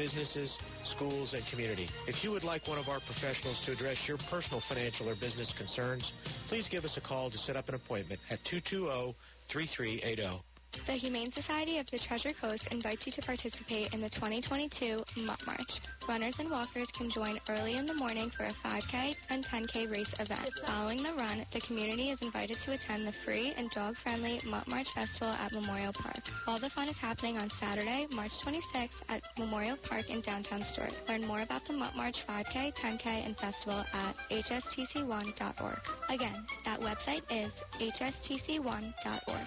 businesses, schools, and community. If you would like one of our professionals to address your personal financial or business concerns, please give us a call to set up an appointment at 220 3380. The Humane Society of the Treasure Coast invites you to participate in the 2022 Mutt March. Runners and walkers can join early in the morning for a 5K and 10K race event. Following the run, the community is invited to attend the free and dog-friendly Mutt March Festival at Memorial Park. All the fun is happening on Saturday, March 26th at Memorial Park in downtown Stuart. Learn more about the Mutt March 5K, 10K, and festival at hstc1.org. Again, that website is hstc1.org.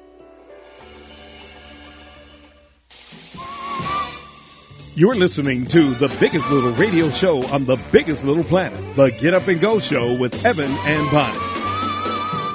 You're listening to the biggest little radio show on the biggest little planet, the Get Up and Go Show with Evan and Bonnie.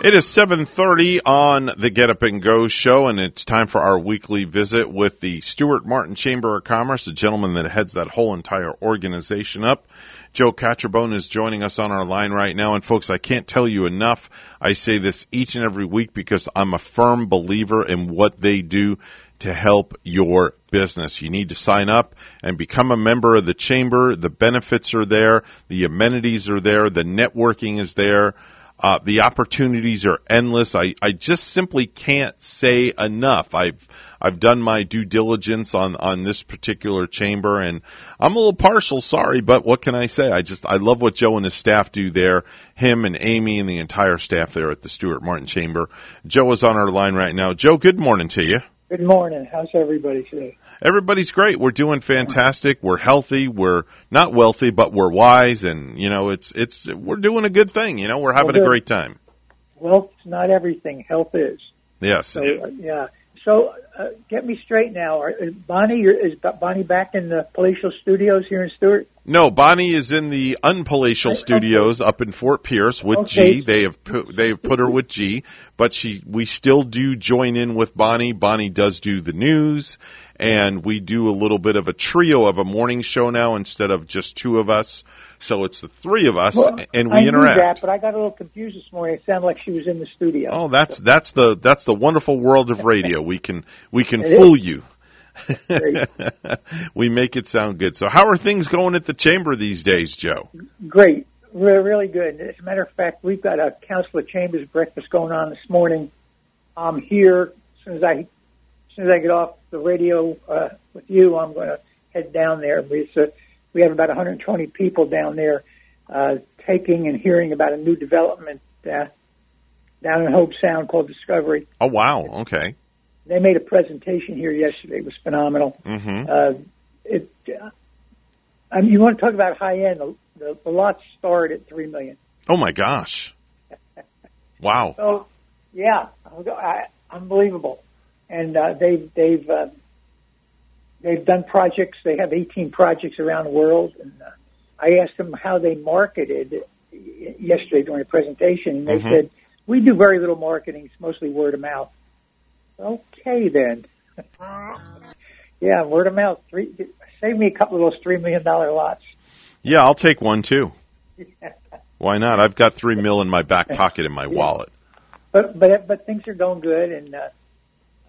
It is 7:30 on the Get Up and Go show and it's time for our weekly visit with the Stuart Martin Chamber of Commerce, the gentleman that heads that whole entire organization up. Joe Catrombone is joining us on our line right now. And folks, I can't tell you enough. I say this each and every week because I'm a firm believer in what they do to help your business. You need to sign up and become a member of the chamber. The benefits are there. The amenities are there. The networking is there. Uh, the opportunities are endless. I, I just simply can't say enough. I've I've done my due diligence on on this particular chamber, and I'm a little partial. Sorry, but what can I say? I just I love what Joe and his staff do there. Him and Amy and the entire staff there at the Stuart Martin Chamber. Joe is on our line right now. Joe, good morning to you. Good morning. How's everybody today? Everybody's great. We're doing fantastic. We're healthy. We're not wealthy, but we're wise, and you know, it's it's we're doing a good thing. You know, we're having Well, a great time. Wealth's not everything. Health is. Yes. So yeah. So uh, get me straight now. Are, is Bonnie, you're, is Bonnie back in the palatial studios here in Stuart? No, Bonnie is in the unpalatial studios up in Fort Pierce with Okay. G. They have put, they have put her with G, but she we still do join in with Bonnie. Bonnie does do the news, and we do a little bit of a trio of a morning show now instead of just two of us. So it's the three of us, Well, and I we knew interact. that, but I got a little confused this morning. It sounded like she was in the studio. Oh, that's that's the that's the wonderful world of radio. We can we can [LAUGHS] It is. fool you. [LAUGHS] we make it sound good. So how are things going at the chamber these days, Joe? Great. We're really good. As a matter of fact, we've got a council of Chambers breakfast going on this morning. I'm here as soon as I, as soon as I get off the radio uh, with you. I'm going to head down there. We, uh, we have about 120 people down there uh, taking and hearing about a new development uh, down in Hobe Sound called Discovery. Oh wow, okay. They made a presentation here yesterday. It was phenomenal. Mm-hmm. Uh, it, uh, I mean, you want to talk about high end? The, the, the lots start at three million. Oh my gosh. Wow. So, yeah, I, unbelievable. And uh, they've they've uh, they've done projects. They have 18 projects around the world. And uh, I asked them how they marketed y- yesterday during the presentation, and they Mhm. said we do very little marketing. It's mostly word of mouth. Okay, then. [LAUGHS] yeah, word of mouth. Three, save me a couple of those three million dollar lots. Yeah, I'll take one too. [LAUGHS] Why not? I've got three mil in my back pocket in my wallet. But but but things are going good, and uh,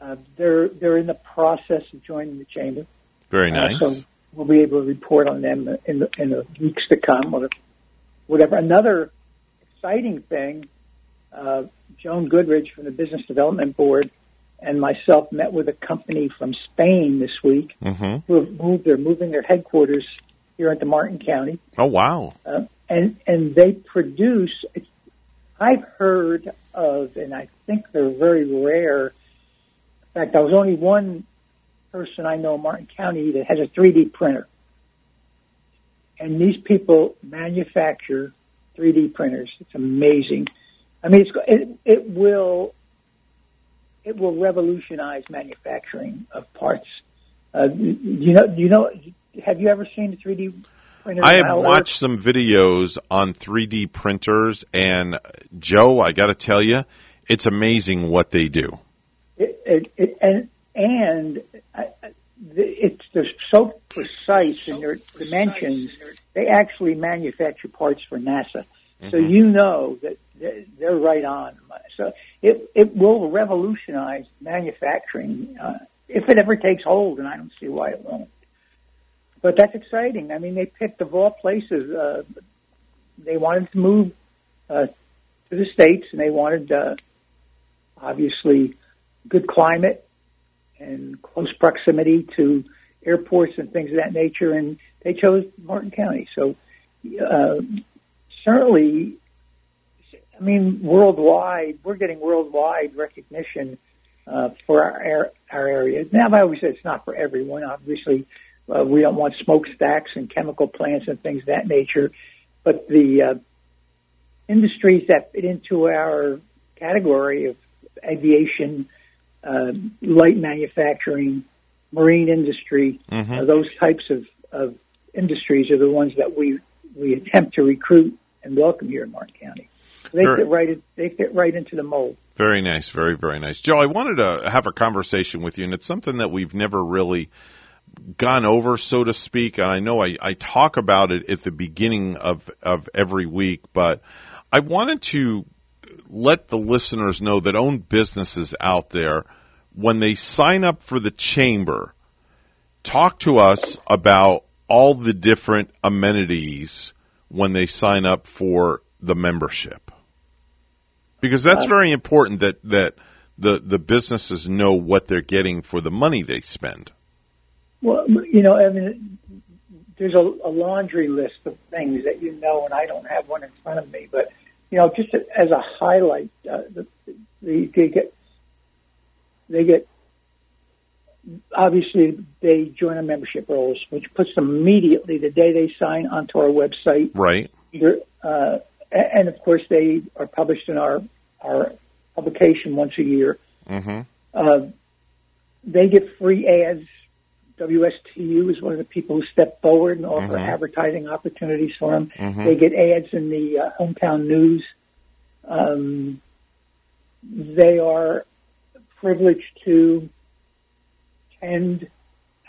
uh, they're they're in the process of joining the chamber. Very Uh, nice. so we'll be able to report on them in the in the weeks to come, or whatever. Another exciting thing, uh, Joan Goodrich from the Business Development Board and myself met with a company from Spain this week Mhm. who have moved. They're moving their headquarters here into Martin County Oh wow. uh, and and they produce. I've heard of, and I think they're very rare. In fact, I was only one person I know in Martin County that has a 3D printer, and these people manufacture 3D printers. It's amazing. I mean, it's, it it will it will revolutionize manufacturing of parts. Uh, you know, you know, have you ever seen a 3D printer? I have watched some videos on 3D printers, and Joe, I got to tell you, it's amazing what they do. It, it, it, and and uh, it's they're so precise in their dimensions. They actually manufacture parts for NASA, so Mhm. you know that they're- they're right on. So it it will revolutionize manufacturing uh, if it ever takes hold, and I don't see why it won't. But that's exciting. I mean, they picked of all places. Uh, they wanted to move uh, to the states, and they wanted uh, obviously good climate and close proximity to airports and things of that nature, and they chose Martin County. So uh, certainly, I mean, worldwide, we're getting worldwide recognition uh, for our our area. Now, I always say it's not for everyone. Obviously, uh, we don't want smokestacks and chemical plants and things of that nature, but the uh, industries that fit into our category of aviation, uh, light manufacturing, marine industry, Mhm. uh, those types of, of industries are the ones that we we attempt to recruit and welcome here in Martin County. They Sure. fit right in, they fit right into the mold. Very nice, very very nice, Joe. I wanted to have a conversation with you, and it's something that we've never really gone over, so to speak. And I know I, I talk about it at the beginning of of every week, but I wanted to let the listeners know that own businesses out there when they sign up for the chamber, talk to us about all the different amenities when they sign up for the membership. Because that's Uh, very important that, that the, the businesses know what they're getting for the money they spend. Well, you know, I mean, there's a, a laundry list of things that you know, and I don't have one in front of me, but you know, just as a highlight, uh, the, the, they get they get obviously they join a membership rolls, which puts them immediately the day they sign onto our website. Right. Uh, and of course they are published in our our publication once a year. Mm-hmm. Uh, they get free ads. WSTU is one of the people who step forward and offer Mhm. advertising opportunities for them. Mhm. They get ads in the uh, hometown news. Um, they are privileged to attend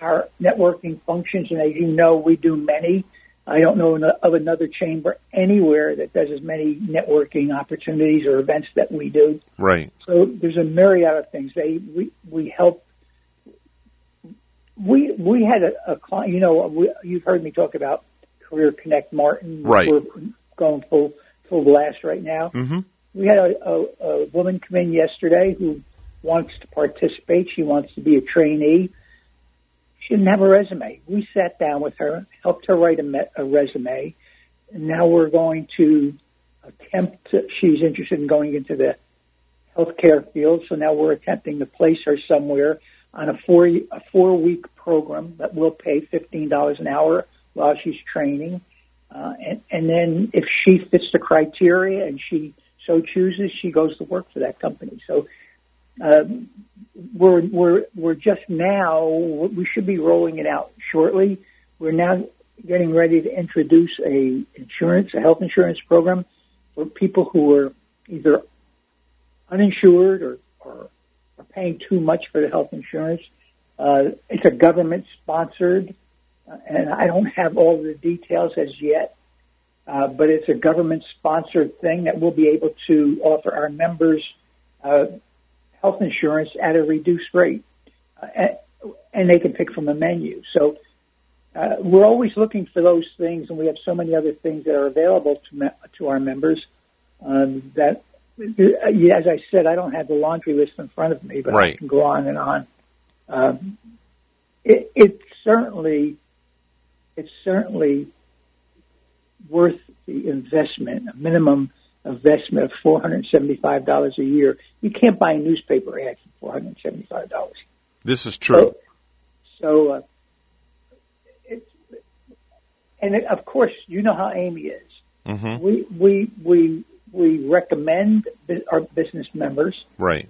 our networking functions, and as you know, we do many. I don't know of another chamber anywhere that does as many networking opportunities or events that we do. Right. So there's a myriad of things. They we we help. We we had a, a client. You know, we, you've heard me talk about Career Connect Martin. Right. We're going full full blast right now. Mm-hmm. We had a, a, a woman come in yesterday who wants to participate. She wants to be a trainee. She didn't have a resume. We sat down with her, helped her write a, me- a resume, and now we're going to attempt. To, she's interested in going into the healthcare field, so now we're attempting to place her somewhere on a four a four week program that will pay fifteen dollars an hour while she's training, uh, and and then if she fits the criteria and she so chooses, she goes to work for that company. So um, we're we're we're just now we should be rolling it out shortly. We're now getting ready to introduce a insurance a health insurance program for people who are either uninsured or, or are paying too much for the health insurance. Uh, it's a government sponsored, uh, and I don't have all the details as yet. Uh, but it's a government sponsored thing that we'll be able to offer our members uh, health insurance at a reduced rate, uh, and, and they can pick from a menu. So uh, we're always looking for those things, and we have so many other things that are available to me- to our members um, that, as I said, I don't have the laundry list in front of me, but I can go on and on. Um, it, it's certainly it's certainly worth the investment, a minimum investment of four hundred seventy-five dollars a year. You can't buy a newspaper ad for four hundred seventy-five dollars. This is true. So, uh, it's, and it, of course, you know how Amy is. Mm-hmm. We we we we recommend our business members. Right.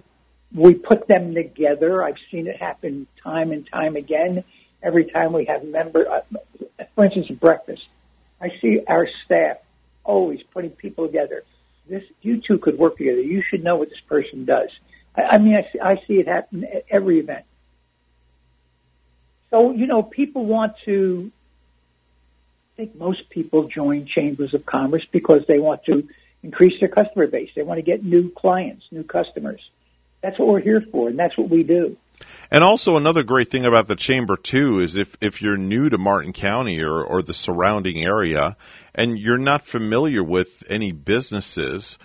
We put them together. I've seen it happen time and time again. Every time we have member, uh, for instance, breakfast, I see our staff always putting people together. This, you two could work together. You should know what this person does. I, I mean, I see, I see it happen at every event. So, you know, people want to, I think most people join chambers of commerce because they want to increase their customer base. They want to get new clients, new customers. That's what we're here for, and that's what we do. And also another great thing about the chamber too is if if you're new to Martin County or or the surrounding area and you're not familiar with any businesses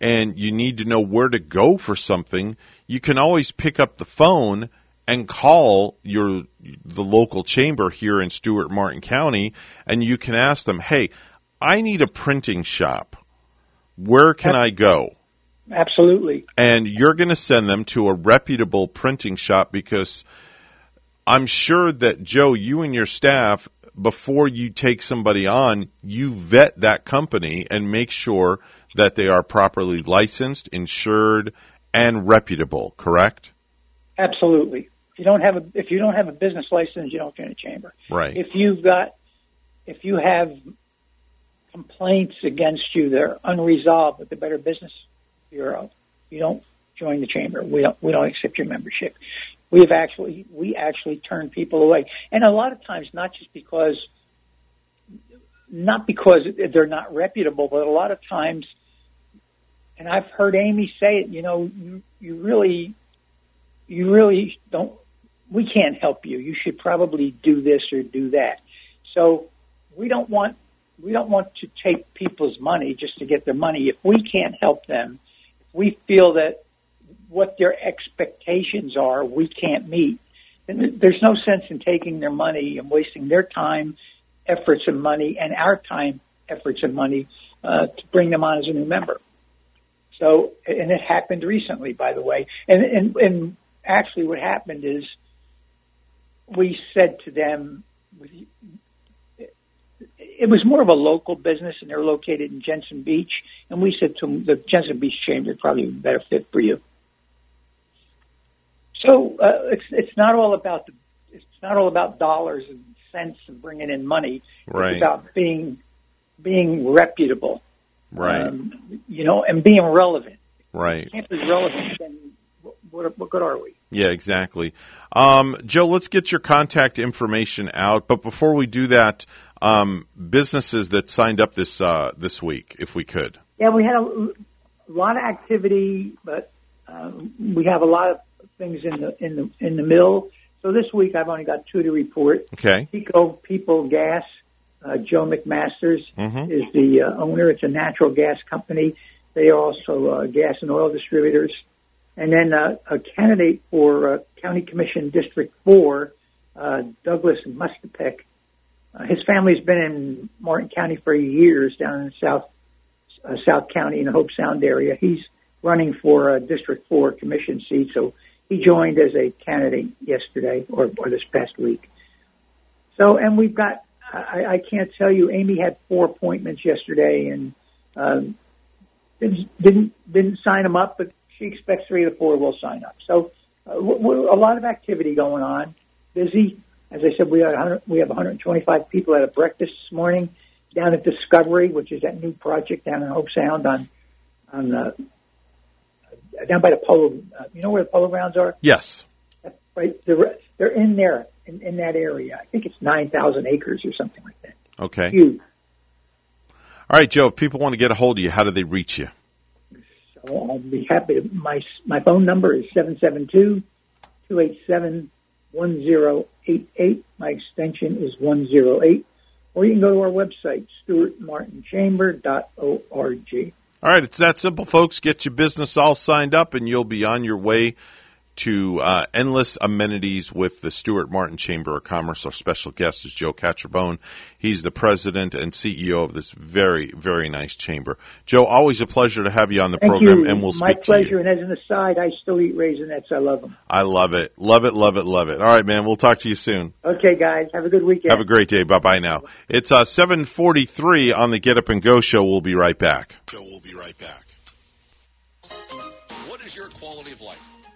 and you need to know where to go for something, you can always pick up the phone and call your the local chamber here in Stuart Martin County and you can ask them, "Hey, I need a printing shop. Where can I go?" Absolutely. and you're going to send them to a reputable printing shop because I'm sure that Joe, you and your staff, before you take somebody on, you vet that company and make sure that they are properly licensed, insured, and reputable. Correct? Absolutely. If you don't have a if you don't have a business license, you don't join a chamber. Right. If you've got if you have complaints against you that are unresolved with the Better Business Bureau, you don't join the chamber. We don't we don't accept your membership. We have actually we actually turn people away, and a lot of times not just because not because they're not reputable, but a lot of times, and I've heard Amy say it. You know, you you really you really don't. We can't help you. You should probably do this or do that. So we don't want we don't want to take people's money just to get their money. If we can't help them, if we feel that what their expectations are we can't meet, then there's no sense in taking their money and wasting their time, efforts, and money, and our time, efforts, and money uh, to bring them on as a new member. So, and it happened recently, by the way. And, and, and actually what happened is we said to them, it was more of a local business and they're located in Jensen Beach. And we said to them, the Jensen Beach Chamber probably a better fit for you. So, uh, it's, it's not all about the, it's not all about dollars and cents and bringing in money. Right. It's about being, being reputable. Right. Um, you know, and being relevant. Right. You can't be relevant, then what, what good are we? Yeah, exactly. Um, Joe, let's get your contact information out. But before we do that, um, businesses that signed up this uh, this week, if we could. Yeah, we had a, lot of activity, but um, we have a lot of things in the in the in the mill. So this week I've only got two to report. Okay. Pico People Gas. Uh, Joe McMasters Mhm. is the uh, owner. It's a natural gas company. They are also uh, gas and oil distributors. And then uh, a candidate for uh, County Commission District 4, uh, Douglas Mustapek. Uh, his family's been in Martin County for years down in South uh, South County in the Hobe Sound area. He's running for a District 4 commission seat, so he joined as a candidate yesterday or, or this past week. So, and we've got, I, I can't tell you, Amy had four appointments yesterday and um, didn't, didn't didn't sign them up, but she expects three to four will sign up. So, uh, w- w- a lot of activity going on. Busy, as I said, we 100, we have 125 people at a breakfast this morning down at Discovery, which is that new project down in Hobe Sound on on uh, down by the polo. Uh, you know where the polo grounds are? Yes. Right, they're they're in there in, in that area. I think it's 9,000 acres or something like that. Okay. Huge. All right, Joe. If people want to get a hold of you, how do they reach you? I'll be happy to. My my phone number is seven seven two two eight seven one zero eight eight. My extension is one zero eight. Or you can go to our website, stuartmartinchamber.org. All right, it's that simple, folks. Get your business all signed up, and you'll be on your way to uh, endless amenities with the Stuart Martin Chamber of Commerce. Our special guest is Joe Catrombone. He's the president and CEO of this very, very nice chamber. Joe, always a pleasure to have you on the Thank program, you. and we'll My speak to pleasure. you. My pleasure and as an aside, I still eat raisinets. I love them. I love it, love it, love it, love it. All right, man. We'll talk to you soon. Okay, guys. Have a good weekend. Have a great day. Bye bye now. It's uh, 743 on the Get Up and Go show. We'll be right back. Joe will be right back. What is your quality of life?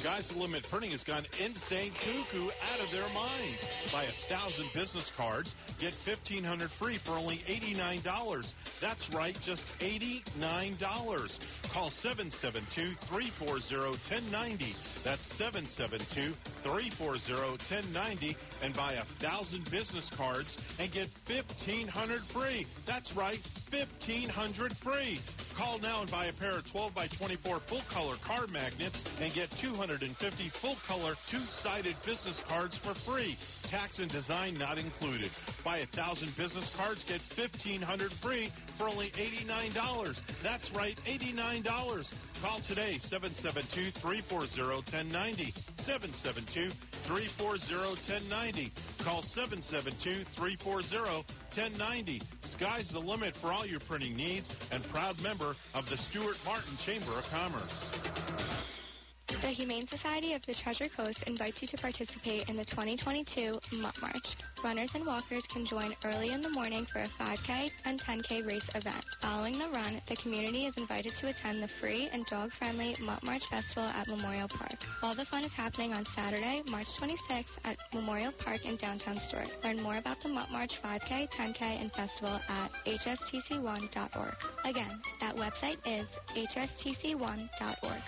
Sky's the Limit Printing has gone insane cuckoo out of their minds. Buy a thousand business cards, get fifteen hundred free for only eighty-nine dollars. That's right, just eighty-nine dollars. Call 772-340-1090. That's 772-340-1090 and buy a thousand business cards and get fifteen hundred free. That's right, fifteen hundred free. Call now and buy a pair of 12 by 24 full color card magnets and get 250 full color two-sided business cards for free. Tax and design not included. Buy a thousand business cards, get 1500 free for only $89. That's right, $89. Call today, 772-340-1090. 772-340-1090. Call 772-340-1090. Sky's the limit for all your printing needs and proud member of the Stuart Martin Chamber of Commerce. The Humane Society of the Treasure Coast invites you to participate in the 2022 Mutt March. Runners and walkers can join early in the morning for a 5K and 10K race event. Following the run, the community is invited to attend the free and dog-friendly Mutt March Festival at Memorial Park. All the fun is happening on Saturday, March 26th at Memorial Park in downtown Stuart. Learn more about the Mutt March 5K, 10K, and festival at hstc1.org. Again, that website is hstc1.org.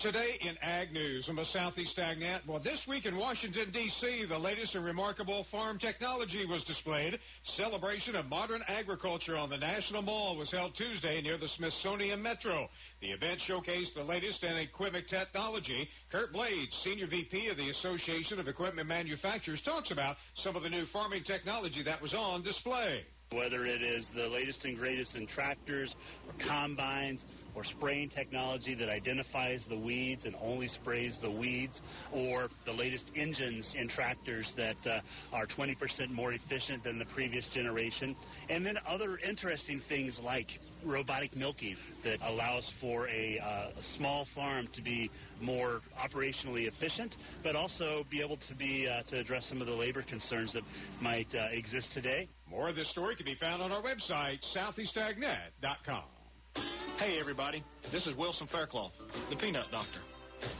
Today in Ag News from the Southeast AgNet. Well, this week in Washington, D.C., the latest and remarkable farm technology was displayed. Celebration of modern agriculture on the National Mall was held Tuesday near the Smithsonian Metro. The event showcased the latest in equipment technology. Kurt Blades, Senior VP of the Association of Equipment Manufacturers, talks about some of the new farming technology that was on display. Whether it is the latest and greatest in tractors or combines, or spraying technology that identifies the weeds and only sprays the weeds, or the latest engines in tractors that uh, are 20% more efficient than the previous generation, and then other interesting things like robotic milking that allows for a, uh, small farm to be more operationally efficient, but also be able to be uh, to address some of the labor concerns that might uh, exist today. More of this story can be found on our website, southeastagnet.com. Hey everybody, this is Wilson Faircloth, the Peanut Doctor,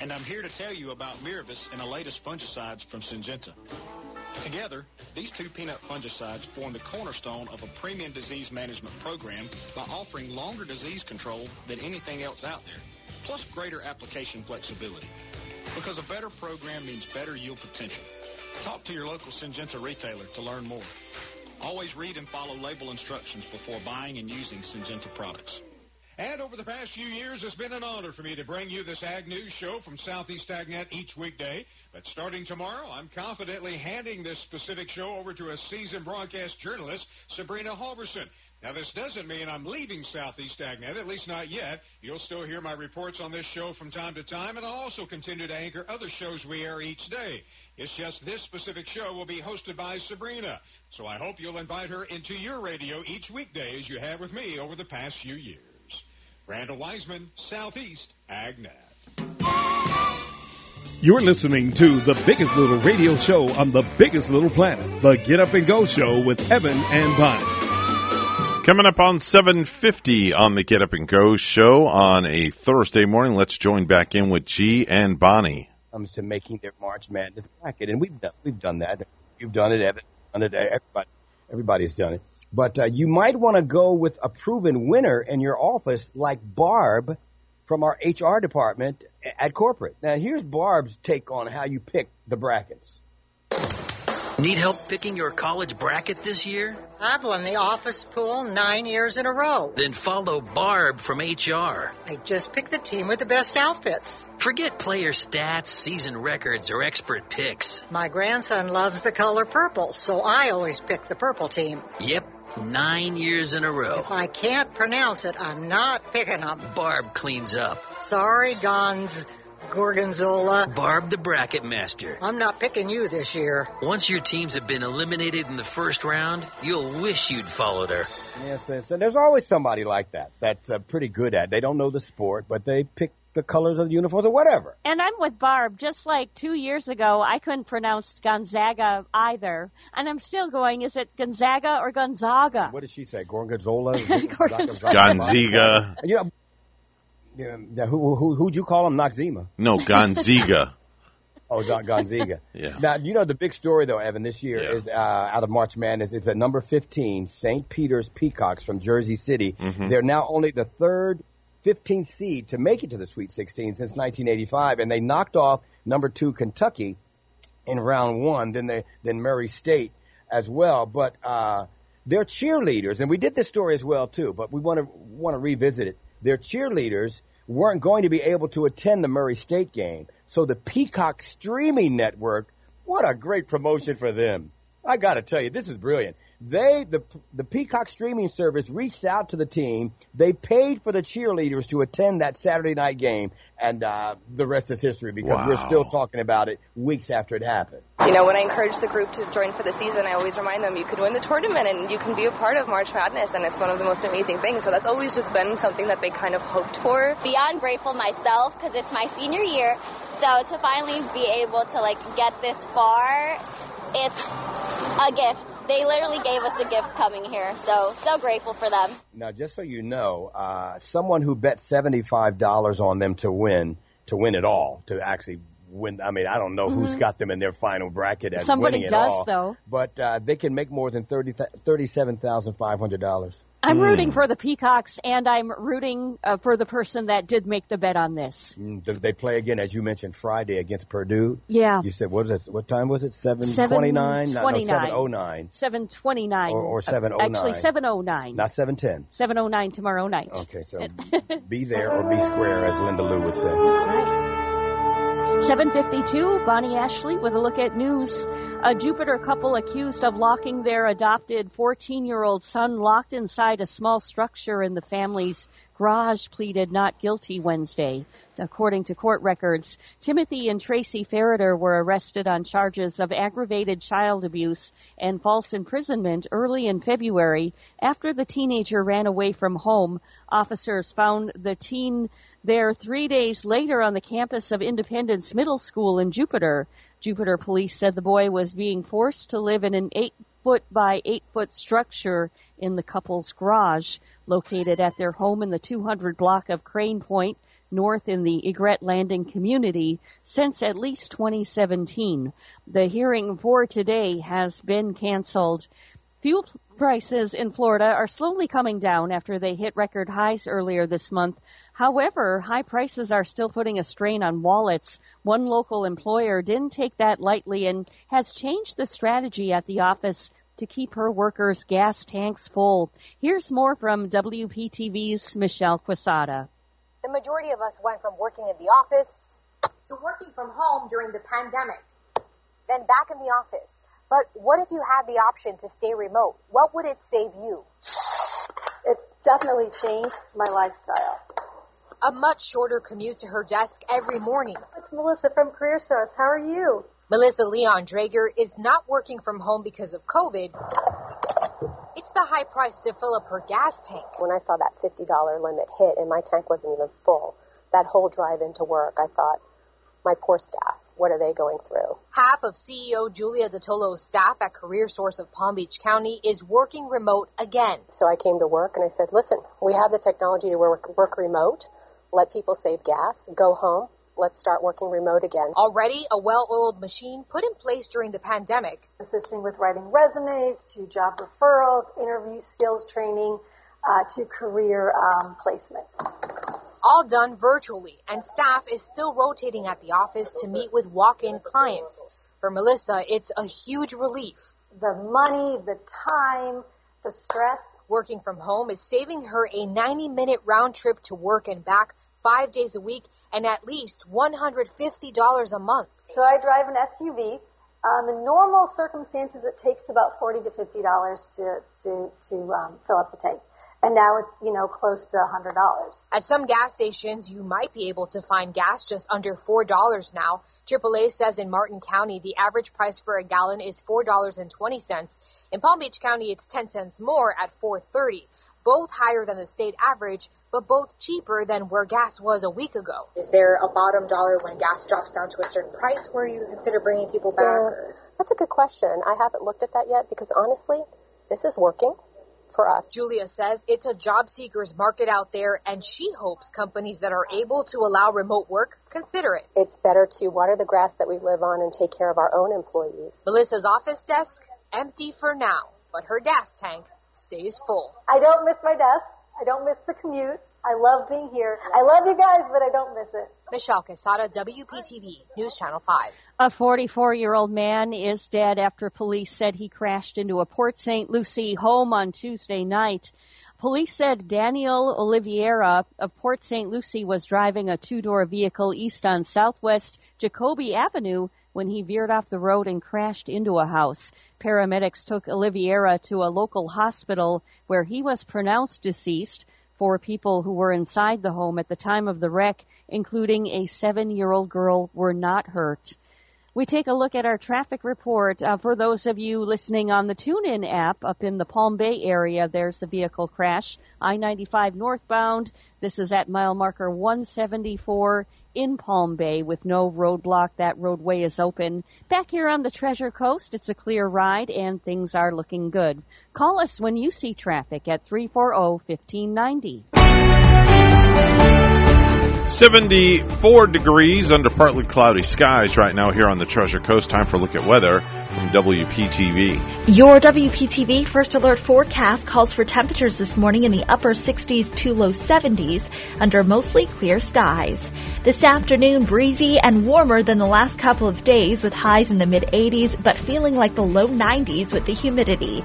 and I'm here to tell you about Miravis and the latest fungicides from Syngenta. Together, these two peanut fungicides form the cornerstone of a premium disease management program by offering longer disease control than anything else out there, plus greater application flexibility. Because a better program means better yield potential. Talk to your local Syngenta retailer to learn more. Always read and follow label instructions before buying and using Syngenta products. And over the past few years, it's been an honor for me to bring you this Ag News show from Southeast AgNet each weekday. But starting tomorrow, I'm confidently handing this specific show over to a seasoned broadcast journalist, Sabrina Halverson. Now, this doesn't mean I'm leaving Southeast AgNet, at least not yet. You'll still hear my reports on this show from time to time, and I'll also continue to anchor other shows we air each day. It's just this specific show will be hosted by Sabrina. So I hope you'll invite her into your radio each weekday as you have with me over the past few years. Randall Wiseman, Southeast AgNet. You're listening to the biggest little radio show on the biggest little planet, the Get Up and Go Show with Evan and Bonnie. Coming up on 750 on the Get Up and Go show on a Thursday morning. Let's join back in with G and Bonnie. Comes to making their March Madness bracket, and we've done we've done that. You've done it, Evan. Done it. Everybody, everybody's done it. But uh, you might want to go with a proven winner in your office, like Barb from our HR department at corporate. Now, here's Barb's take on how you pick the brackets. Need help picking your college bracket this year? I've won the office pool nine years in a row. Then follow Barb from HR. I just pick the team with the best outfits. Forget player stats, season records, or expert picks. My grandson loves the color purple, so I always pick the purple team. Yep, nine years in a row. If I can't pronounce it, I'm not picking them. Barb cleans up. Sorry, Gons. Gorgonzola. Barb the Bracket Master. I'm not picking you this year. Once your teams have been eliminated in the first round, you'll wish you'd followed her. Yes, yes, and there's always somebody like that that's uh, pretty good at. it. They don't know the sport, but they pick the colors of the uniforms or whatever. And I'm with Barb. Just like two years ago, I couldn't pronounce Gonzaga either. And I'm still going, is it Gonzaga or Gonzaga? What did she say? Gorgonzola? [LAUGHS] Gonziga. You know, yeah, yeah, who, who, who'd you call him? Noxzema. No, Gonziga. [LAUGHS] Oh, John Gonzaga. [LAUGHS] Yeah. Now, you know the big story though, Evan, this year Yeah. is uh, out of March Madness. It's at number 15, St. Peter's Peacocks from Jersey City. Mhm. They're now only the third 15th seed to make it to the Sweet 16 since 1985, and they knocked off number two Kentucky in round one. Then they then Murray State as well. But uh, they're cheerleaders, and we did this story as well too. But we want to want to revisit it. Their cheerleaders weren't going to be able to attend the Murray State game, so the Peacock streaming network. What a great promotion for them! I got to tell you, this is brilliant. They the the Peacock streaming service reached out to the team. They paid for the cheerleaders to attend that Saturday night game, and uh, the rest is history because we're still talking about it weeks after it happened. You know, when I encourage the group to join for the season, I always remind them you can win the tournament and you can be a part of March Madness, and it's one of the most amazing things. So that's always just been something that they kind of hoped for. beyond grateful myself because it's my senior year. So to finally be able to like get this far, it's a gift. They literally gave us a gift coming here. So so grateful for them. Now, just so you know, uh, someone who bet seventy-five dollars on them to win, to win it all, to actually win. I mean, I don't know who's Mhm. got them in their final bracket as Somebody winning it does, all, though. but uh, they can make more than thirty thirty-seven thousand five hundred dollars. I'm Hmm. rooting for the Peacocks, and I'm rooting uh, for the person that did make the bet on this. Mm, They play again, as you mentioned, Friday against Purdue. Yeah. You said what was it? What time was it? Seven twenty-nine? No, no, seven oh nine. 729. Or- or Uh, 709. Actually, 709. Not seven ten. 709 tomorrow night. Okay, so [LAUGHS] be there or be square, as Linda Lou would say. That's right. 752, Bonnie Ashley with a look at news. A Jupiter couple accused of locking their adopted 14 year old son locked inside a small structure in the family's garage pleaded not guilty Wednesday. According to court records, Timothy and Tracy Ferriter were arrested on charges of aggravated child abuse and false imprisonment early in February after the teenager ran away from home. Officers found the teen there three days later on the campus of Independence Middle School in Jupiter. Jupiter police said the boy was being forced to live in an eight foot by eight foot structure in the couple's garage located at their home in the 200 block of Crane Point north in the Egret Landing community since at least 2017. The hearing for today has been canceled. Fuel prices in Florida are slowly coming down after they hit record highs earlier this month. However, high prices are still putting a strain on wallets. One local employer didn't take that lightly and has changed the strategy at the office to keep her workers' gas tanks full. Here's more from WPTV's Michelle Quesada. The majority of us went from working in the office to working from home during the pandemic, then back in the office. But what if you had the option to stay remote? What would it save you? It's definitely changed my lifestyle. A much shorter commute to her desk every morning. It's Melissa from Career Stars. How are you? Melissa Leon Drager is not working from home because of COVID. It's the high price to fill up her gas tank. When I saw that $50 limit hit and my tank wasn't even full, that whole drive into work, I thought, my poor staff, what are they going through? Half of CEO Julia Dattolo's staff at Career Source of Palm Beach County is working remote again. So I came to work and I said, listen, we have the technology to work, work remote, let people save gas, go home, let's start working remote again. Already a well-oiled machine put in place during the pandemic. Assisting with writing resumes, to job referrals, interview skills training, uh, to career um, placement. All done virtually, and staff is still rotating at the office to meet with walk-in clients. For Melissa, it's a huge relief. The money, the time, the stress. Working from home is saving her a 90-minute round trip to work and back five days a week and at least $150 a month. So I drive an SUV. Um, in normal circumstances, it takes about forty to fifty dollars to to to um, fill up the tank. And now it's, you know, close to a $100. At some gas stations, you might be able to find gas just under $4 now. AAA says in Martin County, the average price for a gallon is $4.20. In Palm Beach County, it's 10 cents more at 4.30. Both higher than the state average, but both cheaper than where gas was a week ago. Is there a bottom dollar when gas drops down to a certain price where you consider bringing people back? Yeah, that's a good question. I haven't looked at that yet because honestly, this is working for us. Julia says it's a job seekers market out there and she hopes companies that are able to allow remote work consider it. It's better to water the grass that we live on and take care of our own employees. Melissa's office desk empty for now, but her gas tank stays full. I don't miss my desk. I don't miss the commute. I love being here. I love you guys, but I don't miss it. Michelle Quesada, WPTV, News Channel 5. A 44 year old man is dead after police said he crashed into a Port St. Lucie home on Tuesday night. Police said Daniel Oliveira of Port St. Lucie was driving a two door vehicle east on Southwest Jacoby Avenue when he veered off the road and crashed into a house. Paramedics took Oliveira to a local hospital where he was pronounced deceased. Four people who were inside the home at the time of the wreck, including a seven year old girl, were not hurt. We take a look at our traffic report. Uh, for those of you listening on the TuneIn app up in the Palm Bay area, there's a vehicle crash. I-95 northbound. This is at mile marker 174 in Palm Bay with no roadblock. That roadway is open. Back here on the Treasure Coast, it's a clear ride and things are looking good. Call us when you see traffic at 340-1590. 74 degrees under partly cloudy skies right now here on the Treasure Coast. Time for a look at weather from WPTV. Your WPTV First Alert forecast calls for temperatures this morning in the upper 60s to low 70s under mostly clear skies. This afternoon, breezy and warmer than the last couple of days with highs in the mid 80s, but feeling like the low 90s with the humidity.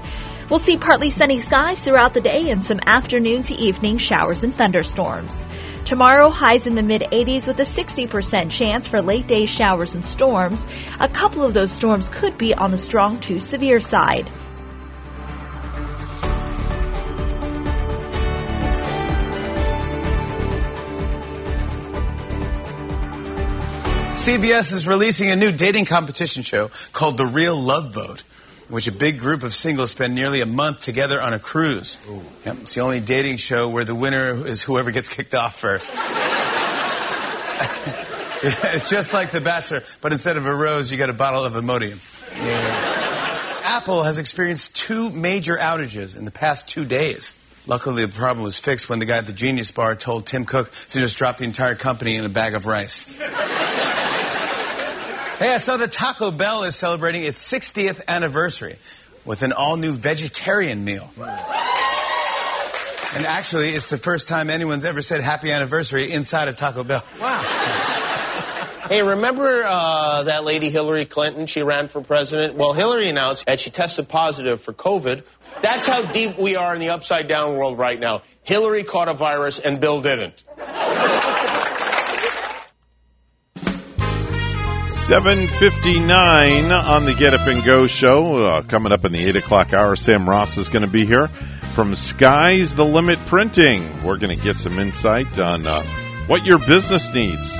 We'll see partly sunny skies throughout the day and some afternoon to evening showers and thunderstorms. Tomorrow, highs in the mid 80s with a 60% chance for late day showers and storms. A couple of those storms could be on the strong to severe side. CBS is releasing a new dating competition show called The Real Love Boat, which a big group of singles spend nearly a month together on a cruise. Yep, it's the only dating show where the winner is whoever gets kicked off first. [LAUGHS] it's just like The Bachelor, but instead of a rose, you get a bottle of Imodium. Yeah. Apple has experienced two major outages in the past two days. Luckily, the problem was fixed when the guy at the Genius Bar told Tim Cook to just drop the entire company in a bag of rice. Hey, I saw that Taco Bell is celebrating its 60th anniversary with an all new vegetarian meal. And actually, it's the first time anyone's ever said happy anniversary inside a Taco Bell. Wow. Hey, remember uh, that lady Hillary Clinton? She ran for president. Well, Hillary announced that she tested positive for COVID. That's how deep we are in the upside down world right now. Hillary caught a virus and Bill didn't. 759 on the Get Up and Go show. Uh, coming up in the 8 o'clock hour, Sam Ross is going to be here from Sky's the Limit Printing. We're going to get some insight on uh, what your business needs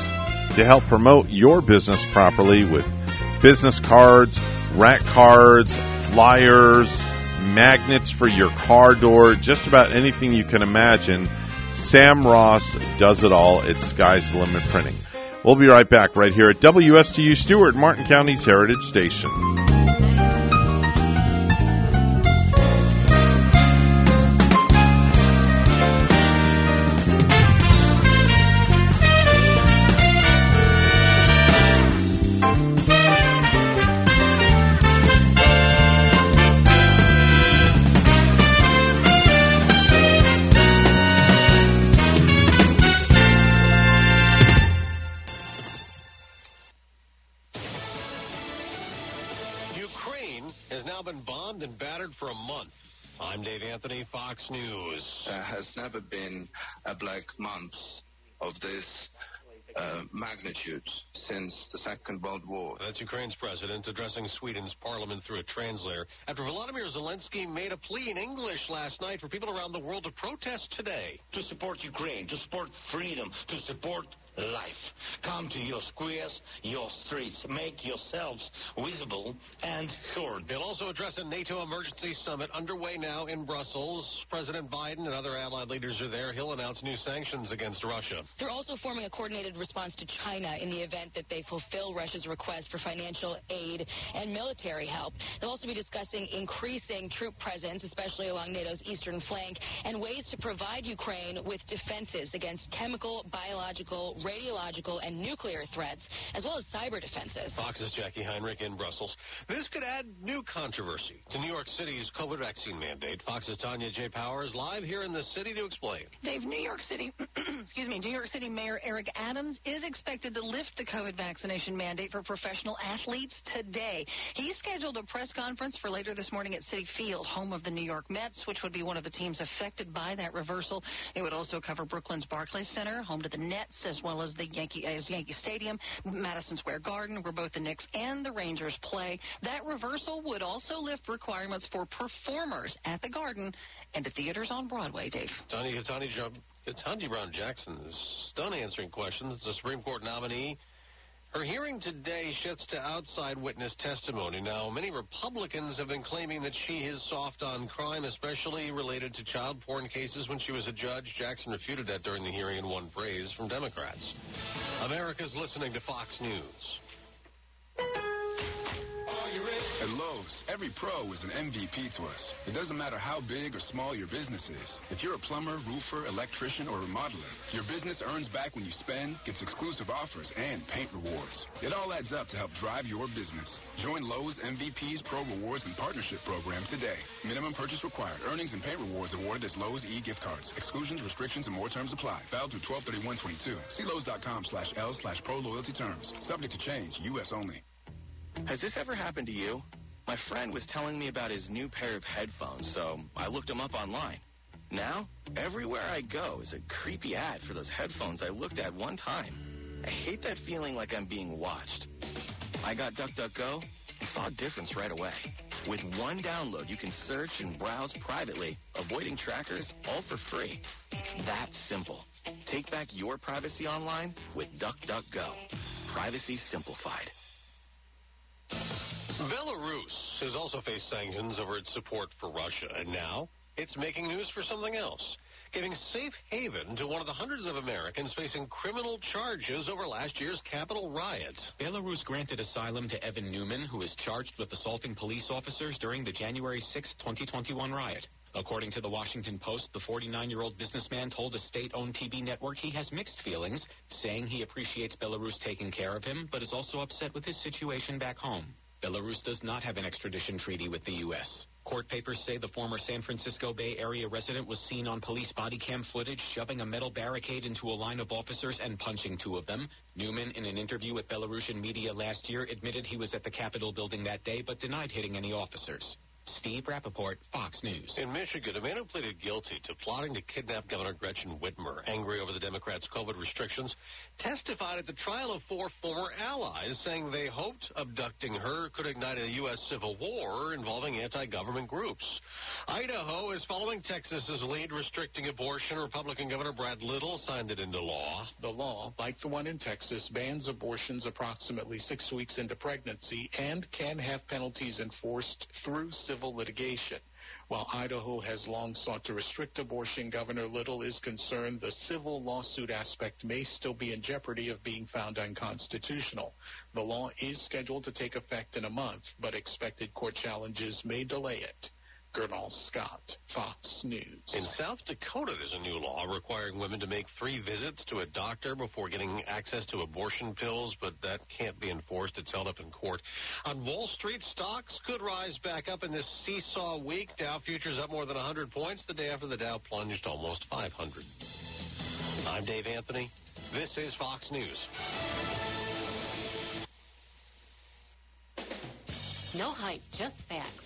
to help promote your business properly with business cards, rack cards, flyers, magnets for your car door, just about anything you can imagine. Sam Ross does it all at Sky's the Limit Printing. We'll be right back right here at WSTU Stuart, Martin County's Heritage Station. Anthony, Fox News. There has never been a black month of this uh, magnitudes since the Second World War. That's Ukraine's president addressing Sweden's parliament through a translator after Volodymyr Zelensky made a plea in English last night for people around the world to protest today. To support Ukraine, to support freedom, to support life. Come to your squares, your streets. Make yourselves visible and heard. They'll also address a NATO emergency summit underway now in Brussels. President Biden and other allied leaders are there. He'll announce new sanctions against Russia. They're also forming a coordinated response to China in the event that they fulfill Russia's request for financial aid and military help. They'll also be discussing increasing troop presence, especially along NATO's eastern flank, and ways to provide Ukraine with defenses against chemical, biological, radiological, and nuclear threats, as well as cyber defenses. Fox's Jacqui Heinrich in Brussels. This could add new controversy to New York City's COVID vaccine mandate. Fox's Tanya J. Powers live here in the city to explain. Dave, New York City, [CLEARS THROAT] excuse me, New York City Mayor Eric Adams is expected to lift the COVID vaccination mandate for professional athletes today. He scheduled a press conference for later this morning at Citi Field, home of the New York Mets, which would be one of the teams affected by that reversal. It would also cover Brooklyn's Barclays Center, home to the Nets, as well as the Yankee, as Yankee Stadium, Madison Square Garden, where both the Knicks and the Rangers play. That reversal would also lift requirements for performers at the Garden and to theaters on Broadway, Dave. Tanya, Tanya, Tanya Brown Jackson is done answering questions. The Supreme Court nominee. Her hearing today shifts to outside witness testimony. Now, many Republicans have been claiming that she is soft on crime, especially related to child porn cases when she was a judge. Jackson refuted that during the hearing in one phrase from Democrats. America's listening to Fox News. At Lowe's, every pro is an MVP to us. It doesn't matter how big or small your business is. If you're a plumber, roofer, electrician, or remodeler, your business earns back when you spend, gets exclusive offers, and paint rewards. It all adds up to help drive your business. Join Lowe's MVP's Pro Rewards and Partnership Program today. Minimum purchase required. Earnings and paint rewards awarded as Lowe's e-gift cards. Exclusions, restrictions, and more terms apply. Valid through 123122. See Lowe's.com slash L slash pro loyalty terms. Subject to change. U.S. only. Has this ever happened to you? My friend was telling me about his new pair of headphones, so I looked them up online. Now, everywhere I go is a creepy ad for those headphones I looked at one time. I hate that feeling like I'm being watched. I got DuckDuckGo and saw a difference right away. With one download, you can search and browse privately, avoiding trackers, all for free. That simple. Take back your privacy online with DuckDuckGo. Privacy simplified. Belarus has also faced sanctions over its support for Russia, and now it's making news for something else, giving safe haven to one of the hundreds of Americans facing criminal charges over last year's Capitol riot. Belarus granted asylum to Evan Newman, who is charged with assaulting police officers during the January 6, 2021 riot. According to the Washington Post, the 49-year-old businessman told a state-owned TV network he has mixed feelings, saying he appreciates Belarus taking care of him, but is also upset with his situation back home. Belarus does not have an extradition treaty with the U.S. Court papers say the former San Francisco Bay Area resident was seen on police body cam footage shoving a metal barricade into a line of officers and punching two of them. Newman, in an interview with Belarusian media last year, admitted he was at the Capitol building that day but denied hitting any officers. Steve Rappaport, Fox News. In Michigan, a man who pleaded guilty to plotting to kidnap Governor Gretchen Whitmer, angry over the Democrats' COVID restrictions, testified at the trial of four former allies, saying they hoped abducting her could ignite a U.S. civil war involving anti-government groups. Idaho is following Texas's lead restricting abortion. Republican Governor Brad Little signed it into law. The law, like the one in Texas, bans abortions approximately six weeks into pregnancy and can have penalties enforced through civil litigation. While Idaho has long sought to restrict abortion, Governor Little is concerned the civil lawsuit aspect may still be in jeopardy of being found unconstitutional. The law is scheduled to take effect in a month, but expected court challenges may delay it. Gurnal Scott, Fox News. In South Dakota, there's a new law requiring women to make three visits to a doctor before getting access to abortion pills, but that can't be enforced. It's held up in court. On Wall Street, stocks could rise back up in this seesaw week. Dow futures up more than 100 points the day after the Dow plunged almost 500. I'm Dave Anthony. This is Fox News. No hype, just facts.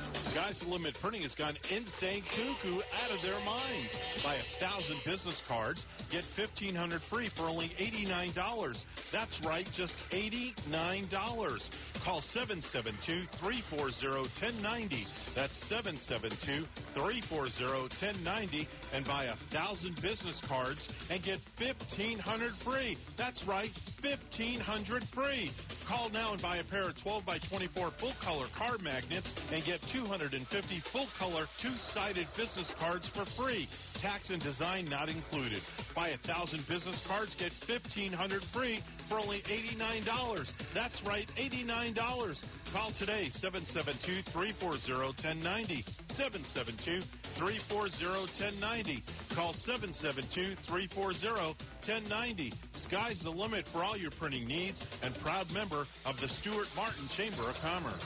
Sky's the Limit Printing has gone insane cuckoo out of their minds. Buy a thousand business cards, get fifteen hundred free for only eighty-nine dollars. That's right, just eighty-nine dollars. Call 772-340-1090. That's 772-340-1090 and buy a thousand business cards and get fifteen hundred free. That's right, fifteen hundred free. Call now and buy a pair of 12 by 24 full color card magnets and get 250 full color two-sided business cards for free. Tax and design not included. Buy a thousand business cards, get 1500 free for only $89. That's right, $89. Call today, 772-340-1090. 772-340-1090. Call 772-340-1090. Sky's the limit for all your printing needs and proud member of the Stuart Martin Chamber of Commerce.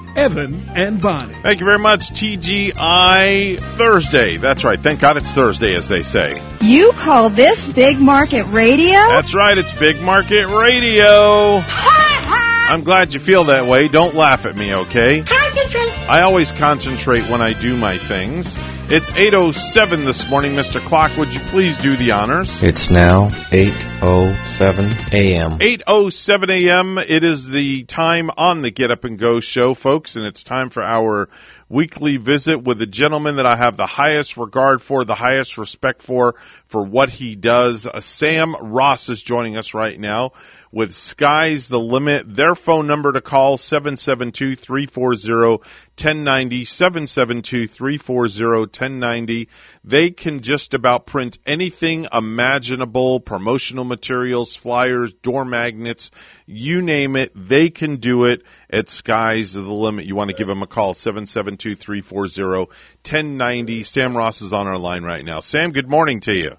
Evan and Bonnie. Thank you very much, TGI Thursday. That's right. Thank God it's Thursday, as they say. You call this big market radio? That's right. It's big market radio. I'm glad you feel that way. Don't laugh at me, okay? Concentrate. I always concentrate when I do my things. It's 8.07 this morning, Mr. Clock. Would you please do the honors? It's now 8.07 a.m. 8.07 a.m. It is the time on the Get Up and Go show, folks, and it's time for our weekly visit with a gentleman that I have the highest regard for, the highest respect for, for what he does. Uh, Sam Ross is joining us right now with Sky's the Limit. Their phone number to call, 772-340-1090, 772-340-1090. They can just about print anything imaginable, promotional materials, flyers, door magnets, you name it, they can do it at Sky's the Limit. You want to give them a call, 772-340-1090. Sam Ross is on our line right now. Sam, good morning to you.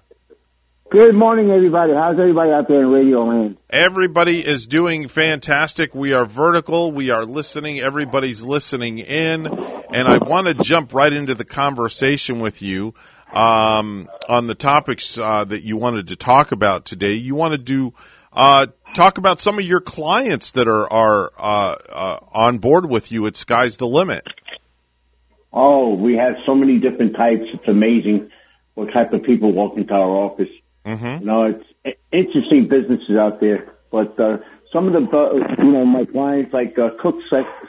Good morning, everybody. How's everybody out there in Radio Land? Everybody is doing fantastic. We are vertical. We are listening. Everybody's listening in. And I want to jump right into the conversation with you um, on the topics uh, that you wanted to talk about today. You want to do uh, talk about some of your clients that are are uh, uh, on board with you at Sky's the Limit. Oh, we have so many different types. It's amazing what type of people walk into our office. Mm-hmm. You know, it's interesting businesses out there. But uh, some of the, uh, you know, my clients like uh, Cook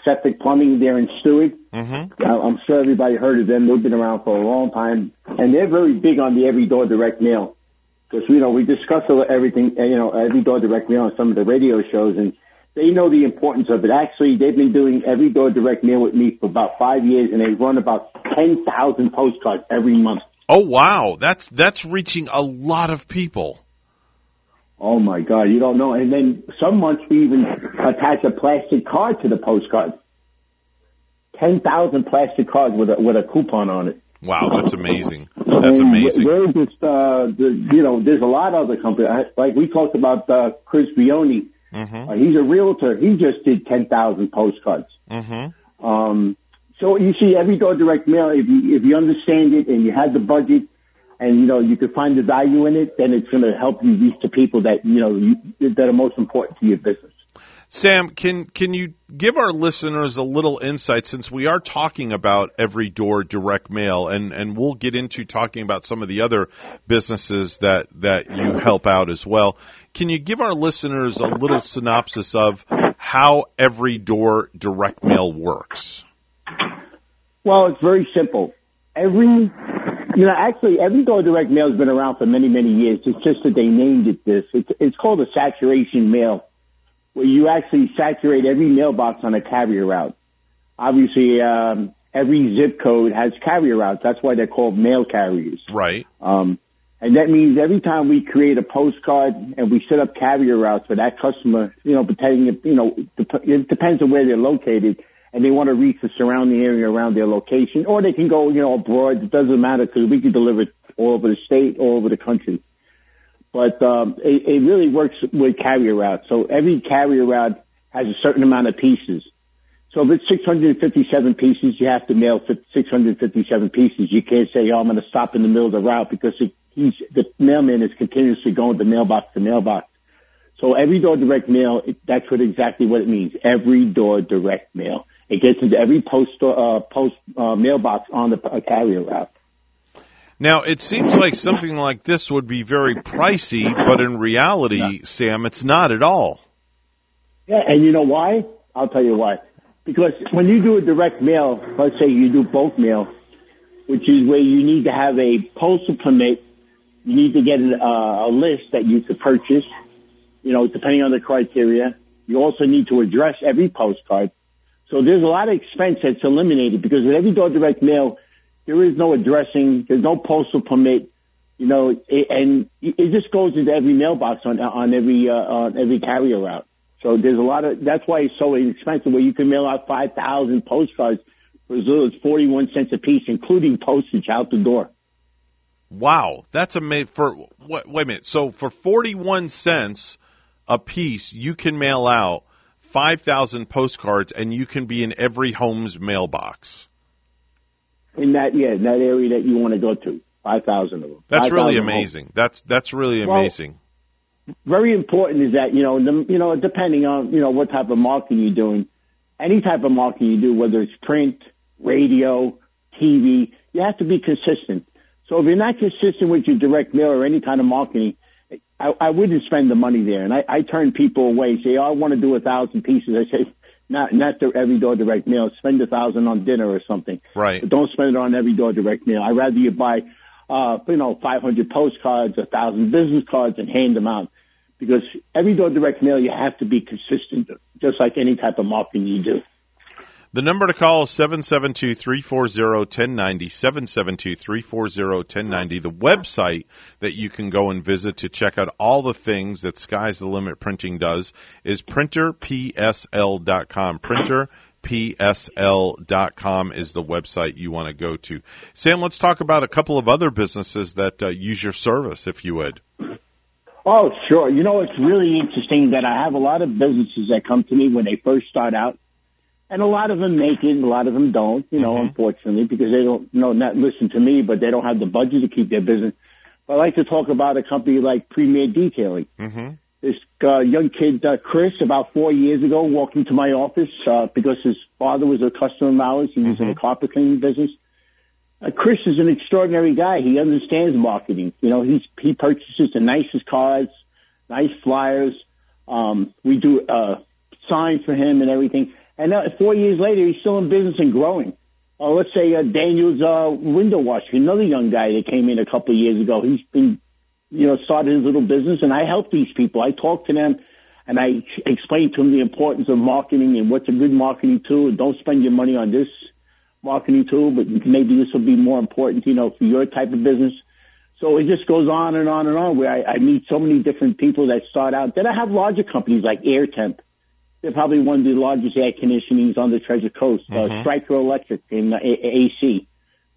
Septic Plumbing there in Stuart. Mm-hmm. I- I'm sure everybody heard of them. They've been around for a long time, and they're very big on the every door direct mail. Because you know we discuss everything, uh, you know, every door direct mail on some of the radio shows, and they know the importance of it. Actually, they've been doing every door direct mail with me for about five years, and they run about ten thousand postcards every month. Oh wow, that's that's reaching a lot of people. Oh my God, you don't know. And then some months we even attach a plastic card to the postcard. Ten thousand plastic cards with a with a coupon on it. Wow, that's amazing. [LAUGHS] That's And amazing. We're just, uh, the, you know, there's a lot of other companies. I- Like we talked about uh, Chris Bione. Mm-hmm. Uh, he's a realtor. He just did ten thousand postcards. Mm-hmm. Um, so you see, every door direct mail, if you if you understand it and you have the budget, and you know you can find the value in it, then it's going to help you reach the people that you know you, that are most important to your business. Sam, can can you give our listeners a little insight since we are talking about every door direct mail and and we'll get into talking about some of the other businesses that that you help out as well. Can you give our listeners a little synopsis of how every door direct mail works? Well, it's very simple. Every, you know, actually every door direct mail has been around for many, many years. It's just that they named it this. It's, it's called a saturation mail, where you actually saturate every mailbox on a carrier route. Obviously, um, every zip code has carrier routes. That's why they're called mail carriers. Right. Um, and that means every time we create a postcard and we set up carrier routes for that customer, you know, depending, you know, it depends on where they're located and they want to reach the surrounding area around their location or they can go, you know, abroad. It doesn't matter because we can deliver all over the state, all over the country. But, um, it, it really works with carrier routes. So every carrier route has a certain amount of pieces. So if it's 657 pieces, you have to mail 657 pieces. You can't say, oh, I'm going to stop in the middle of the route because it, he's, the mailman is continuously going to mailbox to mailbox. So every door direct mail, it, that's what exactly what it means. Every door direct mail. It gets into every post, uh, post, uh, mailbox on the uh, carrier route. Now, it seems like something like this would be very pricey, but in reality, Sam, it's not at all. Yeah, and you know why? I'll tell you why. Because when you do a direct mail, let's say you do bulk mail, which is where you need to have a postal permit, you need to get a, a list that you could purchase, you know, depending on the criteria. You also need to address every postcard. So there's a lot of expense that's eliminated because with every door direct mail, there is no addressing, there's no postal permit, you know, it, and it just goes into every mailbox on on every uh, on every carrier route. So there's a lot of, that's why it's so inexpensive where you can mail out 5,000 postcards for as little as 41 cents a piece, including postage out the door. Wow. That's amazing. For, wait, wait a minute. So for 41 cents a piece, you can mail out 5,000 postcards and you can be in every home's mailbox. In that, yeah, in that area that you want to go to. 5,000 of them. That's 5, really amazing. Homes. That's, that's really well, amazing very important is that you know the, you know depending on you know what type of marketing you're doing, any type of marketing you do, whether it's print, radio, TV, you have to be consistent. So if you're not consistent with your direct mail or any kind of marketing, I, I wouldn't spend the money there. And I, I turn people away. Say, oh, I want to do a thousand pieces. I say, not not the every door direct mail. Spend a thousand on dinner or something. Right. But don't spend it on every door direct mail. I'd rather you buy uh, you know, 500 postcards, a thousand business cards and hand them out. Because every door direct mail, you have to be consistent, just like any type of marketing you do. The number to call is 772-340-1090, 772-340-1090. The website that you can go and visit to check out all the things that Sky's the Limit Printing does is printerpsl.com. Printer psl.com is the website you want to go to. Sam, let's talk about a couple of other businesses that uh, use your service, if you would. Oh, sure. You know, it's really interesting that I have a lot of businesses that come to me when they first start out, and a lot of them make it, and a lot of them don't. You know, mm-hmm. unfortunately, because they don't, you know, not listen to me, but they don't have the budget to keep their business. But I like to talk about a company like Premier Detailing. Mm-hmm this uh, young kid, uh, Chris, about four years ago, walked into my office uh, because his father was a customer of ours. He was mm-hmm. in the carpet cleaning business. Uh, Chris is an extraordinary guy. He understands marketing. You know, he's he purchases the nicest cards, nice flyers. Um, we do uh, signs for him and everything. And uh, four years later, he's still in business and growing. Uh, let's say uh, Daniel's uh, window washer, another young guy that came in a couple of years ago. He's been you know, started his little business and I help these people. I talk to them and I explain to them the importance of marketing and what's a good marketing tool. Don't spend your money on this marketing tool, but maybe this will be more important, you know, for your type of business. So it just goes on and on and on where I, I meet so many different people that start out. Then I have larger companies like AirTemp. They're probably one of the largest air conditionings on the Treasure Coast. Uh, mm-hmm. Uh, Stryker Electric in uh, AC.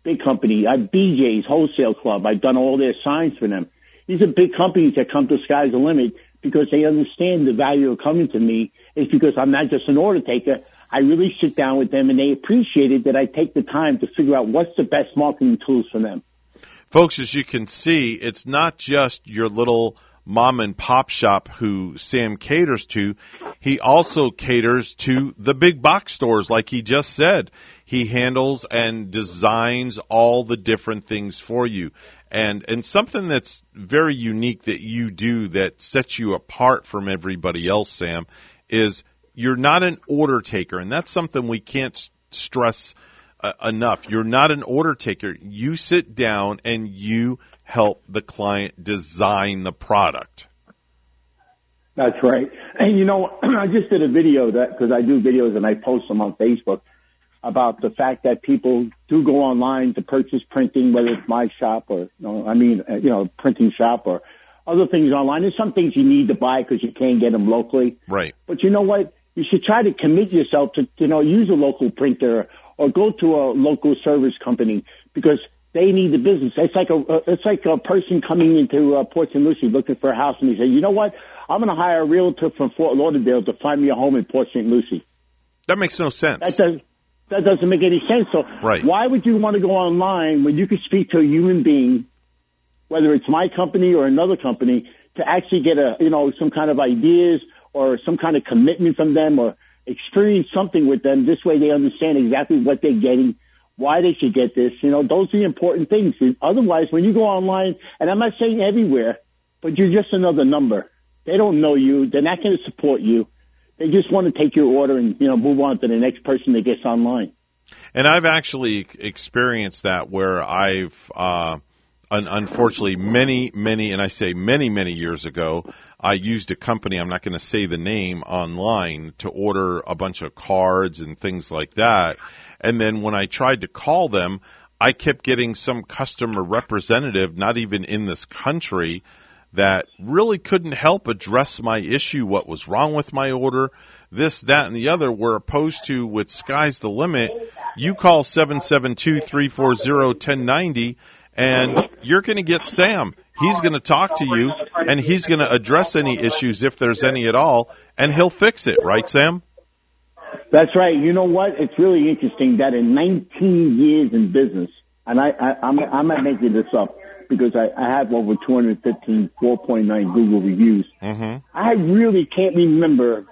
Big company. Have BJ's Wholesale Club. I've done all their signs for them. These are big companies that come to Sky's the Limit because they understand the value of coming to me is because I'm not just an order taker. I really sit down with them and they appreciate it that I take the time to figure out what's the best marketing tools for them. Folks, as you can see, it's not just your little mom and pop shop who Sam caters to. He also caters to the big box stores, like he just said. He handles and designs all the different things for you. And, and something that's very unique that you do that sets you apart from everybody else, Sam, is you're not an order taker. And that's something we can't stress uh, enough. You're not an order taker. You sit down and you help the client design the product. That's right. And you know, [CLEARS THROAT] I just did a video that because I do videos and I post them on Facebook about the fact that people do go online to purchase printing, whether it's my shop or, you know, I mean, uh, you know, printing shop or other things online. There's some things you need to buy because you can't get them locally. Right. But you know what? You should try to commit yourself to, you know, use a local printer or go to a local service company because they need the business. It's like a, it's like a person coming into uh, Port St. Lucie looking for a house and they say, you know what? I'm going to hire a realtor from Fort Lauderdale to find me a home in Port St. Lucie. That makes no sense. That does that doesn't make any sense. So Right. why would you want to go online when you could speak to a human being, whether it's my company or another company, to actually get a you know some kind of ideas or some kind of commitment from them or experience something with them. This way they understand exactly what they're getting, why they should get this. You know, those are the important things. Otherwise, when you go online, and I'm not saying everywhere, but you're just another number. They don't know you. They're not going to support you. They just want to take your order and you know move on to the next person that gets online. And I've actually experienced that where I've, uh, un- unfortunately, many, many, and I say many, many years ago, I used a company, I'm not going to say the name, online to order a bunch of cards and things like that. And then when I tried to call them, I kept getting some customer representative, not even in this country, that really couldn't help address my issue, what was wrong with my order, this, that, and the other, where opposed to with Sky's the Limit, you call 772-340-1090 and you're going to get Sam. He's going to talk to you and he's going to address any issues if there's any at all and he'll fix it, right Sam? That's right. You know what? It's really interesting that in 19 years in business, and I, I I'm I'm not making this up because I, I have over 215 4.9 Google reviews. Mm-hmm. I really can't remember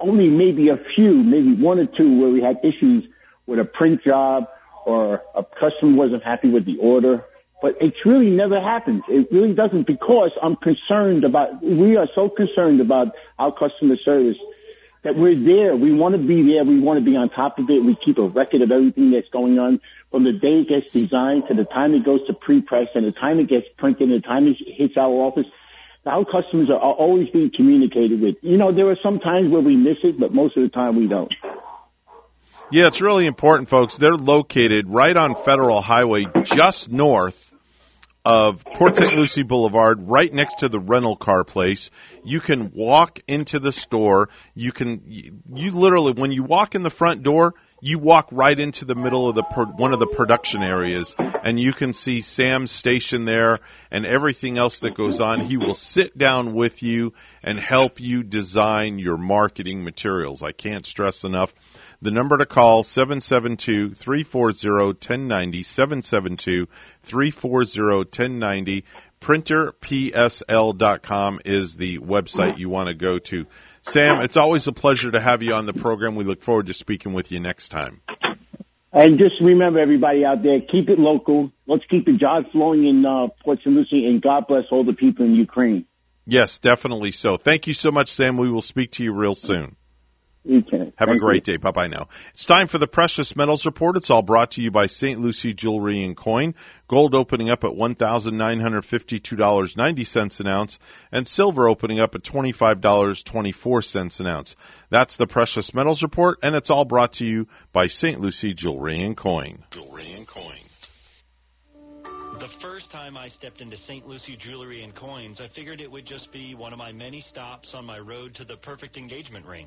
only maybe a few, maybe one or two where we had issues with a print job or a customer wasn't happy with the order. But it's really never happens. It really doesn't because I'm concerned about, we are so concerned about our customer service that we're there. We want to be there. We want to be on top of it. We keep a record of everything that's going on from the day it gets designed to the time it goes to pre-press and the time it gets printed and the time it hits our office. Our customers are always being communicated with. You know, there are some times where we miss it, but most of the time we don't. Yeah, it's really important, folks. They're located right on Federal Highway, just north of Port St. Lucie Boulevard, right next to the rental car place. You can walk into the store. You can, you literally, when you walk in the front door, you walk right into the middle of the pro- one of the production areas, and you can see Sam's station there and everything else that goes on. He will sit down with you and help you design your marketing materials. I can't stress enough. The number to call 772-340-1090 772-340-1090 printerpsl.com is the website you want to go to. Sam, it's always a pleasure to have you on the program. We look forward to speaking with you next time. And just remember, everybody out there, keep it local. Let's keep the jobs flowing in uh, Port St. Lucie, and God bless all the people in Ukraine. Yes, definitely so. Thank you so much, Sam. We will speak to you real soon. Okay. Have a great you. day. Bye bye now. It's time for the Precious Metals Report. It's all brought to you by St. Lucie Jewelry and Coin. Gold opening up at $1,952.90 an ounce and silver opening up at $25.24 an ounce. That's the Precious Metals Report and it's all brought to you by St. Lucie Jewelry and Coin. Jewelry and Coin. The first time I stepped into St. Lucie Jewelry and Coins, I figured it would just be one of my many stops on my road to the perfect engagement ring.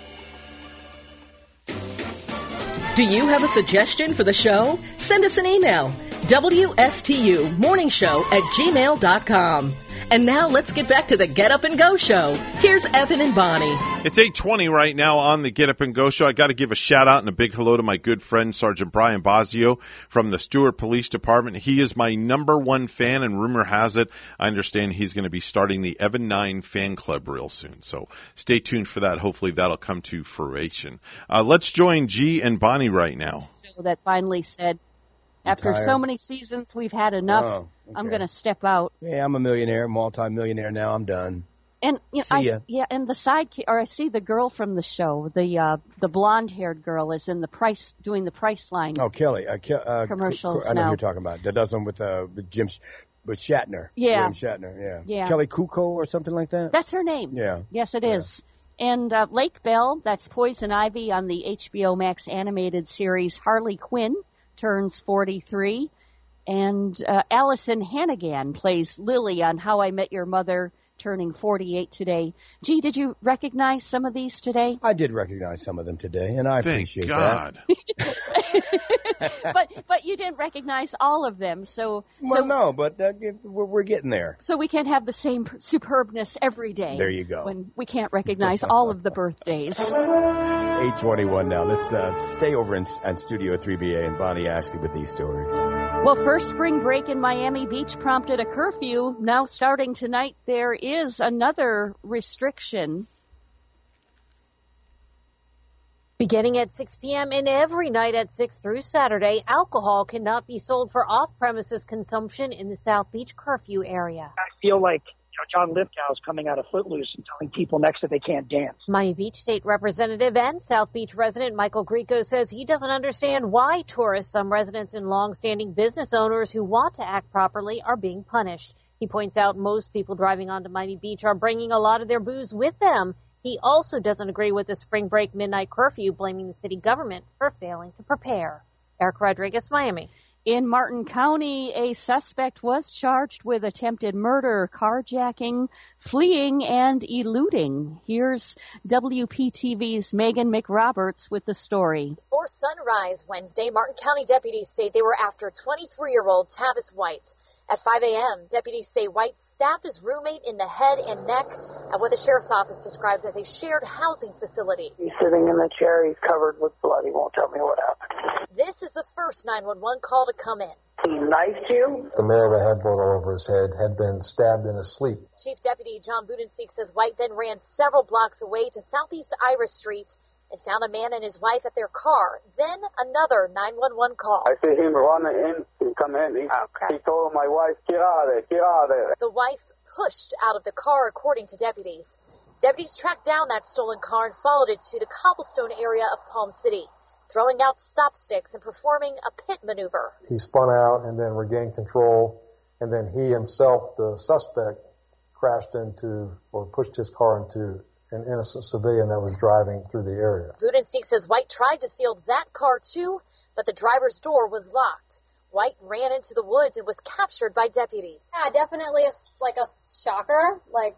Do you have a suggestion for the show? Send us an email. WSTU Morning Show at gmail.com. And now let's get back to the Get Up and Go show. Here's Evan and Bonnie. It's 8:20 right now on the Get Up and Go show. I got to give a shout out and a big hello to my good friend Sergeant Brian Bosio from the Stuart Police Department. He is my number one fan, and rumor has it, I understand he's going to be starting the Evan Nine fan club real soon. So stay tuned for that. Hopefully that'll come to fruition. Uh, let's join G and Bonnie right now. That finally said, after so many seasons, we've had enough. Oh, I'm going to step out. Yeah, I'm a millionaire, multi-millionaire now. I'm done. And you know, See I, ya. yeah, and the side or I see the girl from the show, the uh, the blonde haired girl is in the price doing the price line. Oh, Kelly. Uh, Ke- uh, Commercials I know who you're talking about. That does them with uh, with Jim, with Shatner. Yeah. William Shatner. Yeah. Yeah. Kelly Cuoco or something like that. That's her name. Yeah. Yes, it is. And uh, Lake Bell, that's Poison Ivy on the HBO Max animated series Harley Quinn, turns 43. And uh, Alyson Hannigan plays Lily on How I Met Your Mother, turning 48 today. Gee, did you recognize some of these today? I did recognize some of them today, and I Thank appreciate God. [LAUGHS] but but you didn't recognize all of them, so. Well, so no, but uh, we're, we're getting there. so we can't have the same superbness every day. There you go. When we can't recognize all of the birthdays. [LAUGHS] 821 now. Let's uh, stay over in, in Studio 3BA and Bonnie Ashley with these stories. Well, first spring break in Miami Beach prompted a curfew. Now, starting tonight, there is another restriction. Beginning at 6 p.m. and every night at 6 through Saturday, alcohol cannot be sold for off-premises consumption in the South Beach curfew area. I feel like you know, John Lithgow is coming out of Footloose and telling people next that they can't dance. Miami Beach State Representative and South Beach resident Michael Grieco says he doesn't understand why tourists, some residents and long-standing business owners who want to act properly are being punished. He points out most people driving onto Miami Beach are bringing a lot of their booze with them. He also doesn't agree with the spring break midnight curfew, blaming the city government for failing to prepare. Eric Rodriguez, Miami. In Martin County, a suspect was charged with attempted murder, carjacking, fleeing, and eluding. Here's WPTV's Megan McRoberts with the story. Before sunrise Wednesday, Martin County deputies say they were after 23-year-old Tavis White. At 5 a.m., deputies say White stabbed his roommate in the head and neck at what the sheriff's office describes as a shared housing facility. He's sitting in the chair. He's covered with blood. He won't tell me what happened. This is the first 911 call to come in. He knifed you? The mayor of a head all over his head had been stabbed in his sleep. Chief Deputy John Budensiek says White then ran several blocks away to Southeast Iris Street and found a man and his wife at their car. Then another 911 call. I see him running in. He come in. He, he told my wife, get out of there, get out of there. The wife pushed out of the car, according to deputies. Deputies tracked down that stolen car and followed it to the cobblestone area of Palm City, throwing out stop sticks and performing a pit maneuver. He spun out and then regained control, and then he himself, the suspect, crashed into or pushed his car into an innocent civilian that was driving through the area. Budensiek says White tried to steal that car too, but the driver's door was locked. White ran into the woods and was captured by deputies. Yeah, definitely a, s- like a shocker. Like,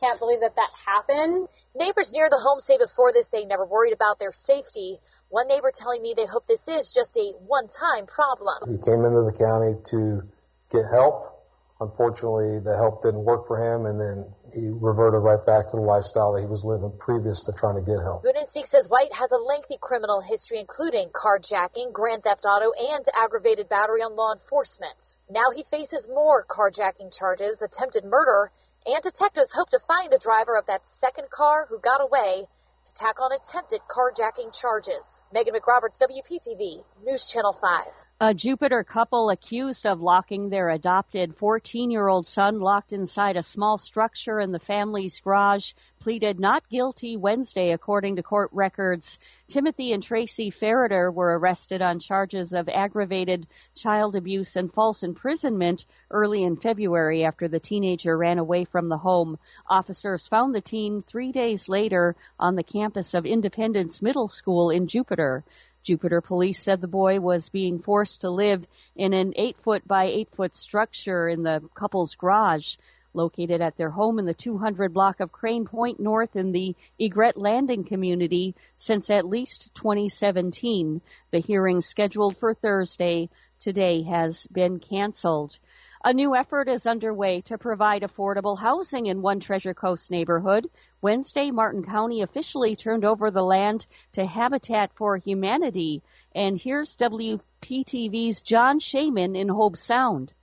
can't believe that that happened. Neighbors near the home say before this they never worried about their safety. One neighbor telling me they hope this is just a one-time problem. He came into the county to get help. Unfortunately, the help didn't work for him, and then he reverted right back to the lifestyle that he was living previous to trying to get help. Budensiek says White has a lengthy criminal history, including carjacking, grand theft auto, and aggravated battery on law enforcement. Now he faces more carjacking charges, attempted murder, and detectives hope to find the driver of that second car who got away to tack on attempted carjacking charges. Megan McRoberts, WPTV, News Channel 5. A Jupiter couple accused of locking their adopted 14 year old son locked inside a small structure in the family's garage pleaded not guilty Wednesday, according to court records. Timothy and Tracy Ferriter were arrested on charges of aggravated child abuse and false imprisonment early in February after the teenager ran away from the home. Officers found the teen three days later on the campus of Independence Middle School in Jupiter. Jupiter police said the boy was being forced to live in an eight foot by eight foot structure in the couple's garage. located at their home in the 200 block of Crane Point North in the Egret Landing community since at least 2017. The hearing scheduled for Thursday today has been canceled. A new effort is underway to provide affordable housing in one Treasure Coast neighborhood. Wednesday, Martin County officially turned over the land to Habitat for Humanity. And here's WPTV's John Shainman in Hobe Sound.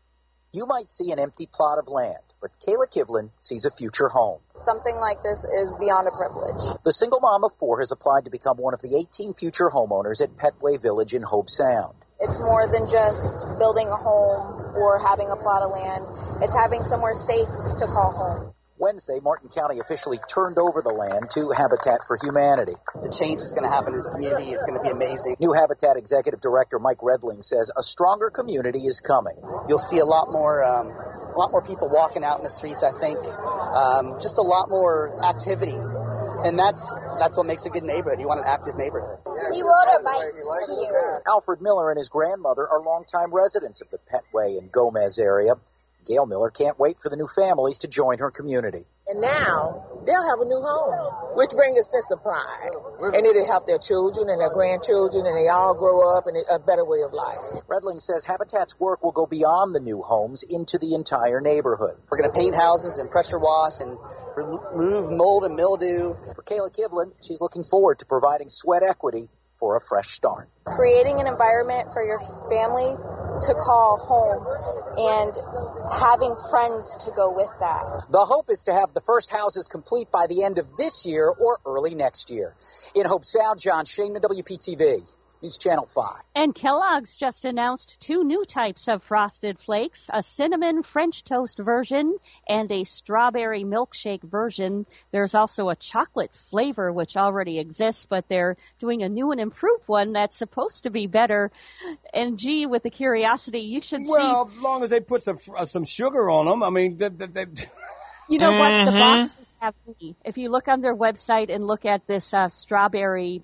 You might see an empty plot of land, but Kayla Kivlin sees a future home. Something like this is beyond a privilege. The single mom of four has applied to become one of the 18 future homeowners at Petway Village in Hobe Sound. It's more than just building a home or having a plot of land. It's having somewhere safe to call home. Wednesday, Martin County officially turned over the land to Habitat for Humanity. The change that's going to happen in this community is going to be amazing. New Habitat Executive Director Mike Redling says a stronger community is coming. You'll see a lot more, um, a lot more people walking out in the streets. I think um, just a lot more activity, and that's that's what makes a good neighborhood. You want an active neighborhood. We water bikes here. Alfred Miller and his grandmother are longtime residents of the Petway and Gomez area. Gail Miller can't wait for the new families to join her community. And now they'll have a new home, which brings a sense of pride. And it'll help their children and their grandchildren, and they all grow up in a better way of life. Redling says Habitat's work will go beyond the new homes into the entire neighborhood. We're going to paint houses and pressure wash and remove mold and mildew. For Kayla Kivlin, she's looking forward to providing sweat equity for a fresh start. Creating an environment for your family to call home and having friends to go with that. The hope is to have the first houses complete by the end of this year or early next year. In Hobe Sound, John Shane, WPTV. News Channel 5. And Kellogg's just announced two new types of frosted flakes, a cinnamon French toast version and a strawberry milkshake version. There's also a chocolate flavor which already exists, but they're doing a new and improved one that's supposed to be better. And gee, with the curiosity, you should well, see. Well, as long as they put some uh, some sugar on them, I mean, they, they, they... You know mm-hmm. what? The boxes have me. If you look on their website and look at this uh, strawberry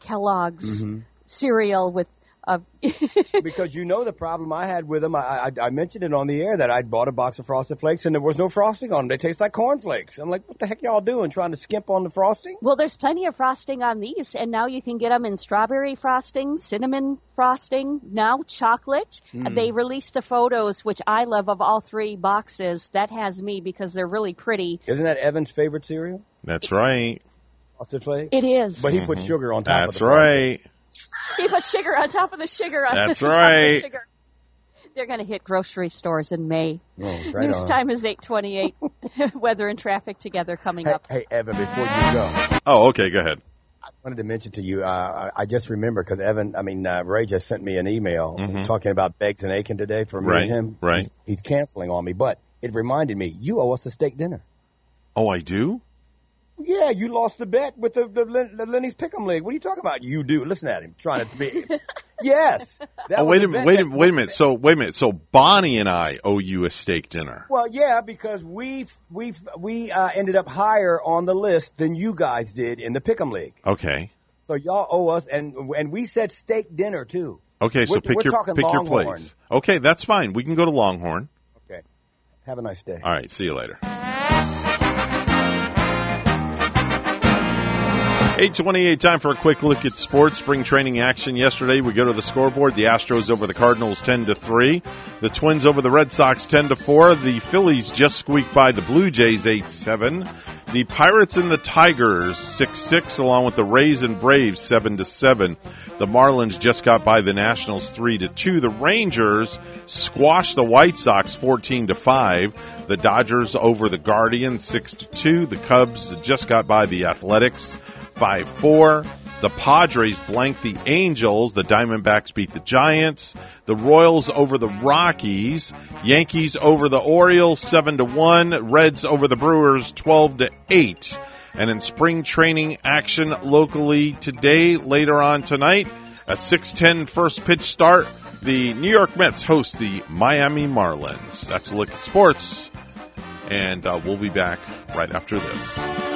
Kellogg's mm-hmm. Cereal with uh, [LAUGHS] because you know the problem I had with them. I, I I mentioned it on the air that I'd bought a box of frosted flakes and there was no frosting on them. They taste like cornflakes. I'm like, what the heck y'all doing? Trying to skimp on the frosting? Well, there's plenty of frosting on these, and now you can get them in strawberry frosting, cinnamon frosting, now chocolate. Mm. They released the photos, which I love, of all three boxes. That has me because they're really pretty. Isn't that Evan's favorite cereal? That's right. Frosted flakes. It is. But he put sugar on top Mm-hmm. That's of the right. [LAUGHS] He put sugar on top of the sugar. On That's [LAUGHS] top of the right. sugar. They're going to hit grocery stores in May. Oh, right News on. time is 8:28. [LAUGHS] Weather and traffic together coming Hey, up. hey, Evan, before you go, Oh, okay, go ahead. I wanted to mention to you, uh, I I just remember because Evan, I mean, uh, Ray just sent me an email Mhm. talking about Beggs and Aiken today for me Right, and him. right. He's, he's canceling on me, but it reminded me, you owe us a steak dinner. Oh, I do? Yeah, you lost the bet with the, the, the Lenny's Pick'em League. What are you talking about? You do. Listen at him trying to be. [LAUGHS] yes. That oh, wait a minute, bet wait a minute, wait a minute. So, wait a minute. So, Bonnie and I owe you a steak dinner. Well, yeah, because we we we uh, ended up higher on the list than you guys did in the Pick'em League. Okay. So y'all owe us, and and we said steak dinner too. Okay, so We're- pick we're your talking pick your place. Okay, that's fine. We can go to Longhorn. Okay. Have a nice day. All right, see you later. 828 time for a quick look at sports. Spring training action yesterday. We go to the scoreboard. The astros over the cardinals 10 to 3 the twins over the red sox 10 to 4 the phillies just squeaked by. The blue jays 8-7 the pirates and the tigers 6-6 along with the rays and braves 7 to 7 the marlins just got by the nationals 3 to 2 the rangers squashed the white sox 14 to 5 the dodgers over the guardians 6 to 2 the cubs just got by the athletics 5 4. The Padres blanked the Angels. The Diamondbacks beat the Giants. The Royals over the Rockies. Yankees over the Orioles 7 to 1. Reds over the Brewers 12 to 8. And in spring training action locally today, later on tonight, a 6:10 first pitch start. The New York Mets host the Miami Marlins. That's a look at sports, and uh, we'll be back right after this.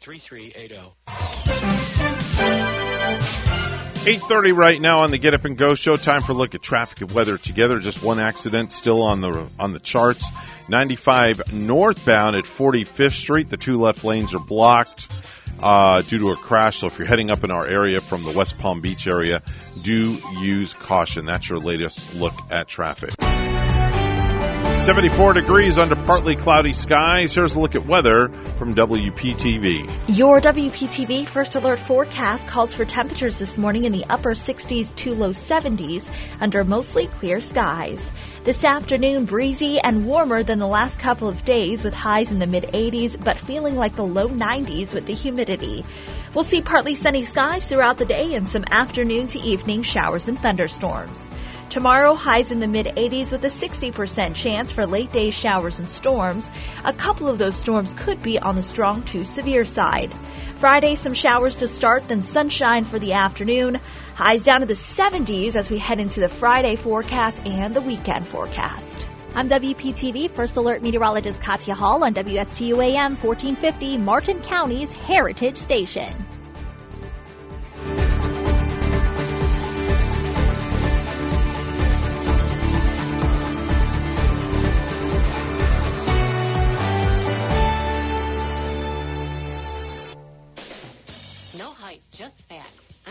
3380. 8:30 right now on the Get Up and Go show. Time for a look at traffic and weather together. Just one accident still on the on the charts. 95 northbound at 45th Street. The two left lanes are blocked uh, due to a crash. So if you're heading up in our area from the West Palm Beach area, do use caution. That's your latest look at traffic. 74 degrees under partly cloudy skies. Here's a look at weather from WPTV. Your WPTV First Alert forecast calls for temperatures this morning in the upper 60s to low 70s under mostly clear skies. This afternoon, breezy and warmer than the last couple of days with highs in the mid 80s, but feeling like the low 90s with the humidity. We'll see partly sunny skies throughout the day and some afternoon to evening showers and thunderstorms. Tomorrow, highs in the mid 80s with a 60% chance for late day showers and storms. A couple of those storms could be on the strong to severe side. Friday, some showers to start, then sunshine for the afternoon. Highs down to the 70s as we head into the Friday forecast and the weekend forecast. I'm WPTV First Alert Meteorologist Katya Hall on WSTU AM 1450, Martin County's Heritage Station.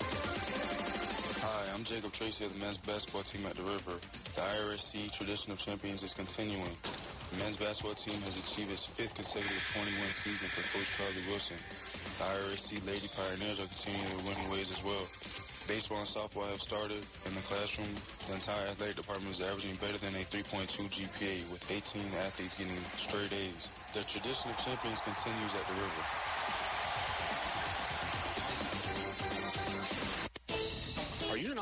Hi, I'm Jacob Tracy of the men's basketball team at the River. The IRSC Tradition of Champions is continuing. The men's basketball team has achieved its fifth consecutive 20-win season for Coach Charlie Wilson. The IRSC Lady Pioneers are continuing their winning ways as well. Baseball and softball have started. In the classroom, the entire athletic department is averaging better than a 3.2 GPA, with 18 athletes getting straight A's. The tradition of champions continues at the River.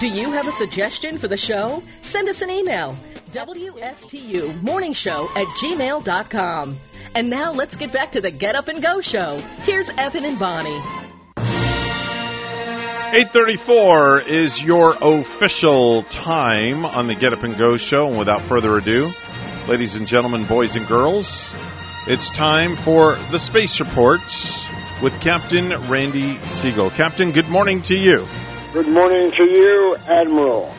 Do you have a suggestion for the show? Send us an email. WSTU Morning Show at gmail.com. And now let's get back to the Get Up and Go show. Here's Evan and Bonnie. 834 is your official time on the Get Up and Go show. And without further ado, ladies and gentlemen, boys and girls, it's time for the Space Report with Captain Randy Segal. Captain, good morning to you. Good morning to you, Admiral.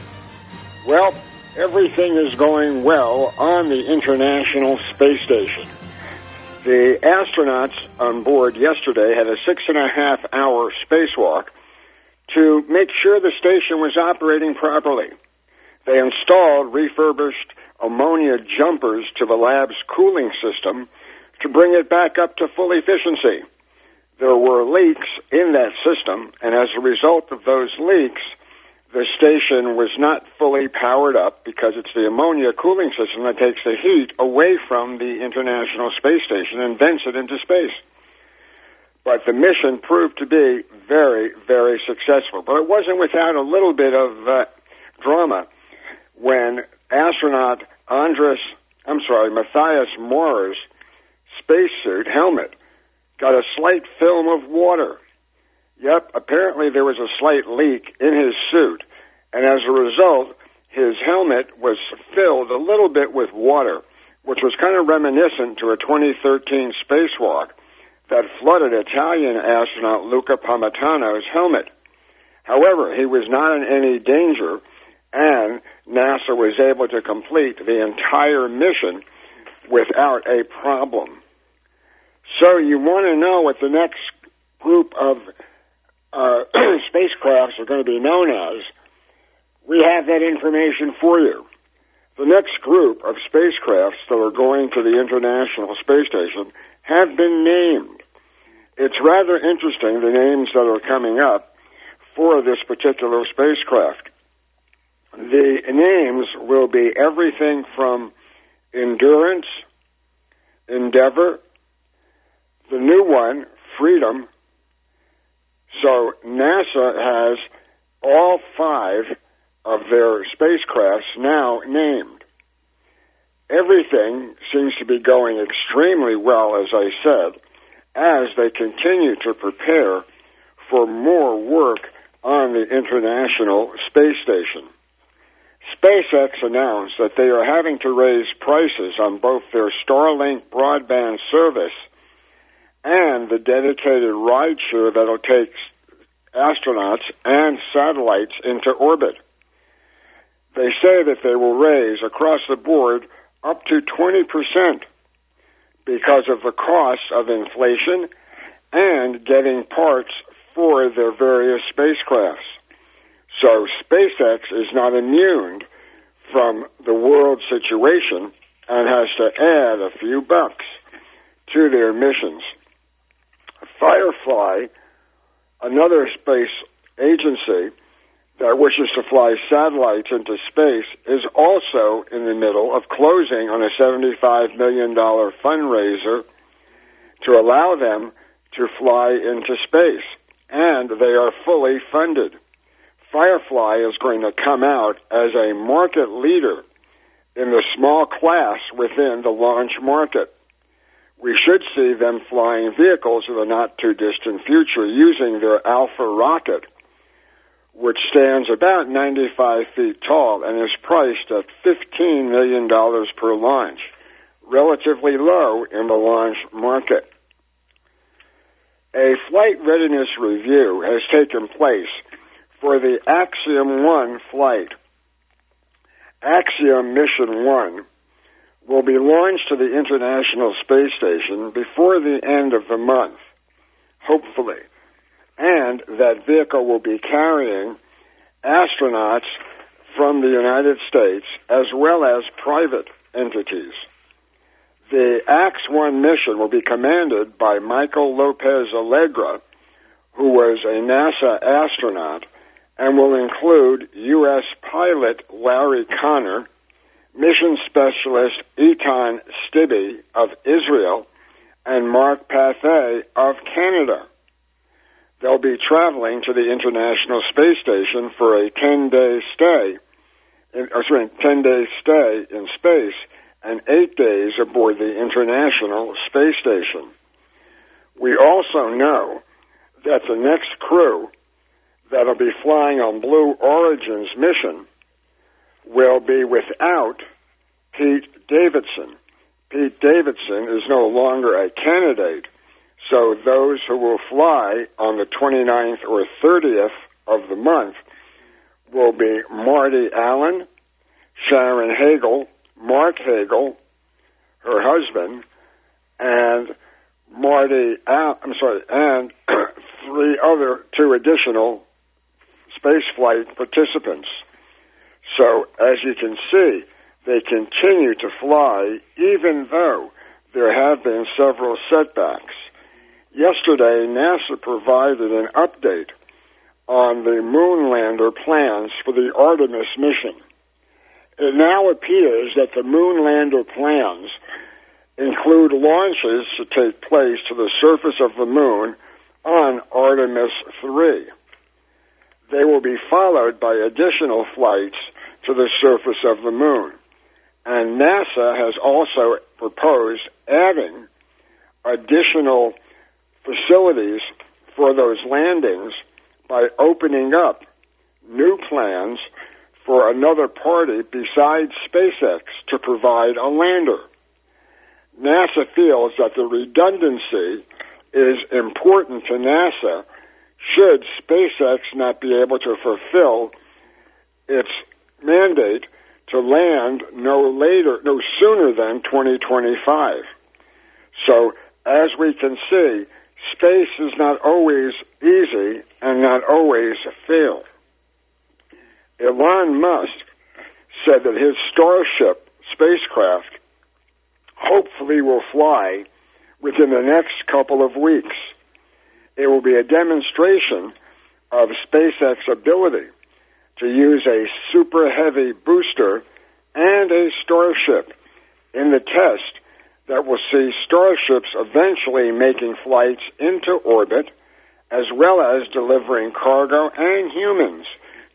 Well, everything is going well on the International Space Station. The astronauts on board yesterday had a six and a half hour spacewalk to make sure the station was operating properly. They installed refurbished ammonia jumpers to the lab's cooling system to bring it back up to full efficiency. There were leaks in that system, and as a result of those leaks, the station was not fully powered up because it's the ammonia cooling system that takes the heat away from the International Space Station and vents it into space. But the mission proved to be very, very successful. But it wasn't without a little bit of uh, drama when astronaut Andres, I'm sorry, Matthias Maurer's spacesuit helmet got a slight film of water Yep, apparently there was a slight leak in his suit, and as a result, his helmet was filled a little bit with water, which was kind of reminiscent to a 2013 spacewalk that flooded Italian astronaut Luca Parmitano's helmet. However, he was not in any danger, and NASA was able to complete the entire mission without a problem. So you want to know what the next group of uh, [CLEARS THROAT] spacecrafts are going to be known as, we have that information for you. The next group of spacecrafts that are going to the International Space Station have been named. It's rather interesting, the names that are coming up for this particular spacecraft. The names will be everything from Endurance, Endeavor, the new one, Freedom, so NASA has all five of their spacecrafts now named. Everything seems to be going extremely well, as I said, as they continue to prepare for more work on the International Space Station. SpaceX announced that they are having to raise prices on both their Starlink broadband service and the dedicated rideshare that'll take astronauts and satellites into orbit. They say that they will raise across the board up to 20% because of the cost of inflation and getting parts for their various spacecrafts. So SpaceX is not immune from the world situation and has to add a few bucks to their missions. Firefly, another space agency that wishes to fly satellites into space, is also in the middle of closing on a $75 million fundraiser to allow them to fly into space. And they are fully funded. Firefly is going to come out as a market leader in the small class within the launch market we should see them flying vehicles in the not too distant future using their Alpha rocket, which stands about 95 feet tall and is priced at $15 million per launch, relatively low in the launch market. A flight readiness review has taken place for the Axiom 1 flight. Axiom Mission 1 will be launched to the International Space Station before the end of the month, hopefully. And that vehicle will be carrying astronauts from the United States as well as private entities. The AX-1 mission will be commanded by Michael Lopez Alegria, who was a NASA astronaut, and will include U.S. pilot Larry Connor, mission specialist Eitan Stibbe of Israel and Mark Pathy of Canada. They'll be traveling to the International Space Station for a 10-day stay, or sorry, 10-day stay in space and eight days aboard the International Space Station. We also know that the next crew that'll be flying on Blue Origin's mission will be without Pete Davidson. Pete Davidson is no longer a candidate, So those who will fly on the 29th or 30th of the month will be Marty Allen, Sharon Hagle, Marc Hagle, her husband, and Marty, Al- I'm sorry, and [CLEARS THROAT] three other, two additional spaceflight participants. So as you can see, they continue to fly even though there have been several setbacks. Yesterday, NASA provided an update on the moon lander plans for the Artemis mission. It now appears that the moon lander plans include launches to take place to the surface of the moon on Artemis 3. They will be followed by additional flights to the surface of the moon. And NASA has also proposed adding additional facilities for those landings by opening up new plans for another party besides SpaceX to provide a lander. NASA feels that the redundancy is important to NASA should SpaceX not be able to fulfill its mandate to land no later, no sooner than 2025. So, as we can see, space is not always easy and not always fair. Elon Musk said that his Starship spacecraft hopefully will fly within the next couple of weeks. It will be a demonstration of SpaceX's ability to use a super heavy booster and a Starship in the test that will see Starships eventually making flights into orbit as well as delivering cargo and humans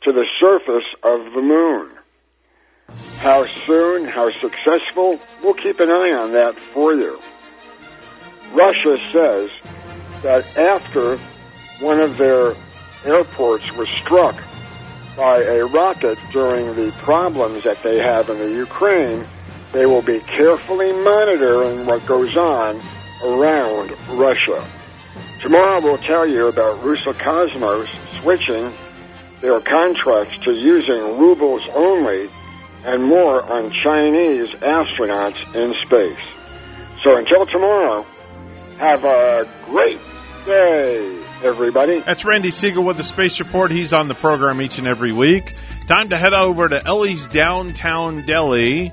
to the surface of the moon. How soon, how successful, we'll keep an eye on that for you. Russia says that after one of their airports was struck by a rocket during the problems that they have in the Ukraine, they will be carefully monitoring what goes on around Russia. Tomorrow we'll tell you about Roscosmos switching their contracts to using rubles only and more on Chinese astronauts in space. So until tomorrow, have a great day, everybody. That's Randy Segal with the Space Report. He's on the program each and every week. Time to head over to Ellie's Downtown Deli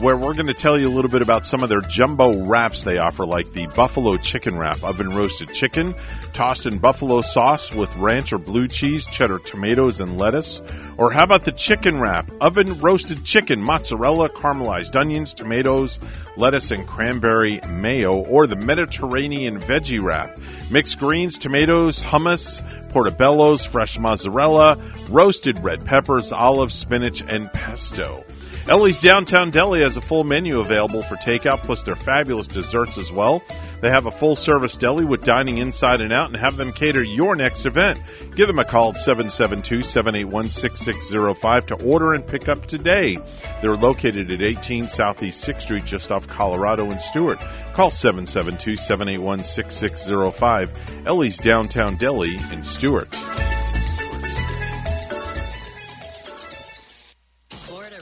where we're going to tell you a little bit about some of their jumbo wraps they offer, like the buffalo chicken wrap, oven roasted chicken, tossed in buffalo sauce with ranch or blue cheese, cheddar tomatoes, and lettuce. Or how about the chicken wrap, oven roasted chicken, mozzarella, caramelized onions, tomatoes, lettuce, and cranberry mayo, or the Mediterranean veggie wrap, mixed greens, tomatoes, hummus, portobellos, fresh mozzarella, roasted red peppers, olives, spinach, and pesto. Ellie's Downtown Deli has a full menu available for takeout, plus their fabulous desserts as well. They have a full service deli with dining inside and out and have them cater your next event. Give them a call at 772 781 6605 to order and pick up today. They're located at 18 Southeast 6th Street, just off Colorado and Stuart. Call 772 781 6605. Ellie's Downtown Deli in Stuart.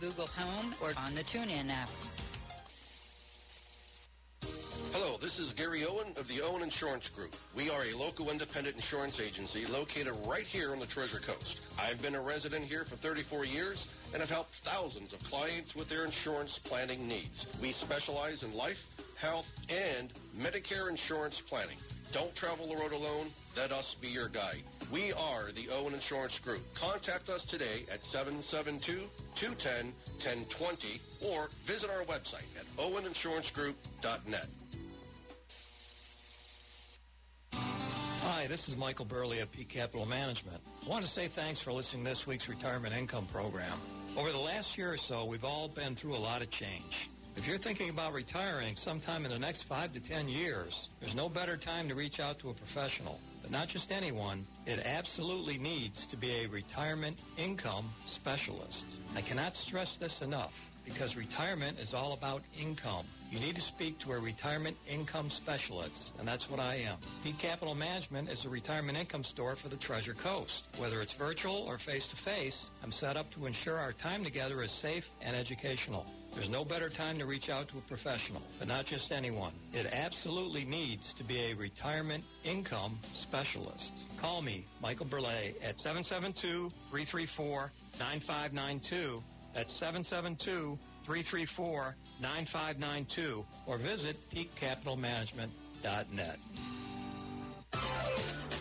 Google Home, or on the TuneIn app. Hello, this is Gary Owen of the Owen Insurance Group. We are a local independent insurance agency located right here on the Treasure Coast. I've been a resident here for 34 years and have helped thousands of clients with their insurance planning needs. We specialize in life, health, and Medicare insurance planning. Don't travel the road alone. Let us be your guide. We are the Owen Insurance Group. Contact us today at 772-210-1020 or visit our website at oweninsurancegroup.net. Hi, this is Michael Burley of Peak Capital Management. I want to say thanks for listening to this week's retirement income program. Over the last year or so, we've all been through a lot of change. If you're thinking about retiring sometime in the next five to ten years, there's no better time to reach out to a professional. But not just anyone, it absolutely needs to be a retirement income specialist. I cannot stress this enough because retirement is all about income. You need to speak to a retirement income specialist, and that's what I am. Peak Capital Management is a retirement income store for the Treasure Coast. Whether it's virtual or face-to-face, I'm set up to ensure our time together is safe and educational. There's no better time to reach out to a professional, but not just anyone. It absolutely needs to be a retirement income specialist. Call me, Michael Burley, at 772-334-9592. That's 772-334-9592 or visit peakcapitalmanagement.net.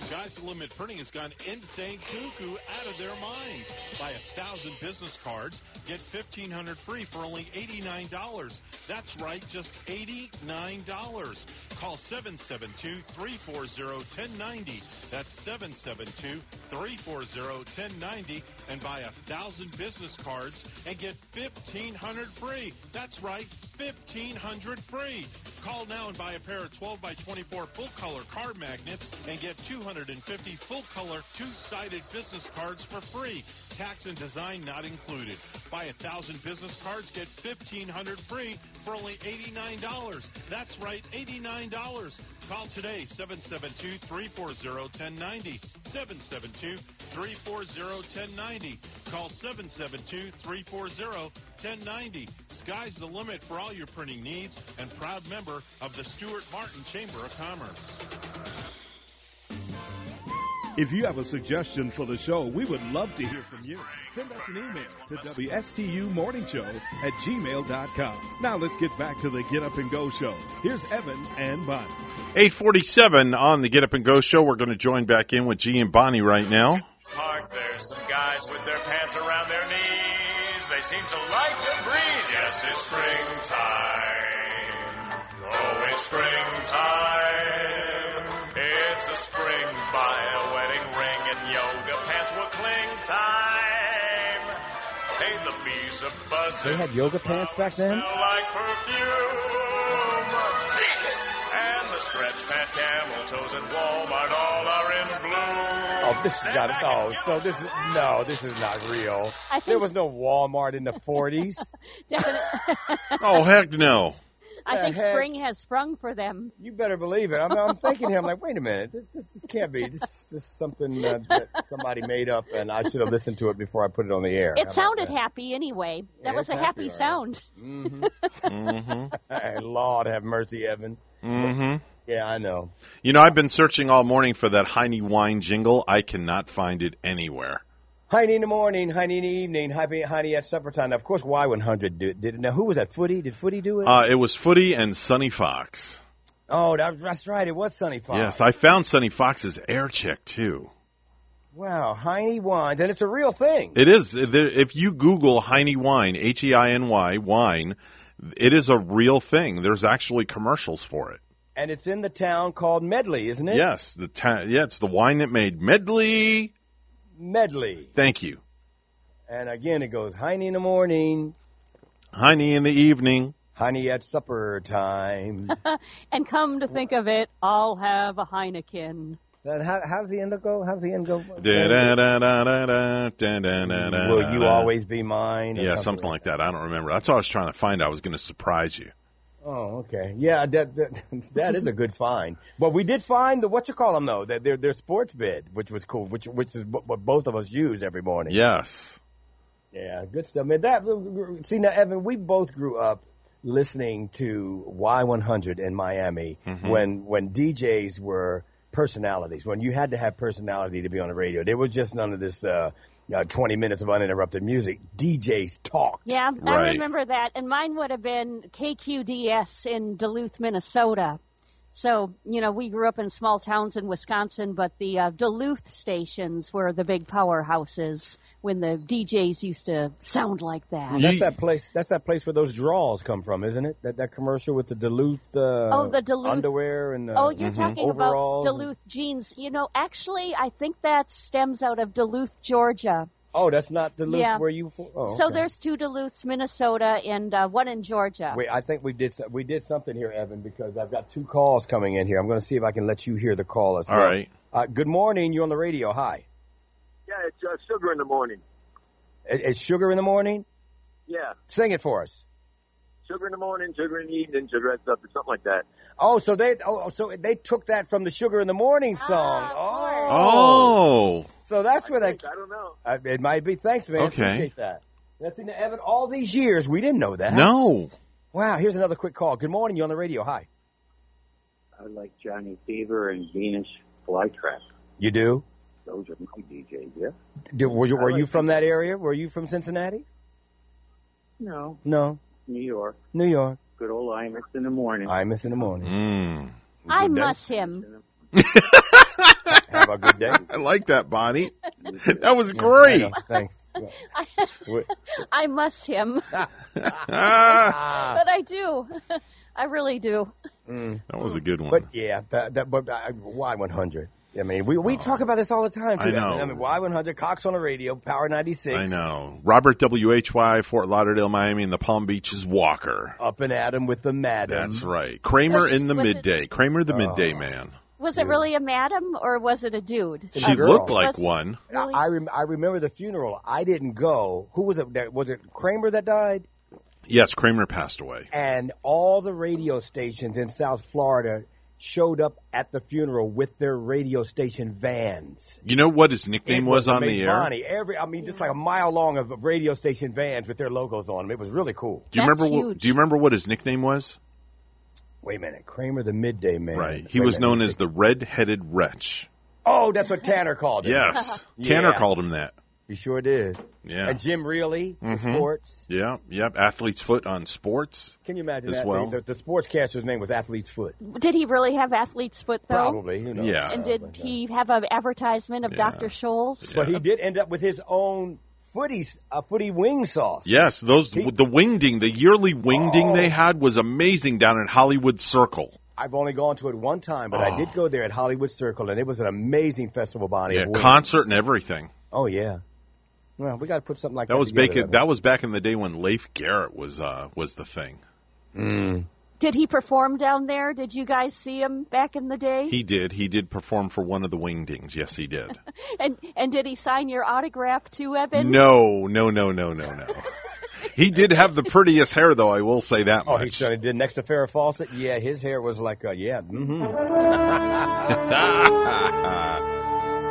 Sky's the Limit Printing has gone insane cuckoo out of their minds. Buy a thousand business cards, get fifteen hundred free for only eighty-nine dollars. That's right, just eighty-nine dollars. Call 772-340-1090. That's 772-340-1090 and buy a thousand business cards and get fifteen hundred free. That's right, fifteen hundred free. Call now and buy a pair of 12 by 24 full color card magnets and get 250 full color two-sided business cards for free. Tax and design not included. Buy a thousand business cards, get 1500 free for only $89. That's right, $89. Call today, 772-340-1090. 772-340-1090. Call 772-340-1090. Sky's the limit for all your printing needs and proud member of the Stuart Martin Chamber of Commerce. If you have a suggestion for the show, we would love to hear from you. Send us an email to WSTU Morning Show at gmail.com. Now let's get back to the Get Up and Go show. Here's Evan and Bonnie. 847 on the Get Up and Go show. We're going to join back in with G and Bonnie right now. Park, there's some guys with their pants around their knees. They seem to like the breeze. Yes, it's springtime. Oh, it's springtime. They had yoga pants back then? Smell like perfume. And the stretch pant camel toes and Walmart all are in bloom. Oh, this is not. Oh, so this is no. This is not real. There was no Walmart in the 40s. [LAUGHS] Definitely. Oh, heck no. I think heck? spring has sprung for them. You better believe it. I'm, I'm thinking here. I'm like, wait a minute. This this, this can't be. This is just something uh, that somebody made up, and I should have listened to it before I put it on the air. It sounded happy anyway. That Yeah, was a happy, happy, all right. sound. Mm-hmm. [LAUGHS] Hey, Lord have mercy, Evan. Mm-hmm. Yeah, I know. You know, I've been searching all morning for that Heine wine jingle. I cannot find it anywhere. Heine in the morning, Heine in the evening, Heine, at supper time. Now, of course, Y100 did, did it. Now, who was that? Footy? Did Footy do it? Uh, it was Footy and Sonny Fox. oh, that, that's right. It was Sunny Fox. Yes, I found Sonny Fox's air check too. Wow, Heine wine, and it's a real thing. It is. If you Google Heine wine, H E I N Y wine, it is a real thing. There's actually commercials for it. And it's in the town called Medley, isn't it? Yes, the ta- yeah, it's the wine that made Medley. Medley. Thank you. And again, it goes Heine in the morning, Heine in the evening. Heine at supper time. [LAUGHS] and come to think of it, I'll have a Heineken. Then how, how's the end go? How's the end go? Will you always be mine? Yeah, something like that. I don't remember. That's what I was trying to find. I was going to surprise you. Oh, okay. Yeah, that, that [LAUGHS] that is a good find. But we did find the what you call them though, their their, their sports bid, which was cool, which which is what both of us use every morning. Yes. Yeah, good stuff, man. That see now, Evan, we both grew up listening to Y100 in Miami Mhm. when when DJs were personalities. When you had to have personality to be on the radio, there was just none of this uh, uh, 20 minutes of uninterrupted music. DJs talked. Yeah, I remember that. And mine would have been KQDS in Duluth, Minnesota. So, you know, we grew up in small towns in Wisconsin, but the uh, Duluth stations were the big powerhouses when the DJs used to sound like that. That's that place. That's that place where those draws come from, isn't it? That that commercial with the Duluth. Uh, Oh, the Duluth- underwear and. Uh, Oh, you're talking about overalls and- Duluth jeans. You know, actually, I think that stems out of Duluth, Georgia. Oh, that's not Duluth Yeah. where you. Oh, So there's two Duluths, Minnesota, and uh, one in Georgia. Wait, I think we did we did something here, Evan, because I've got two calls coming in here. I'm going to see if I can let you hear the call as All well. right. Uh, good morning. You're on the radio. Hi. Yeah, it's uh, sugar in the morning. It- It's sugar in the morning. Yeah, Sing it for us. sugar in the morning, sugar in the evening, sugar at supper, something like that. Oh, so they oh so they took that from the Sugar in the Morning song. oh. Oh. So that's where they. I don't know. Uh, it might be. Thanks, man. Okay. Appreciate that. That's in Evan. All these years, we didn't know that. No. Wow. Here's another quick call. Good morning. You're on the radio. Hi. I like Johnny Fever and Venus Flytrap. You do? Those are my DJs, yeah? Did, were you, were like you from that area? Were you from Cincinnati? No, No. New York. New York. Good old Imus in the morning. I miss in the morning. Mm. I miss him. [LAUGHS] Have a good day. [LAUGHS] I like that, Bonnie. [LAUGHS] That was great. [LAUGHS] I. Thanks. What- I miss him. Ah. but I do. I really do. Mm. That was a good one. But yeah, that, that but uh, Y100. I mean, we we talk about this all the time. Too. I know. I mean, Y100, Cox on the radio, Power 96. I know. Robert WHY, Fort Lauderdale, Miami, and the Palm Beaches Walker. Up and at 'em with the madam. That's right. Kramer Was- in the was it- midday. Kramer the Oh. midday man. Was it really a madam or was it a dude? She girl. looked like Was- one. Really? I rem- I remember the funeral. I didn't go. Who was it? that- Was it Kramer that died? Yes, Kramer passed away. And all the radio stations in South Florida showed up at the funeral with their radio station vans. You know what his nickname It was on the amazing. air? Bonnie, every I mean, just like a mile long of of radio station vans with their logos on them. It was really cool. Do you remember? What, do you remember what his nickname was? Wait a minute, Kramer the midday man. Right. He Wait was known as the red-headed wretch. Oh, that's what Tanner called him. Yes. [LAUGHS] Tanner Yeah. called him that. He sure did. Yeah. And Jim Reilly, the Mhm. sports. Yeah. Yep. Athlete's foot on sports. Can you imagine As that? well. The, the sportscaster's name was Athlete's Foot. Did he really have athlete's foot though? Probably. Who knows? Yeah. And did he have an advertisement of Dr. Scholl's? But he did end up with his own footy, uh, footy wing sauce. Yes, those the wingding, the yearly wingding Oh. they had was amazing down in Hollywood Circle. I've only gone to it one time, but Oh. I did go there at Hollywood Circle, and it was an amazing festival, Bonnie. Yeah, of wings. concert and everything. Oh yeah. Well, we got to put something like that. That was together, back. That was back in the day when Leif Garrett was uh, was the thing. Mm. Did he perform down there? Did you guys see him back in the day? He did. He did perform for one of the wingdings. Yes, he did. [LAUGHS] and and did he sign your autograph too, Evan? No, no, no, no, no, no. he did have the prettiest hair, though. I will say that much. Oh, he much. certainly did. Next to Farrah Fawcett, yeah, his hair was like, uh, yeah, mm-hmm. [LAUGHS] [LAUGHS]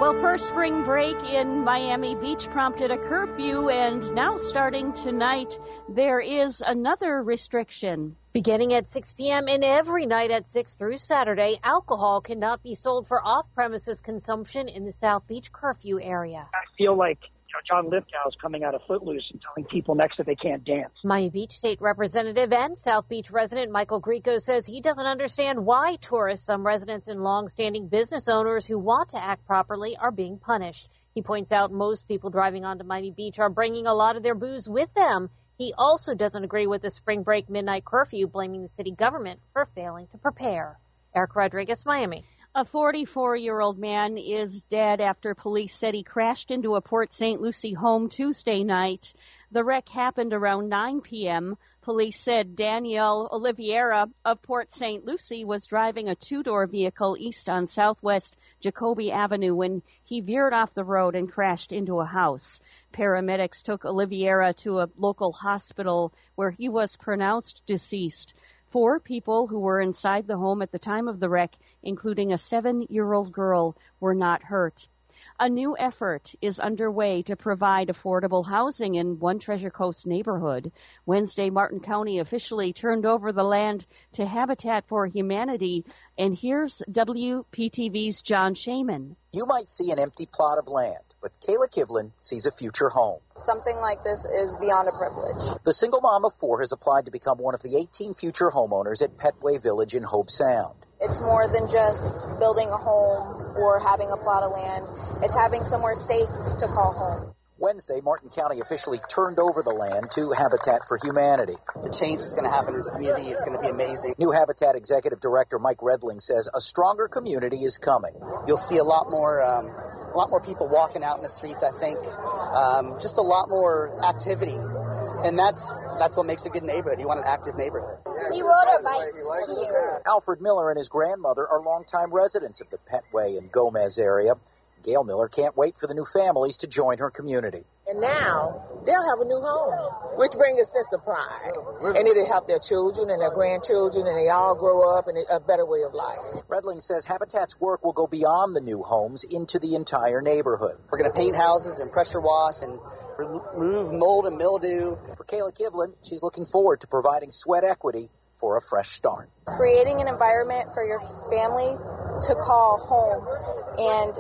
Well, first spring break in Miami Beach prompted a curfew, and now starting tonight, there is another restriction. Beginning at 6 p.m. and every night at 6 through Saturday, alcohol cannot be sold for off-premises consumption in the South Beach curfew area. I feel like know, John Lithgow is coming out of Footloose and telling people next that they can't dance. Miami Beach State Representative and South Beach resident Michael Grieco says he doesn't understand why tourists, some residents and long-standing business owners who want to act properly are being punished. He points out most people driving onto Miami Beach are bringing a lot of their booze with them. He also doesn't agree with the spring break midnight curfew, blaming the city government for failing to prepare. Eric Rodriguez, Miami. A 44 year old man is dead after police said he crashed into a Port St. Lucie home Tuesday night. The wreck happened around 9 p.m. Police said Danielle Oliveira of Port St. Lucie was driving a two door vehicle east on Southwest Jacoby Avenue when he veered off the road and crashed into a house. Paramedics took Oliveira to a local hospital where he was pronounced deceased. Four people who were inside the home at the time of the wreck, including a seven year old girl, were not hurt. A new effort is underway to provide affordable housing in one Treasure Coast neighborhood. Wednesday, Martin County officially turned over the land to Habitat for Humanity, and here's WPTV's John Shainman. You might see an empty plot of land, but Kayla Kivlin sees a future home. Something like this is beyond a privilege. The single mom of four has applied to become one of the 18 future homeowners at Petway Village in Hobe Sound. It's more than just building a home or having a plot of land. It's having somewhere safe to call home. Wednesday, Martin County officially turned over the land to Habitat for Humanity. The change that's going to happen in this community is going to be amazing. New Habitat Executive Director Mike Redling says a stronger community is coming. You'll see a lot more, um, a lot more people walking out in the streets. I think, um, just a lot more activity, and that's that's what makes a good neighborhood. You want an active neighborhood. We rode our bikes here. Alfred Miller and his grandmother are longtime residents of the Petway and Gomez area. Gail Miller can't wait for the new families to join her community. And now they'll have a new home, which brings a sense of pride. And it'll help their children and their grandchildren, and they all grow up in a better way of life. Redling says Habitat's work will go beyond the new homes into the entire neighborhood. We're going to paint houses and pressure wash and remove mold and mildew. For Kayla Kivlin, she's looking forward to providing sweat equity for a fresh start. Creating an environment for your family to call home and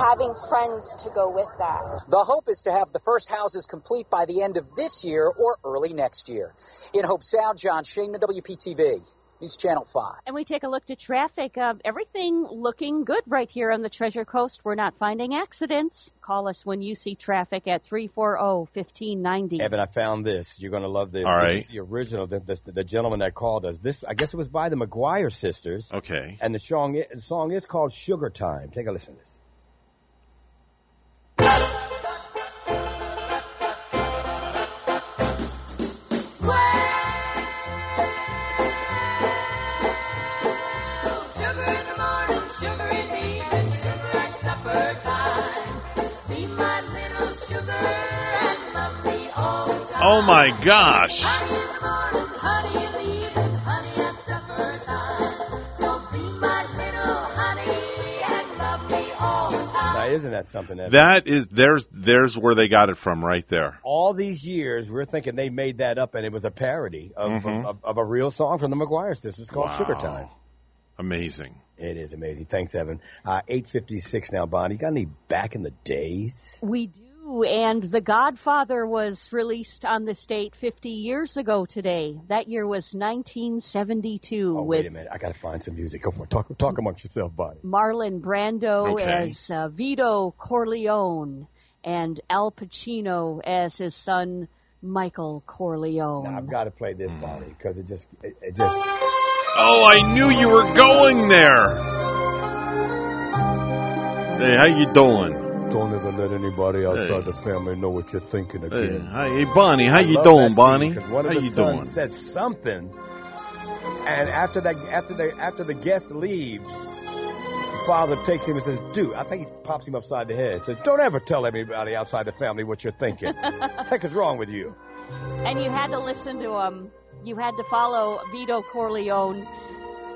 having friends to go with that. The hope is to have the first houses complete by the end of this year or early next year. In Hobe Sound, John Shainman, WPTV. News Channel 5. And we take a look to traffic. Uh, everything looking good right here on the Treasure Coast. We're not finding accidents. Call us when you see traffic at 340-1590. Evan, I found this. You're going to love this. All This right. the original, the, the, the gentleman that called us. This, I guess it was by the McGuire sisters. Okay. And the song, the song is called Sugar Time. Take a listen to this. The my gosh. isn't that something, Evan? That is there's there's where they got it from right there. All these years, we're thinking they made that up and it was a parody of, Mhm. of, of a real song from the McGuire sisters called Wow. Sugar Time. Amazing. It is amazing. Thanks, Evan. Uh, 856 now, Bonnie. Got any back in the days? We do, and The Godfather was released on this date 50 years ago today. That year was 1972 Oh, with wait a minute. I got to find some music. Go for it. Talk, talk amongst yourself, Bonnie. Marlon Brando Okay. as uh, Vito Corleone and Al Pacino as his son Michael Corleone. Now, I've got to play this, Bonnie, because it just, it, it just. Oh, I knew you were going there. Hey, how you doing? Don't ever let anybody outside Hey. the family know what you're thinking Hey, again. hi, hey Bonnie, how I you love doing, that scene Bonnie? 'cause One of how the you sons doing? says something, and after that, after the after the guest leaves, the father takes him and says, "Dude," I think he pops him upside the head. Says, "Don't ever tell anybody outside the family what you're thinking. what [LAUGHS] heck is wrong with you?" And you had to listen to him. You had to follow Vito Corleone.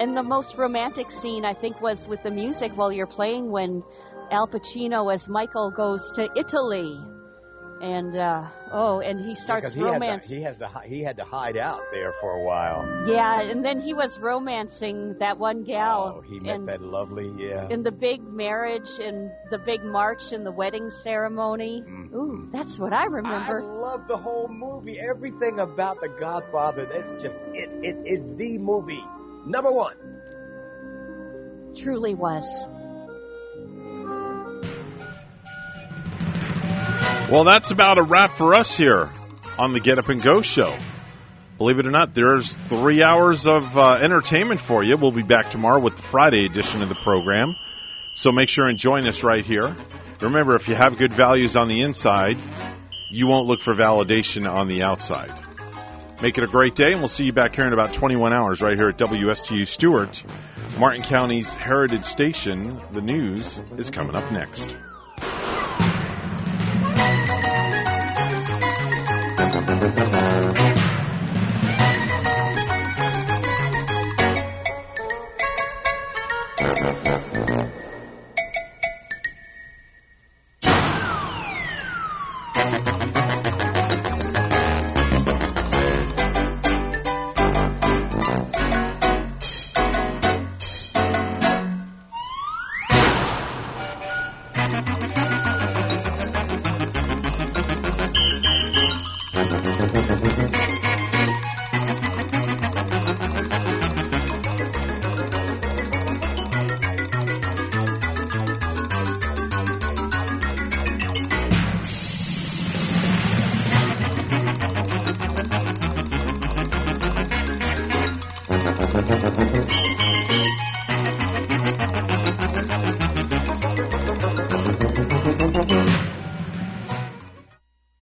And the most romantic scene, I think, was with the music while you're playing when Al Pacino as Michael goes to Italy. And, uh, oh, and he starts Because he romance. Had to, he has to he had to hide out there for a while. Yeah, and then he was romancing that one gal. Oh, he met and that lovely, yeah. in the big marriage and the big march and the wedding ceremony. Ooh, that's what I remember. Mm-hmm. I love the whole movie. Everything about The Godfather. That's just it. It is the movie. Number one. Truly was. Well, that's about a wrap for us here on the Get Up and Go show. Believe it or not, there's three hours of uh, entertainment for you. We'll be back tomorrow with the Friday edition of the program. So make sure and join us right here. Remember, if you have good values on the inside, you won't look for validation on the outside. Make it a great day, and we'll see you back here in about 21 hours right here at WSTU Stuart, Martin County's Heritage Station. The news is coming up next.